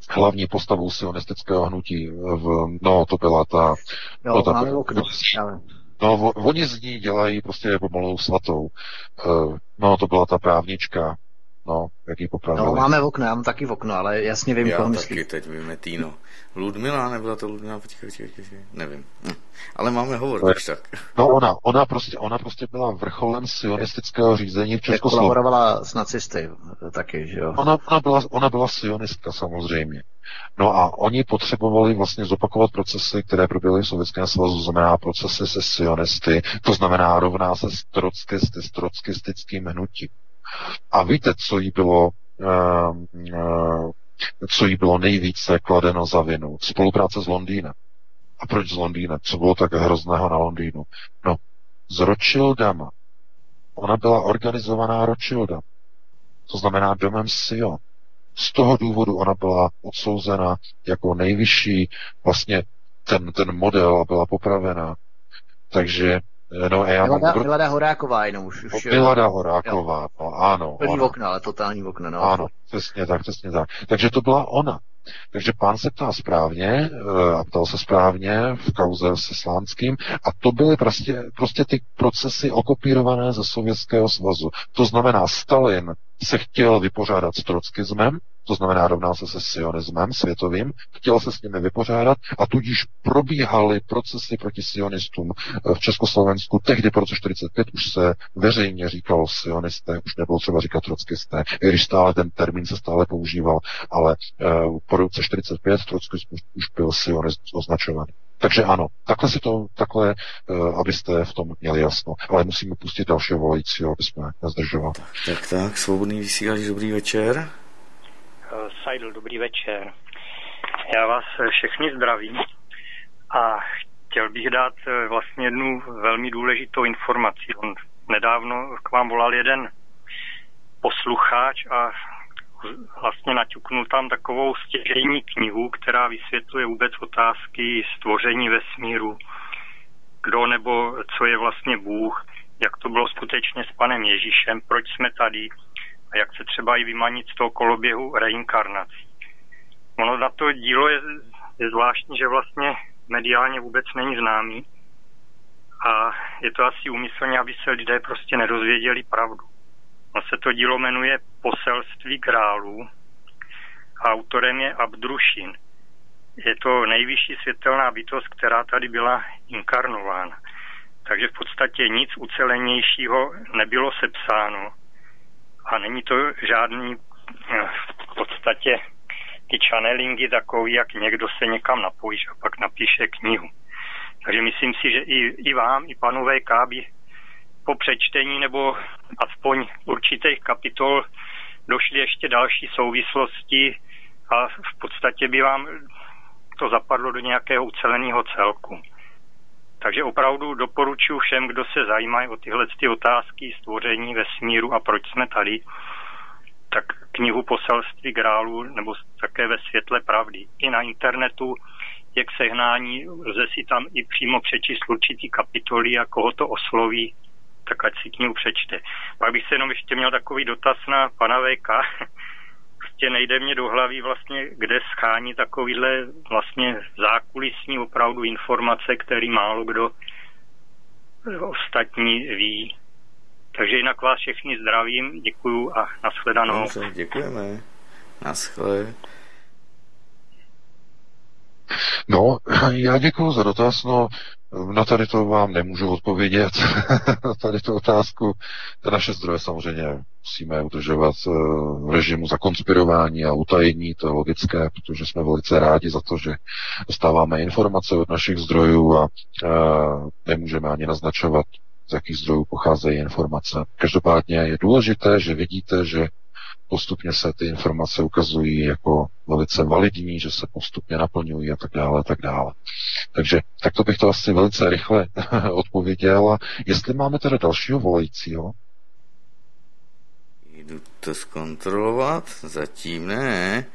hlavní postavou sionistického hnutí, v, no to byla ta... No, no, ta, máme okno, No, oni z ní dělají prostě pomalou svatou. Uh, no, to byla ta právnička, no, jak ji popravili. No, máme v okno, já mám taky v okno, ale jasně vím, já koho taky myslí. teď vím, Týno. Ludmila, nebyla to Ludmila, počkej, počkej, počkej, nevím. Hm. Ale máme hovor, tak. tak. No ona, ona prostě, ona prostě byla vrcholem sionistického řízení v Československu. Kolaborovala s nacisty taky, že jo? Ona, ona, byla, ona byla sionistka samozřejmě. No a oni potřebovali vlastně zopakovat procesy, které proběhly v Sovětském svazu, znamená procesy se sionisty, to znamená rovná se s trockisty, s trockistickým hnutím. A víte, co jí bylo, uh, uh, co jí bylo nejvíce kladeno za vinu? Spolupráce s Londýnem. A proč s Londýnem? Co bylo tak hrozného na Londýnu? No, s Rothschildama. Ona byla organizovaná Rothschildem. To znamená domem Sion. Z toho důvodu ona byla odsouzena jako nejvyšší vlastně ten, ten model a byla popravena. Takže No, já Milada, mám... Milada Horáková jenom už. už Milada Horáková, no, ano. Plný ano. okna, ale totální okna, no. Ano, přesně tak, přesně tak. Takže to byla ona. Takže pán se ptá správně eh, a ptal se správně v kauze se Slánským a to byly prostě, prostě ty procesy okopírované ze Sovětského svazu. To znamená, Stalin se chtěl vypořádat s trockismem, to znamená rovná se se sionismem světovým, chtěl se s nimi vypořádat a tudíž probíhaly procesy proti sionistům eh, v Československu. Tehdy po roce 45 už se veřejně říkalo sionisté, už nebylo třeba říkat trockisté, i když stále ten termín se stále používal, ale uh, po roce 45 trockismus už byl sionismus označovaný. Takže ano, takhle si to, takhle, uh, abyste v tom měli jasno. Ale musíme pustit dalšího volajícího, aby jsme nezdržovali. Tak, tak, tak, svobodný vysílač, dobrý večer. Sajdl, dobrý večer. Já vás všechny zdravím a chtěl bych dát eh, vlastně jednu velmi důležitou informaci. On nedávno k vám volal jeden posluchač a vlastně naťuknul tam takovou stěžejní knihu, která vysvětluje vůbec otázky stvoření vesmíru, kdo nebo co je vlastně Bůh, jak to bylo skutečně s panem Ježíšem, proč jsme tady, a jak se třeba i vymanit z toho koloběhu reinkarnací. Ono na to dílo je, je zvláštní, že vlastně mediálně vůbec není známý a je to asi úmyslně, aby se lidé prostě nedozvěděli pravdu. On se to dílo jmenuje Poselství králů a autorem je Abdrušin. Je to nejvyšší světelná bytost, která tady byla inkarnována. Takže v podstatě nic ucelenějšího nebylo sepsáno a není to žádný eh, v podstatě ty channelingy takový, jak někdo se někam napojí a pak napíše knihu. Takže myslím si, že i, i vám, i panu VK by po přečtení nebo aspoň určitých kapitol došly ještě další souvislosti a v podstatě by vám to zapadlo do nějakého uceleného celku. Takže opravdu doporučuji všem, kdo se zajímají o tyhle ty otázky stvoření vesmíru a proč jsme tady, tak knihu Poselství grálu nebo také ve světle pravdy. I na internetu je k sehnání, lze si tam i přímo přečíst určitý kapitoly a koho to osloví, tak ať si knihu přečte. Pak bych se jenom ještě měl takový dotaz na pana VK. prostě nejde mě do hlavy vlastně, kde schání takovýhle vlastně zákulisní opravdu informace, který málo kdo ostatní ví. Takže jinak vás všechny zdravím, děkuju a nashledanou. Dobře, děkujeme. Naschle. No, já děkuji za dotaz. No, na tady to vám nemůžu odpovědět. na tady tu otázku. Ty naše zdroje samozřejmě musíme udržovat eh, v režimu zakonspirování a utajení, to je logické, protože jsme velice rádi za to, že dostáváme informace od našich zdrojů a uh, nemůžeme ani naznačovat, z jakých zdrojů pocházejí informace. Každopádně je důležité, že vidíte, že postupně se ty informace ukazují jako velice validní, že se postupně naplňují a tak dále, a tak dále. Takže takto bych to asi velice rychle odpověděl. A jestli máme teda dalšího volajícího? Jdu to zkontrolovat, zatím ne.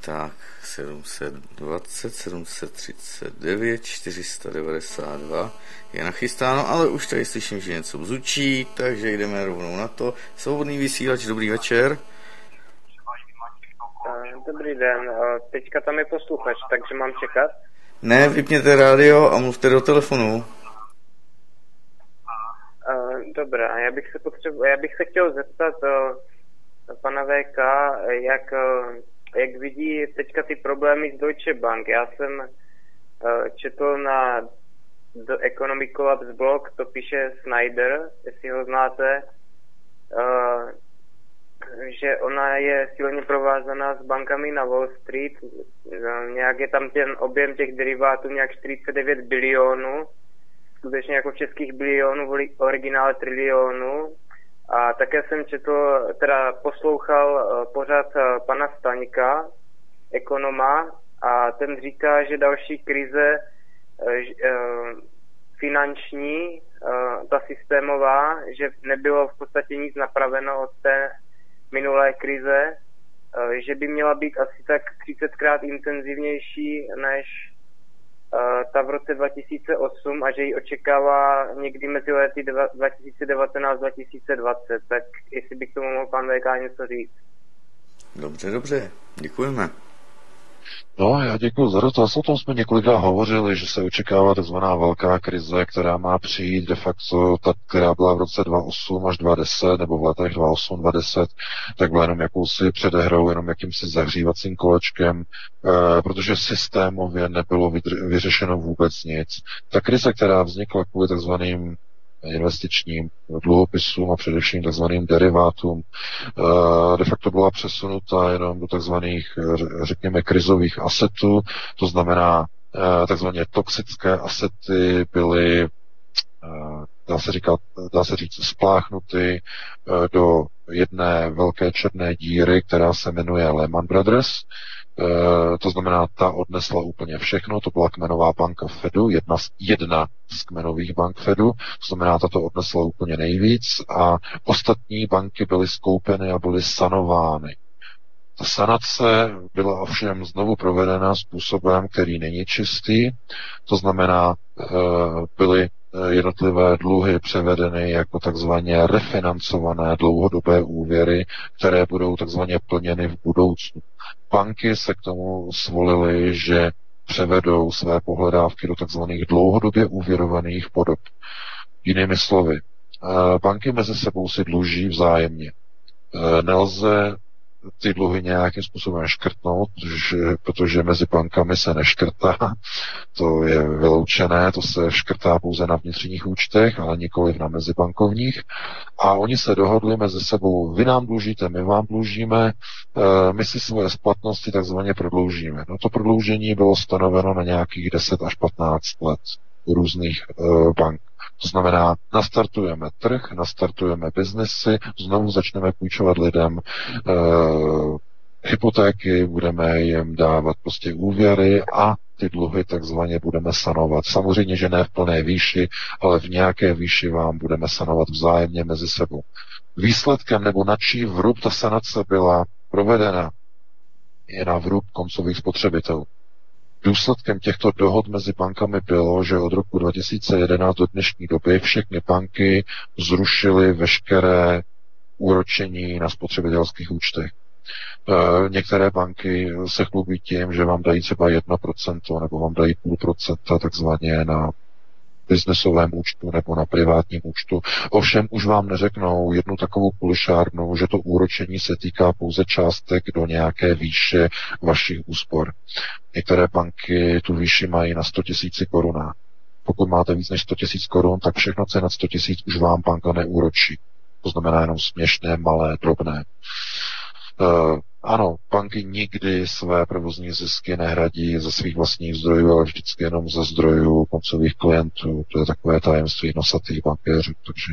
Tak, 720, 739, 492 je nachystáno, ale už tady slyším, že něco bzučí, takže jdeme rovnou na to. Svobodný vysílač, dobrý večer. Dobrý den, teďka tam je posluchač, takže mám čekat? Ne, vypněte rádio a mluvte do telefonu. Dobrá, já bych se, potřebu, já bych se chtěl zeptat pana VK, jak, jak vidí teďka ty problémy z Deutsche Bank. Já jsem četl na The Economic Collapse blog, to píše Snyder, jestli ho znáte, že ona je silně provázaná s bankami na Wall Street. Nějak je tam ten objem těch derivátů nějak 49 bilionů, skutečně jako českých bilionů, v originále trilionů. A také jsem četl, teda poslouchal eh, pořád eh, pana Staňka, ekonoma, a ten říká, že další krize eh, finanční, ta systémová, že nebylo v podstatě nic napraveno od té minulé krize, eh, že by měla být asi tak 30krát intenzivnější než eh, ta v roce 2008 a že ji očekává někdy mezi lety 2019-2020. Tak jestli bych tomu mohl pan VK něco říct. Dobře, dobře, děkujeme. No, já děkuji za dotaz. O tom jsme několikrát hovořili, že se očekává tzv. velká krize, která má přijít de facto, ta, která byla v roce 2008 až 2010, nebo v letech 2008, 2010, tak byla jenom jakousi předehrou, jenom jakýmsi zahřívacím kolečkem, e, protože systémově nebylo vyřešeno vůbec nic. Ta krize, která vznikla kvůli takzvaným investičním dluhopisům a především tzv. derivátům eh, de facto byla přesunuta jenom do tzv. řekněme krizových asetů, to znamená eh, takzvaně toxické asety byly eh, dá se, říkat, dá se říct, spláchnuty do jedné velké černé díry, která se jmenuje Lehman Brothers. E, to znamená, ta odnesla úplně všechno, to byla kmenová banka Fedu, jedna z, jedna z kmenových bank Fedu, to znamená, ta to odnesla úplně nejvíc a ostatní banky byly skoupeny a byly sanovány. Ta sanace byla ovšem znovu provedena způsobem, který není čistý, to znamená, e, byly Eh, jednotlivé dluhy převedeny jako takzvaně refinancované dlouhodobé úvěry, které budou takzvaně plněny v budoucnu. Banky se k tomu svolily, že převedou své pohledávky do takzvaných dlouhodobě úvěrovaných podob. Jinými slovy, eh, banky mezi sebou si dluží vzájemně. Eh, nelze ty dluhy nějakým způsobem škrtnout, protože, protože mezi bankami se neškrtá, to je vyloučené, to se škrtá pouze na vnitřních účtech, ale nikoli na mezibankovních. A oni se dohodli mezi sebou, vy nám dlužíte, my vám dlužíme, eh, my si svoje splatnosti takzvaně prodloužíme. No to prodloužení bylo stanoveno na nějakých 10 až 15 let u různých uh, bank. To znamená, nastartujeme trh, nastartujeme biznesy, znovu začneme půjčovat lidem uh, hypotéky, budeme jim dávat prostě úvěry a ty dluhy takzvaně budeme sanovat. Samozřejmě, že ne v plné výši, ale v nějaké výši vám budeme sanovat vzájemně mezi sebou. Výsledkem nebo na čí vrub ta sanace byla provedena je na vrub koncových spotřebitelů. Důsledkem těchto dohod mezi bankami bylo, že od roku 2011 do dnešní doby všechny banky zrušily veškeré úročení na spotřebitelských účtech. E, některé banky se chlubí tím, že vám dají třeba 1% nebo vám dají půl procenta takzvaně na biznesovém účtu nebo na privátním účtu. Ovšem už vám neřeknou jednu takovou polišárnu, že to úročení se týká pouze částek do nějaké výše vašich úspor. Některé banky tu výši mají na 100 000 korunách. Pokud máte víc než 100 000 korun, tak všechno, co je nad 100 000, už vám banka neúročí. To znamená jenom směšné, malé, drobné. Uh, ano, banky nikdy své provozní zisky nehradí ze svých vlastních zdrojů, ale vždycky jenom ze zdrojů koncových klientů. To je takové tajemství nosatých bankéřů, takže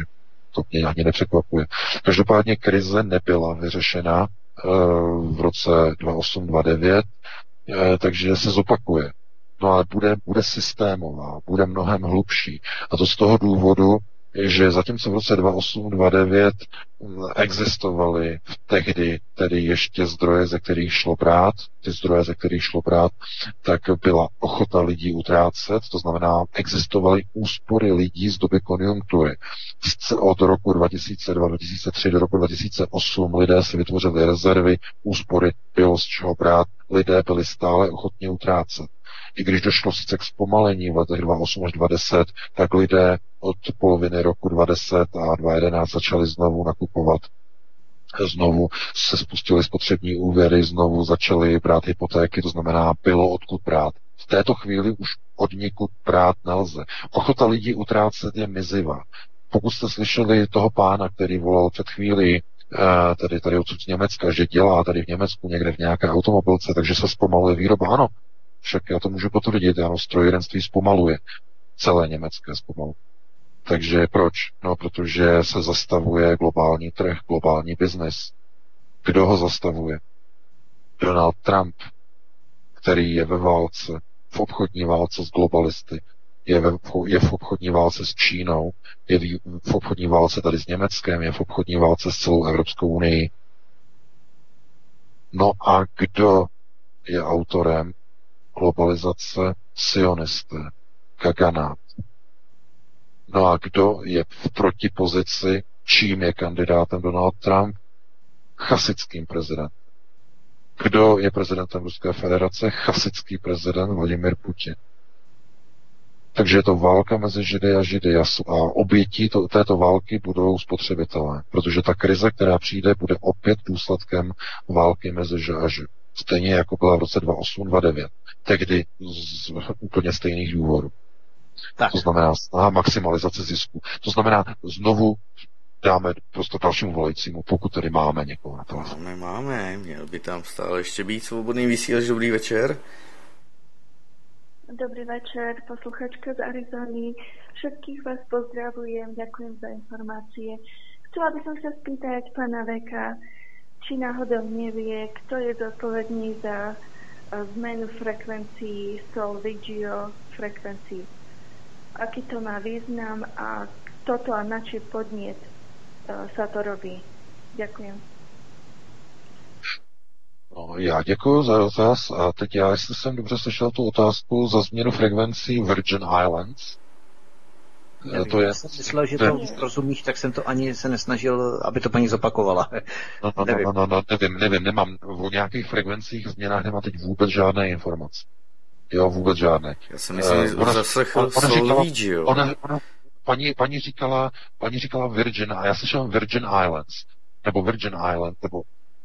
to mě ani nepřekvapuje. Každopádně krize nebyla vyřešena uh, v roce 28-29, uh, takže se zopakuje. No ale bude, bude systémová, bude mnohem hlubší. A to z toho důvodu, že zatímco v roce 28-29 existovaly tehdy tedy ještě zdroje, ze kterých šlo brát, ty zdroje, ze kterých šlo brát, tak byla ochota lidí utrácet, to znamená, existovaly úspory lidí z doby konjunktury. Od roku 2002-2003 do roku 2008 lidé si vytvořili rezervy, úspory bylo z čeho brát, lidé byli stále ochotně utrácet. I když došlo sice k zpomalení v letech 2008 až 2010, tak lidé od poloviny roku 2010 a 2011 začali znovu nakupovat znovu se spustily spotřební úvěry, znovu začaly brát hypotéky, to znamená, bylo odkud brát. V této chvíli už od někud brát nelze. Ochota lidí utrácet je mizivá. Pokud jste slyšeli toho pána, který volal před chvíli, eh, tedy tady odsud z Německa, že dělá tady v Německu někde v nějaké automobilce, takže se zpomaluje výroba. Ano, však já to můžu potvrdit, ano, strojírenství zpomaluje. Celé německé zpomaluje. Takže proč? No, protože se zastavuje globální trh, globální biznis. Kdo ho zastavuje? Donald Trump, který je ve válce, v obchodní válce s globalisty, je, ve, je v obchodní válce s Čínou, je v, v obchodní válce tady s Německem, je v obchodní válce s celou Evropskou unii. No a kdo je autorem globalizace? Sionisté, Kaganát. No a kdo je v protipozici, čím je kandidátem Donald Trump? Chasickým prezidentem. Kdo je prezidentem Ruské federace? Chasický prezident Vladimir Putin. Takže je to válka mezi Židy a Židy a obětí to, této války budou spotřebitelé, protože ta krize, která přijde, bude opět důsledkem války mezi Ž a Ž. Stejně jako byla v roce 2008-2009. Tehdy z úplně stejných důvodů. Tak. To znamená snaha maximalizace zisku. To znamená, znovu dáme prostě dalšímu volajícímu, pokud tedy máme někoho na telefonu. Máme, máme, měl by tam stále ještě být svobodný vysílač. Dobrý večer. Dobrý večer, posluchačka z Arizony. Všetkých vás pozdravujem, ďakujem za informácie. Chcela by som sa spýtať pána Veka, či náhodou nevie, kto je zodpovedný za eh, zmenu frekvencií Solvigio frekvencií aký to má význam a toto a na či podnět uh, sa to robí. Ďakujem. No, já děkuji za dotaz a teď já, jestli jsem dobře slyšel tu otázku za změnu frekvencí Virgin Islands, Nevím, to je... jsem myslel, že to rozumíš, tak jsem to ani se nesnažil, aby to paní zopakovala. No, no, nevím. no, no, no, nevím, nevím, nemám o nějakých frekvencích změnách nemám teď vůbec žádné informace. Jo, vůbec žádné. Já jsem myslím, uh, ona, zaslechl ona, ona říkala, ona, ona, paní, paní, říkala, paní říkala Virgin a já slyšel Virgin Islands, nebo Virgin Island, nebo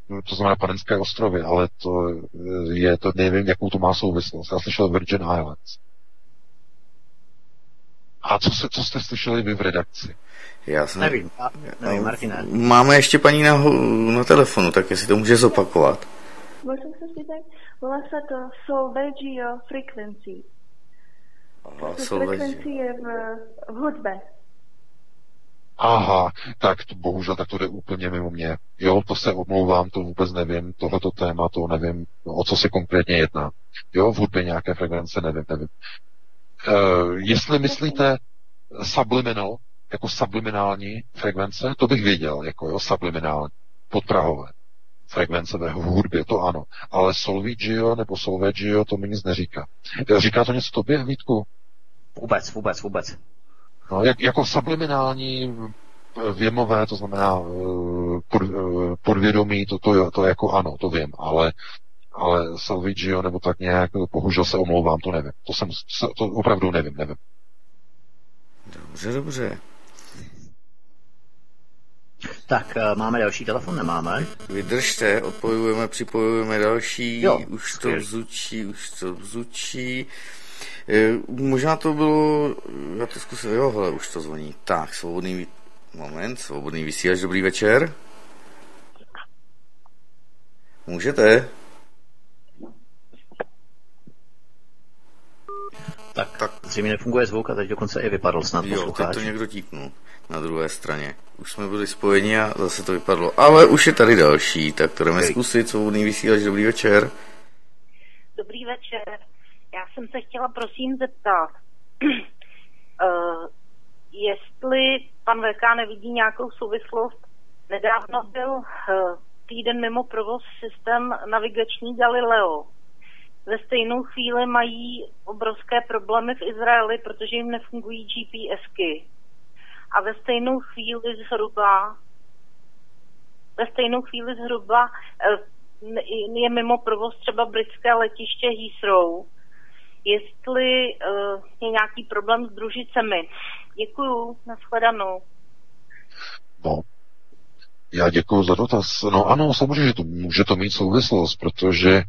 no, to znamená Panenské ostrovy, ale to je, to nevím, jakou to má souvislost. Já slyšel Virgin Islands. A co, se, co jste slyšeli vy v redakci? Já jsem... Nevím, nevím, Martina. Máme ještě paní na, na telefonu, tak jestli to může zopakovat. Môžem sa spýtať? Volá sa to Solveggio Frequency. Aha, to frekvencie v, v hudbe. Aha, tak to, bohužel tak to jde úplně mimo mě. Jo, to se omlouvám, to vůbec nevím, tohleto téma, to nevím, o co se konkrétně jedná. Jo, v hudbě nějaké frekvence, nevím, nevím. Uh, jestli myslíte subliminal, jako subliminální frekvence, to bych věděl, jako jo, subliminální, podprahové frekvence ve hudbě, to ano. Ale Solvigio nebo Solveggio to mi nic neříká. Říká to něco tobě, Vítku? Vůbec, vůbec, vůbec. No, jak, jako subliminální věmové, to znamená eh, pod, eh, podvědomí, to, to, to jako ano, to vím, ale ale Salvigio nebo tak nějak, bohužel se omlouvám, to nevím. To jsem, to opravdu nevím, nevím. Dobře, dobře. Tak, eh, máme další telefon, nemáme? Vydržte, odpojujeme, připojujeme další, jo, už to vzučí, už to vzučí. E, možná to bylo, já to zkusím, jo, hele, už to zvoní. Tak, svobodný, moment, svobodný vysílač, dobrý večer. Můžete? Tak, tak. Zřejmě nefunguje zvuk a teď dokonce i vypadl snad Jo, poslucháč. teď to někdo tíknul na druhé straně. Už jsme byli spojeni a zase to vypadlo. Ale už je tady další, tak to jdeme okay. zkusit. Svobodný vysílač, dobrý večer. Dobrý večer. Já jsem se chtěla prosím zeptat, uh, jestli pan VK nevidí nějakou souvislost. Nedávno byl uh, týden mimo provoz systém navigační Galileo. Ve stejnou chvíli mají obrovské problémy v Izraeli, protože jim nefungují GPSky. A ve stejnou chvíli zhruba ve stejnou chvíli zhruba je mimo provoz třeba britské letiště Heathrow. Jestli uh, je nějaký problém s družicemi. Děkuju, nashledanou. No, já děkuji za dotaz. No ano, samozřejmě, že to může to mít souvislost, protože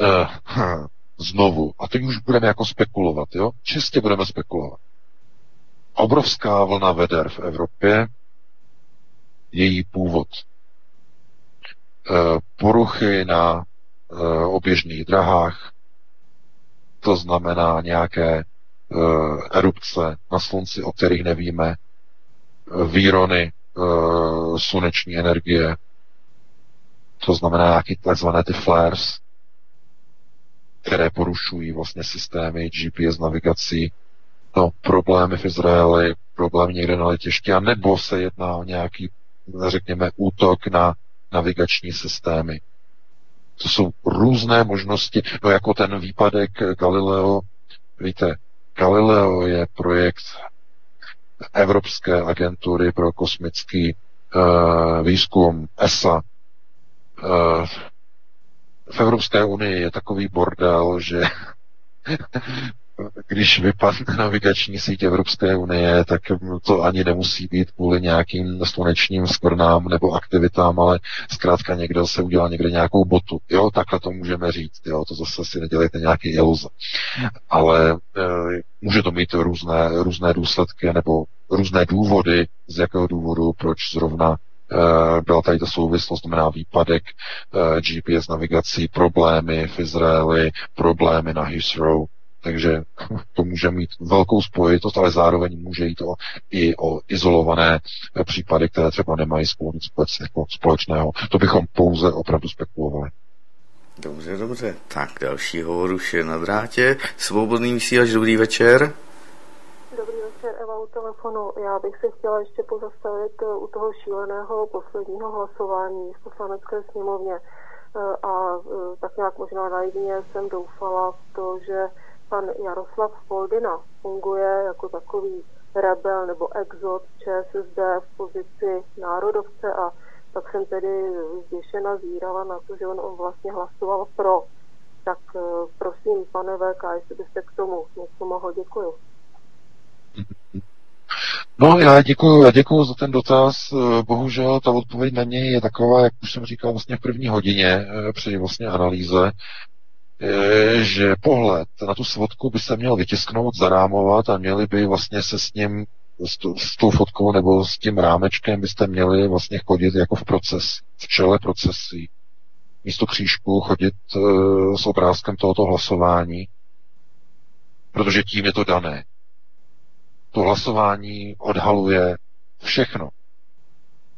uh, znovu, a teď už budeme jako spekulovat, jo? Čistě budeme spekulovat. Obrovská vlna veder v Evropě, její původ. Uh, poruchy na uh, oběžných drahách, to znamená nějaké uh, erupce na slunci, o kterých nevíme, výrony uh, sluneční energie, to znamená nějaké takzvané ty flares, které porušují vlastně systémy GPS navigací, no, problémy v Izraeli, problémy někde na letišti, a nebo se jedná o nějaký, řekněme, útok na navigační systémy. To jsou různé možnosti, no jako ten výpadek Galileo, víte, Galileo je projekt Evropské agentury pro kosmický uh, výzkum ESA. V Evropské unii je takový bordel, že když vypadne navigační síť Evropské unie, tak to ani nemusí být kvůli nějakým slunečním skvrnám nebo aktivitám, ale zkrátka někdo se udělá někde nějakou botu. Jo, takhle to můžeme říct, jo, to zase si nedělejte nějaký iluze. Ale e, může to mít různé, různé důsledky nebo různé důvody, z jakého důvodu, proč zrovna byla tady ta souvislost, znamená výpadek e, GPS navigací, problémy v Izraeli, problémy na Heathrow, takže to může mít velkou spojitost, ale zároveň může jít o, i o izolované případy, které třeba nemají spolu nic jako společného. To bychom pouze opravdu spekulovali. Dobře, dobře. Tak další hovor už je na drátě. Svobodný vysílač, dobrý večer. Dobrý večer, Eva u telefonu. Já bych se chtěla ještě pozastavit eh, u toho šíleného posledního hlasování v poslanecké sněmovně. Eh, a eh, tak nějak možná naivně jsem doufala v to, že pan Jaroslav Foldina funguje jako takový rebel nebo exot ČSSD v pozici národovce a tak jsem tedy zděšena zírala na to, že on, on vlastně hlasoval pro. Tak prosím, pane VK, jestli byste k tomu něco mohl, děkuju. No, já děkuji, já děkuji za ten dotaz. Bohužel ta odpověď na něj je taková, jak už jsem říkal vlastně v první hodině eh, při vlastně analýze, že pohled na tu svodku by se měl vytisknout, zarámovat a měli by vlastně se s ním, s, tu, s tou fotkou nebo s tím rámečkem byste měli vlastně chodit jako v proces, v čele procesí. Místo křížku chodit s obrázkem tohoto hlasování, protože tím je to dané. To hlasování odhaluje všechno.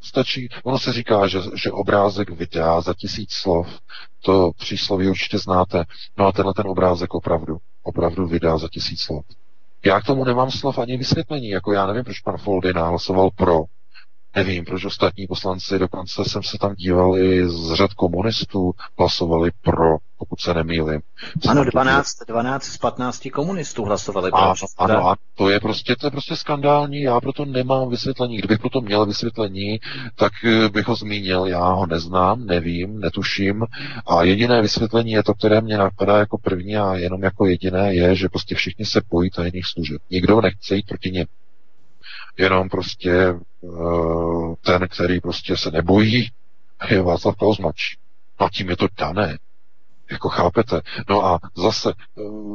Stačí, ono se říká, že, že obrázek videa za tisíc slov, to přísloví určitě znáte, no a tenhle ten obrázek opravdu, opravdu videa za tisíc slov. Já k tomu nemám slov ani vysvětlení, jako já nevím, proč pan Foldy nahlasoval pro, Nevím, proč ostatní poslanci, dokonce jsem se tam díval i z řad komunistů, hlasovali pro, pokud se nemýlím. Ano, 12, 12 z 15 komunistů hlasovali pro. Ano, ano, a to je prostě, to je prostě skandální, já proto nemám vysvětlení. Kdybych proto měl vysvětlení, tak eh, bych ho zmínil, já ho neznám, nevím, netuším a jediné vysvětlení je to, které mě napadá jako první a jenom jako jediné je, že prostě všichni se bojí tajných služeb. Nikdo nechce jít proti ně jenom prostě uh, ten, který prostě se nebojí, je Václav Klaus mladší. No a tím je to dané. Jako chápete? No a zase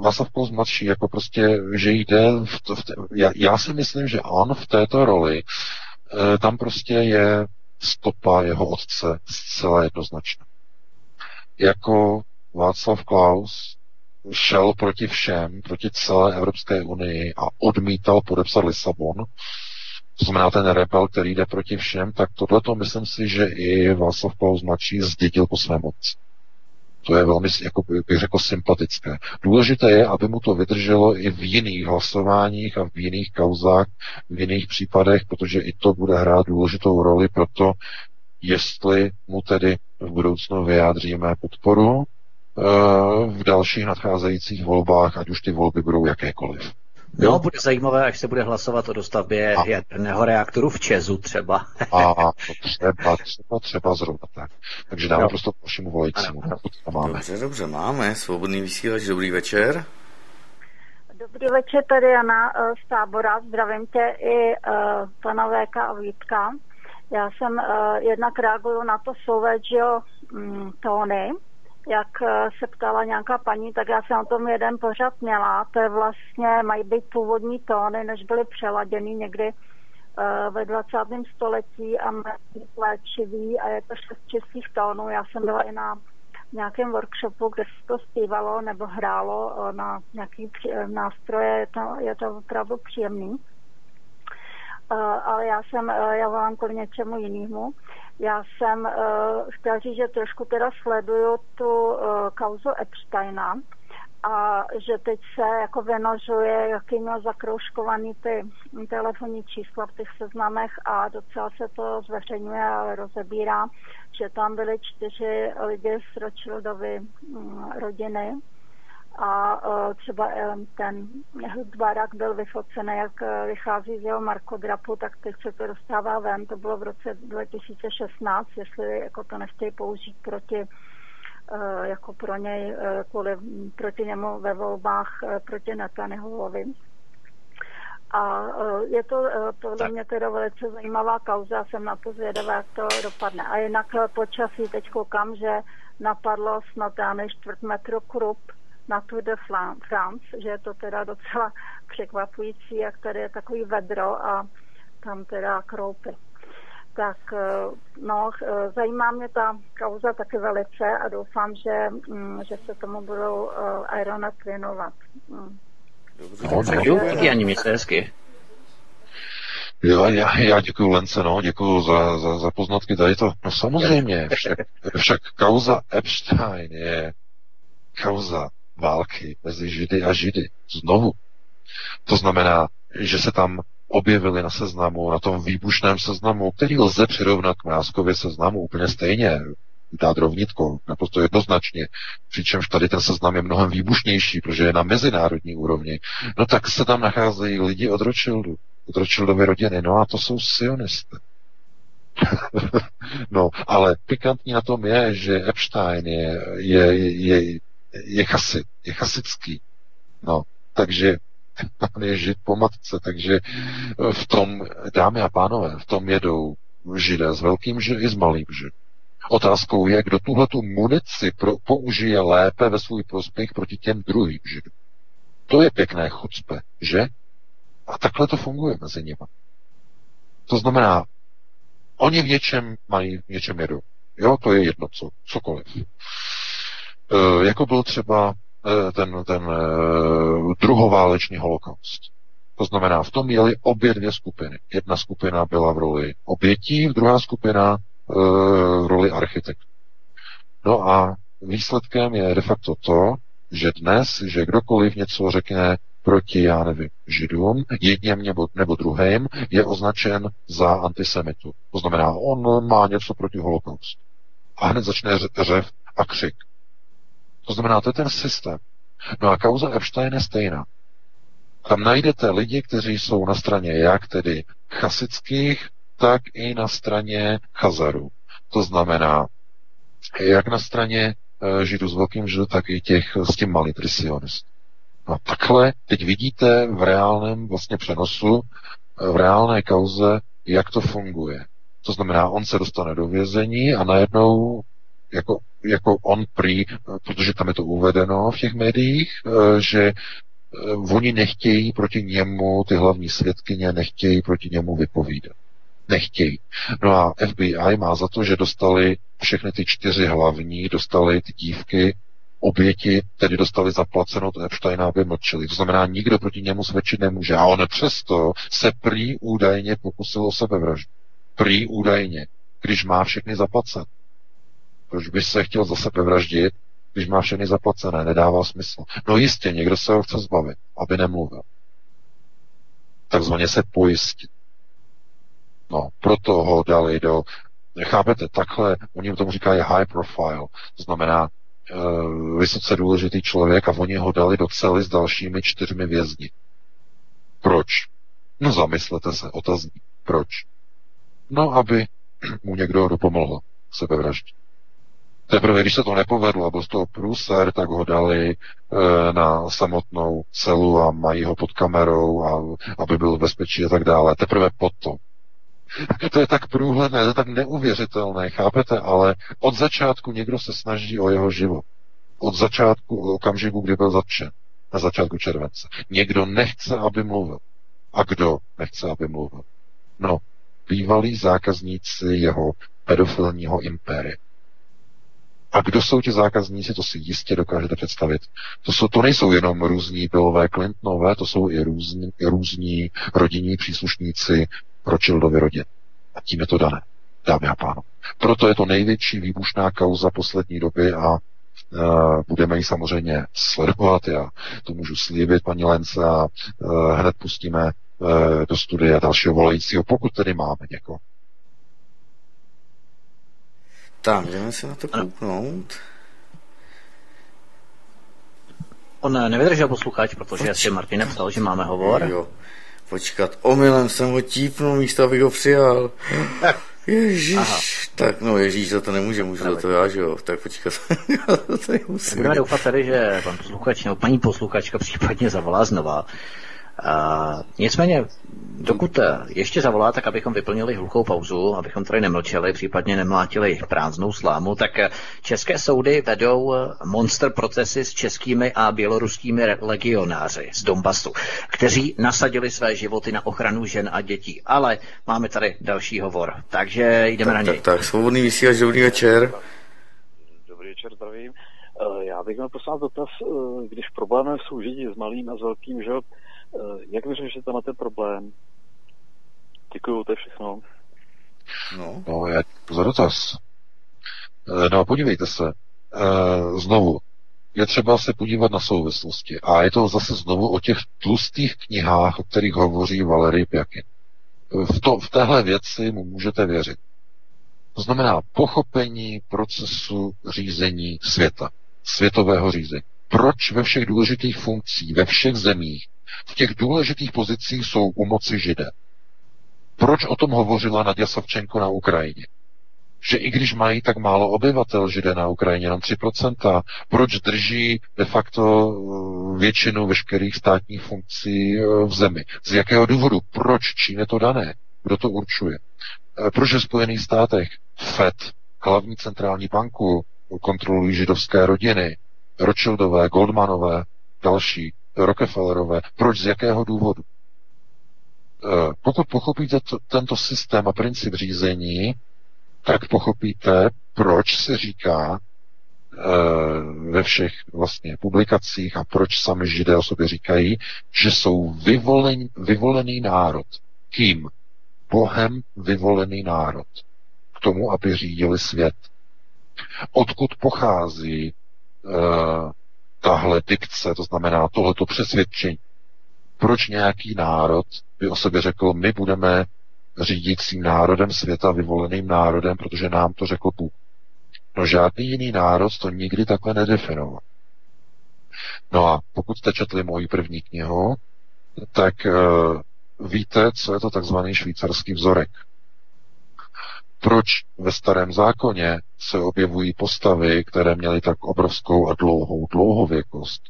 Václav Klaus mladší, jako prostě, že jde v, to, v te, já, já si myslím, že on v této roli e, tam prostě je stopa jeho otce zcela jednoznačná. Jako Václav Klaus šel proti všem, proti celé Evropské unii a odmítal podepsat Lisabon, to znamená ten rebel, který jde proti všem, tak tohleto myslím si, že i Václav Klaus mladší zdědil po svém otci. To je velmi, jako bych řekl, sympatické. Důležité je, aby mu to vydrželo i v jiných hlasováních a v jiných kauzách, v jiných případech, protože i to bude hrát důležitou roli pro to, jestli mu tedy v budoucnu vyjádříme podporu eh, v dalších nadcházejících volbách, ať už ty volby budou jakékoliv. No, bude zajímavé, až se bude hlasovat o dostavbě a. jaderného reaktoru v Čezu třeba. a třeba, třeba, třeba zrovna tak. Takže dáme no. prostě vašemu volajícímu. Máme. Dobře, dobře, máme. Svobodný vysílač, dobrý večer. Dobrý večer, tady Jana eh, z tábora. Zdravím tě i uh, pana VK a Vítka. Já jsem uh, jednak reaguju na to slovo, že jo, um, Tony, jak eh, se ptala nějaká paní, tak já jsem o tom jeden pořad měla. To je vlastně, mají být původní tóny, než byly přeladěny někdy uh, ve 20. století a léčivý a je to šest čistých tónů. Já jsem byla i na nějakém workshopu, kde se to zpívalo nebo hrálo uh, na nějaký nástroje, je to, je to opravdu příjemný. Ale já jsem, já volám kvůli něčemu jinému. Já jsem uh, chtěla říct, že trošku teda sleduju tu uh, kauzu Epsteina a že teď se jako vynožuje, jaký měl zakrouškovaný ty telefonní čísla v těch seznamech a docela se to zveřejňuje a rozebírá, že tam byly čtyři lidi z Rothschildovy um, rodiny a uh, třeba um, ten Barak byl vyfocený, jak uh, vychází z jeho markodrapu, tak teď se to dostává ven. To bylo v roce 2016, jestli jako to nechtějí použít proti jako pro něj, kvůli, proti němu ve volbách proti Netanyahuovi. A je to podle mě teda velice zajímavá kauza, jsem na to zvědavá, jak to dopadne. A jinak počasí teď koukám, že napadlo snad dáme čtvrt metru krup, na Tour de France, že je to teda docela překvapující, jak tady je takový vedro a tam teda kroupy. Tak eh, no, eh, zajímá mě ta kauza taky velice a doufám, že, mm, že se tomu budou uh, Ironet věnovat. Mm. Dobře, tak jo, díky ani mějte hezky. Jo, já, já děkuji Lence, no, děkuji za, za, za poznatky tady to. No samozřejmě, však, však kauza Epstein je kauza války mezi Židy a Židy. Znovu. To znamená, že se tam objevili na seznamu, na tom výbušném seznamu, který lze přirovnat k Mrázkově seznamu úplně stejně, dát rovnitko, naprosto jednoznačně, přičemž tady ten seznam je mnohem výbušnější, protože je na mezinárodní úrovni, no tak se tam nacházejí lidi od Rothschildu, od Rothschildovy rodiny, no a to jsou sionisté. no, ale pikantní na tom je, že Epstein je, je, je, je chasit, je chasický. No, takže on je žid po matce, takže v tom, dámy a pánové, v tom jedou židé s velkým že i s malým že. Otázkou je, kdo tuhle tu munici pro, použije lépe ve svůj prospěch proti těm druhým židům. To je pěkné chucpe, že? A takhle to funguje mezi nimi. To znamená, oni v něčem mají, v něčem jedou. Jo, to je jedno, co, cokoliv. Eh, jako byl třeba eh, ten, ten eh, druhoválečný holokaust. To znamená, v tom jeli obě dvě skupiny. Jedna skupina byla v roli obětí, druhá skupina v roli architekt. No a výsledkem je de facto to, že dnes, že kdokoliv něco řekne proti, já nevím, židům, jedním nebo, nebo druhým, je označen za antisemitu. To znamená, on má něco proti holokaustu. A hned začne řev a křik. To znamená, to je ten systém. No a kauza Epstein je stejná. Tam najdete lidi, kteří jsou na straně jak tedy chasických, tak i na straně Chazarů. To znamená, jak na straně e, Židů s velkým Židů, tak i těch s tím malitrisionistů. No takhle teď vidíte v reálném vlastně přenosu v reálné kauze, jak to funguje. To znamená, on se dostane do vězení a najednou jako, jako on prý, protože tam je to uvedeno v těch médiích, eh, že eh, oni nechtějí proti němu, ty hlavní svědkyně nechtějí proti němu vypovídat. Nechtějí. No a FBI má za to, že dostali všechny ty čtyři hlavní, dostali ty dívky, oběti, tedy dostali zaplaceno od Epsteina, aby mlčeli. To znamená, nikdo proti němu svědčit nemůže. A on přesto se prý údajně pokusil o sebevraždu. Prý údajně, když má všechny zaplacené. Proč by se chtěl za sebe vraždit, když má všechny zaplacené? Nedává smysl. No jistě, někdo se ho chce zbavit, aby nemluvil. Takzvaně se pojistit. No, proto ho dali do, chápete, takhle, oni tomu říkají high profile, to znamená uh, vysoce důležitý člověk a oni ho dali do cely s dalšími čtyřmi vězni. Proč? No zamyslete se, otazní. Proč? No, aby mu někdo dopomohl sebevraždit. Teprve, když se to nepovedlo a byl z toho průser, tak ho dali e, na samotnou celu a mají ho pod kamerou, a, aby byl v bezpečí a tak dále. Teprve potom. To je tak průhledné, to je tak neuvěřitelné, chápete? Ale od začátku někdo se snaží o jeho život. Od začátku, okamžiku, kdy byl zatčen. Na začátku července. Někdo nechce, aby mluvil. A kdo nechce, aby mluvil? No, bývalí zákazníci jeho pedofilního impéria. A kdo jsou ti zákazníci, to si jistě dokážete představit. To, jsou, to nejsou jenom různí Billové Clintonové, to jsou i různí, různí rodinní příslušníci Rothschildovy rodin. A tím je to dané, dámy a pánové. Proto je to největší výbušná kauza poslední doby a uh, budeme ji samozřejmě sledovat. Já to můžu slíbit, paní Lence, a uh, hned pustíme uh, do studia dalšího volajícího, pokud tedy máme někoho. Tak, jdeme se na to kouknout. On nevydržel posluchač, protože Poč... si Martin napsal, že máme hovor. Jo. Počkat, omylem jsem ho típnul místo, abych ho přijal. Ježíš, Aha. tak no Ježíš, za to nemůže, můžu za to já, že jo, tak počkat, to tady musím. Budeme doufat tady, že pan posluchač nebo paní posluchačka případně zavolá znova. Uh, nicméně, dokud eh, ještě zavolá, tak abychom vyplnili hluchou pauzu, abychom tady nemlčeli, případně nemlátili prázdnou slámu, tak eh, české soudy vedou eh, monster procesy s českými a běloruskými legionáři z Donbasu, kteří nasadili své životy na ochranu žen a dětí. Ale máme tady další hovor, takže jdeme tak, na něj. Tak, tak, svobodný vysílač, dobrý večer. Dobrý večer, zdravím. Já bych měl prosím dotaz, když problémem jsou židi s malým a s velkým, že jak vyřešíte na ten problém? Děkuju, to je všechno. No, no já za dotaz. Eh, no, podívejte se. Eh, znovu, je třeba se podívat na souvislosti. A je to zase znovu o těch tlustých knihách, o kterých hovoří Valery Pjakin. V, to, v téhle věci mu můžete věřit. To znamená pochopení procesu řízení světa, světového řízení. Proč ve všech důležitých funkcích, ve všech zemích v těch důležitých pozicích jsou u moci židé. Proč o tom hovořila Nadia Savčenko na Ukrajině? Že i když mají tak málo obyvatel židé na Ukrajině, jenom 3%, proč drží de facto eh, většinu veškerých státních funkcí eh, v zemi? Z jakého důvodu? Proč? Čím je to dané? Kdo to určuje? Eh, proč v Spojených státech FED, hlavní centrální banku, kontrolují židovské rodiny, Rothschildové, Goldmanové, další. Rockefellerové. Proč, z jakého důvodu? Eh, pokud pochopíte to, tento systém a princip řízení, tak pochopíte, proč se říká e, ve všech vlastně publikacích a proč sami židé o sobě říkají, že jsou vyvolen, vyvolený národ. Kým? Bohem vyvolený národ. K tomu, aby řídili svět. Odkud pochází e, tahle dikce, to znamená tohleto přesvědčení. Proč nějaký národ by o sobě řekl, my budeme řídícím národem světa, vyvoleným národem, protože nám to řekl Bůh. No žádný jiný národ to nikdy takhle nedefinoval. No a pokud jste četli moji první knihu, tak uh, víte, co je to takzvaný švýcarský vzorek proč ve starém zákoně se objevují postavy, které měly tak obrovskou a dlouhou dlouhověkost,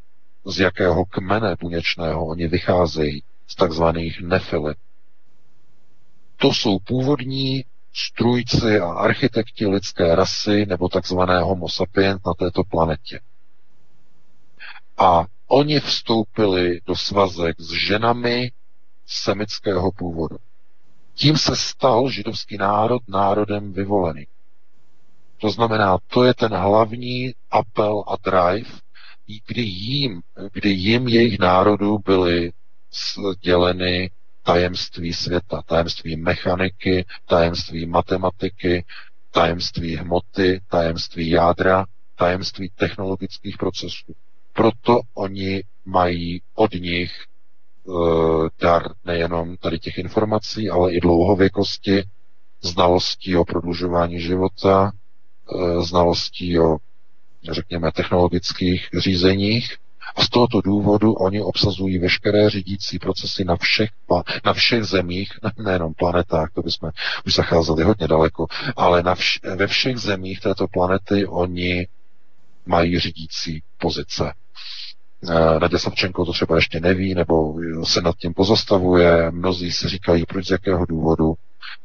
z jakého kmene buněčného oni vycházejí, z takzvaných nefily. To jsou původní strůjci a architekti lidské rasy nebo takzvané homo sapiens na této planetě. A oni vstoupili do svazek s ženami semického původu. Tím se stal židovský národ národem vyvolený. To znamená, to je ten hlavní apel a drive, kdy jim, kdy jim jejich národů byly sděleny tajemství světa, tajemství mechaniky, tajemství matematiky, tajemství hmoty, tajemství jádra, tajemství technologických procesů. Proto oni mají od nich dar nejenom tady těch informací, ale i dlouhověkosti, znalostí o prodlužování života, e, znalostí o, řekněme, technologických řízeních a z tohoto důvodu oni obsazují veškeré řídící procesy na všech, na všech zemích, nejenom planetách, to bychom už zacházeli hodně daleko, ale na vš- ve všech zemích této planety oni mají řídící pozice. Eh, Naděja Savčenko to třeba ještě neví, nebo se nad tím pozastavuje. Mnozí si říkají, proč z jakého důvodu.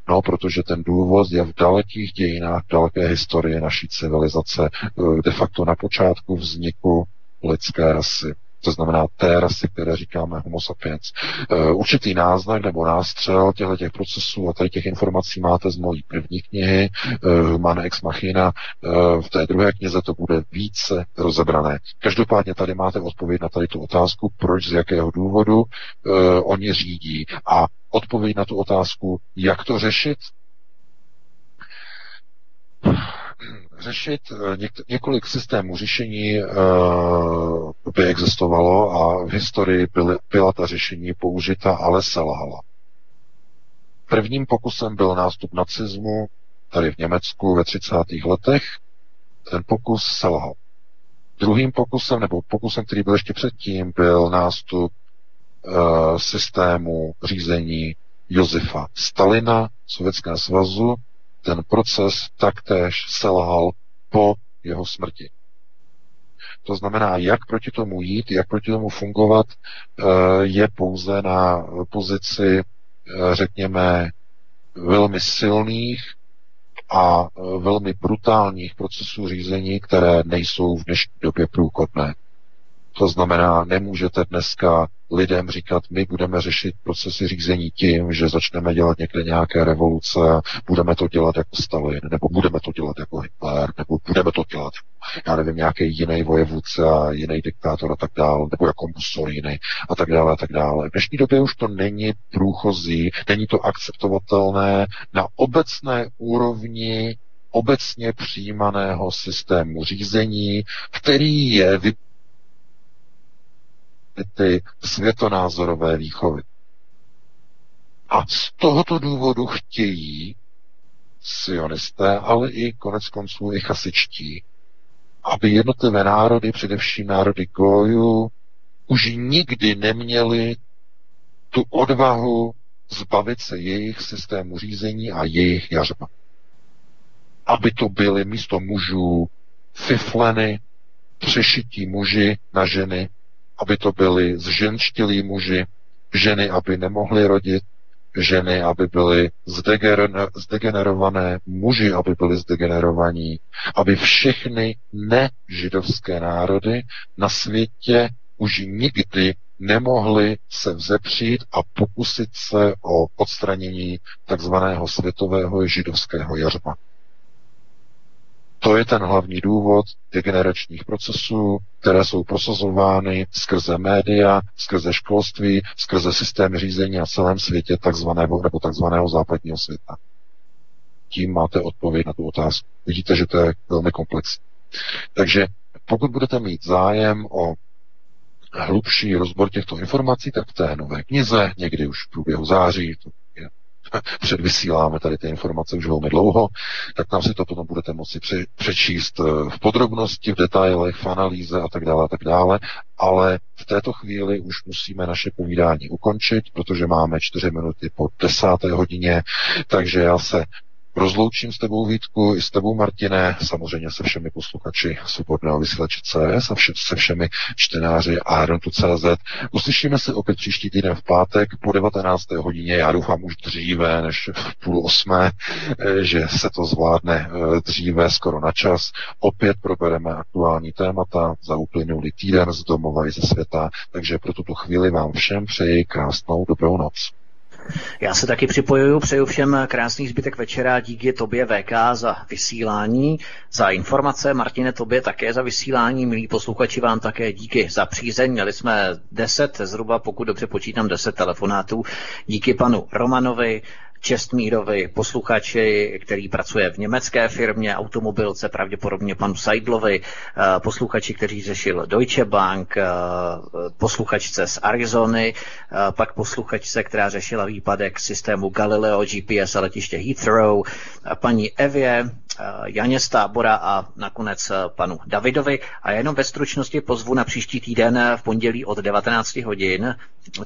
No, protože ten důvod je v dalekých dějinách, v daleké historii naší civilizace, eh, de facto na počátku vzniku lidské rasy. To znamená té rasy, které říkáme homo sapiens. Uh, určitý náznak nebo nástřel těchto těch procesů a tady těch informací máte z mojí první knihy uh, Human ex machina. Uh, v té druhé knize to bude více rozebrané. Každopádně tady máte odpověď na tady tu otázku, proč, z jakého důvodu oni řídí. A odpověď na tu otázku, jak to řešit, řešit eh, něk- několik systémů řešení uh, by existovalo a v historii byly, byla ta řešení použita, ale selhala. Prvním pokusem byl nástup nacismu tady v Německu ve 30. letech. Ten pokus selhal. Druhým pokusem, nebo pokusem, který byl ještě předtím, byl nástup uh, systému řízení Josefa Stalina, Sovětského svazu, ten proces taktéž selhal po jeho smrti. To znamená, jak proti tomu jít, jak proti tomu fungovat, eh, je pouze na pozici, eh, řekněme, velmi silných a eh, velmi brutálních procesů řízení, které nejsou v dnešní době průchodné. To znamená, nemůžete dneska lidem říkat, my budeme řešit procesy řízení tím, že začneme dělat někde nějaké revoluce, budeme to dělat jako Stalin, nebo budeme to dělat jako Hitler, nebo budeme to dělat, já nevím, nějaký jiný vojevůdce a jiný diktátor a tak dále, nebo jako Mussolini a tak dále a tak dále. V dnešní době už to není průchozí, není to akceptovatelné na obecné úrovni obecně přijímaného systému řízení, který je vy ty světonázorové výchovy. A z tohoto důvodu chtějí sionisté, ale i konec konců i chasičtí, aby jednotlivé národy, především národy Goju, už nikdy neměli tu odvahu zbavit se jejich systému řízení a jejich jařba. Aby to byly místo mužů fifleny, přešití muži na ženy, aby to byli zženštilí muži, ženy, aby nemohly rodit, ženy, aby byly zdegenerované, muži, aby byli zdegenerovaní, aby všechny nežidovské národy na světě už nikdy nemohli se vzepřít a pokusit se o odstranění takzvaného světového židovského jařma. To je ten hlavní důvod degeneračních procesů, které jsou prosazovány skrze média, skrze školství, skrze systémy řízení na celém světě takzvaného nebo takzvaného západního světa. Tím máte odpověď na tu otázku. Vidíte, že to je velmi komplexní. Takže pokud budete mít zájem o hlubší rozbor těchto informací, tak v té nové knize, někdy už v průběhu září, to předvysíláme tady ty informace už velmi dlouho, tak tam si to potom budete moci pře- přečíst eh, v podrobnosti, v detailech, v analýze a tak dále a tak dále, ale v této chvíli už musíme naše povídání ukončit, protože máme čtyři minuty po desáté hodině, takže já se Rozloučím s tebou Vítku i s tebou Martine, samozřejmě se všemi posluchači Svobodného vysílače CS a vše, se všemi čtenáři Aerotu.cz. Uslyšíme se opět příští týden v pátek po 19. hodině, já doufám už dříve než v půl osmé, eh, že se to zvládne eh, dříve, skoro na čas. Opět probereme aktuální témata za uplynulý týden z domova i ze světa, takže pro tuto chvíli vám všem přeji krásnou dobrou noc. Já se taky připojuju, přeju všem krásný zbytek večera, díky tobě VK za vysílání, za informace, Martine tobě také za vysílání, milí posluchači vám také díky za přízeň, měli jsme 10, zhruba pokud dobře počítám 10 telefonátů, díky panu Romanovi, Čestmírovi, posluchači, který pracuje v německé firmě, automobilce, pravděpodobně panu Seidlovi, eh, posluchači, který řešil Deutsche Bank, eh, posluchačce z Arizony, eh, pak posluchačce, která řešila výpadek systému Galileo GPS a letiště Heathrow, paní Evě, Janě Stábora a nakonec panu Davidovi. A jenom ve stručnosti pozvu na příští týden v pondělí od 19 hodin,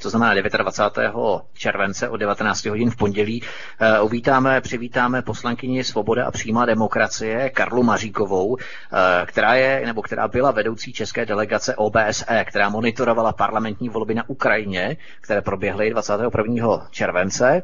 to znamená 29. července od 19 hodin v pondělí, Eh, uvítáme, přivítáme poslankyni Svoboda a přímá demokracie Karlu Maříkovou, eh, která je, nebo která byla vedoucí české delegace OBSE, která monitorovala parlamentní volby na Ukrajině, které proběhly 21. července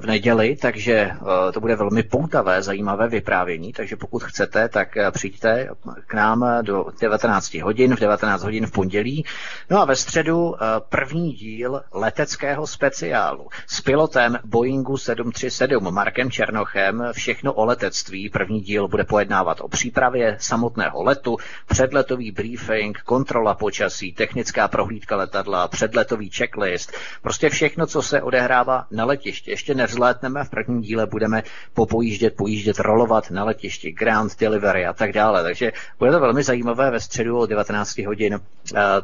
v neděli, takže eh, to bude velmi poutavé, zajímavé vyprávění, takže pokud chcete, tak přijďte k nám do 19 hodin, v 19 hodin v pondělí. No a ve středu první díl leteckého speciálu s pilotem Boeingu 7 737 Markem Černochem všechno o letectví. První díl bude pojednávat o přípravě samotného letu, předletový briefing, kontrola počasí, technická prohlídka letadla, předletový checklist, prostě všechno, co se odehrává na letišti. Ještě nevzlétneme, v prvním díle budeme popojíždět, pojíždět, rolovat na letišti, ground delivery a tak dále. Takže bude to velmi zajímavé ve středu o 19 hodin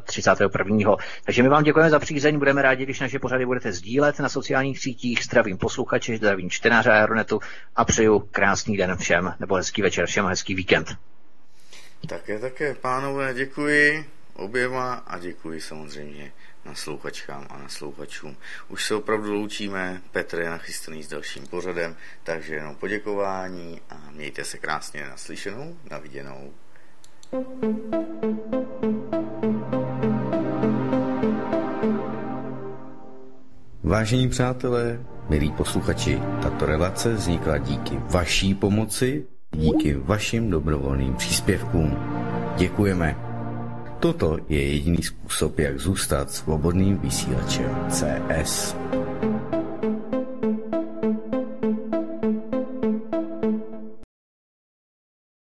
31. Eh, Takže my vám děkujeme za přízeň, budeme rádi, když naše pořady budete sdílet na sociálních sítích. Zdravím posluchači, zdravím čtenáře Aeronetu a přeju krásný den všem, nebo hezký večer všem a hezký víkend. Také, také, pánové, děkuji oběma a děkuji samozřejmě naslouchačkám a naslouchačům. Už se opravdu loučíme, Petr je nachystaný s dalším pořadem, takže jenom poděkování a mějte se krásně naslyšenou, na viděnou. Vážení přátelé, Milí posluchači, tato relace vznikla díky vaší pomoci, díky vašim dobrovolným příspěvkům. Děkujeme. Toto je jediný způsob, jak zůstat svobodným vysílačem CS.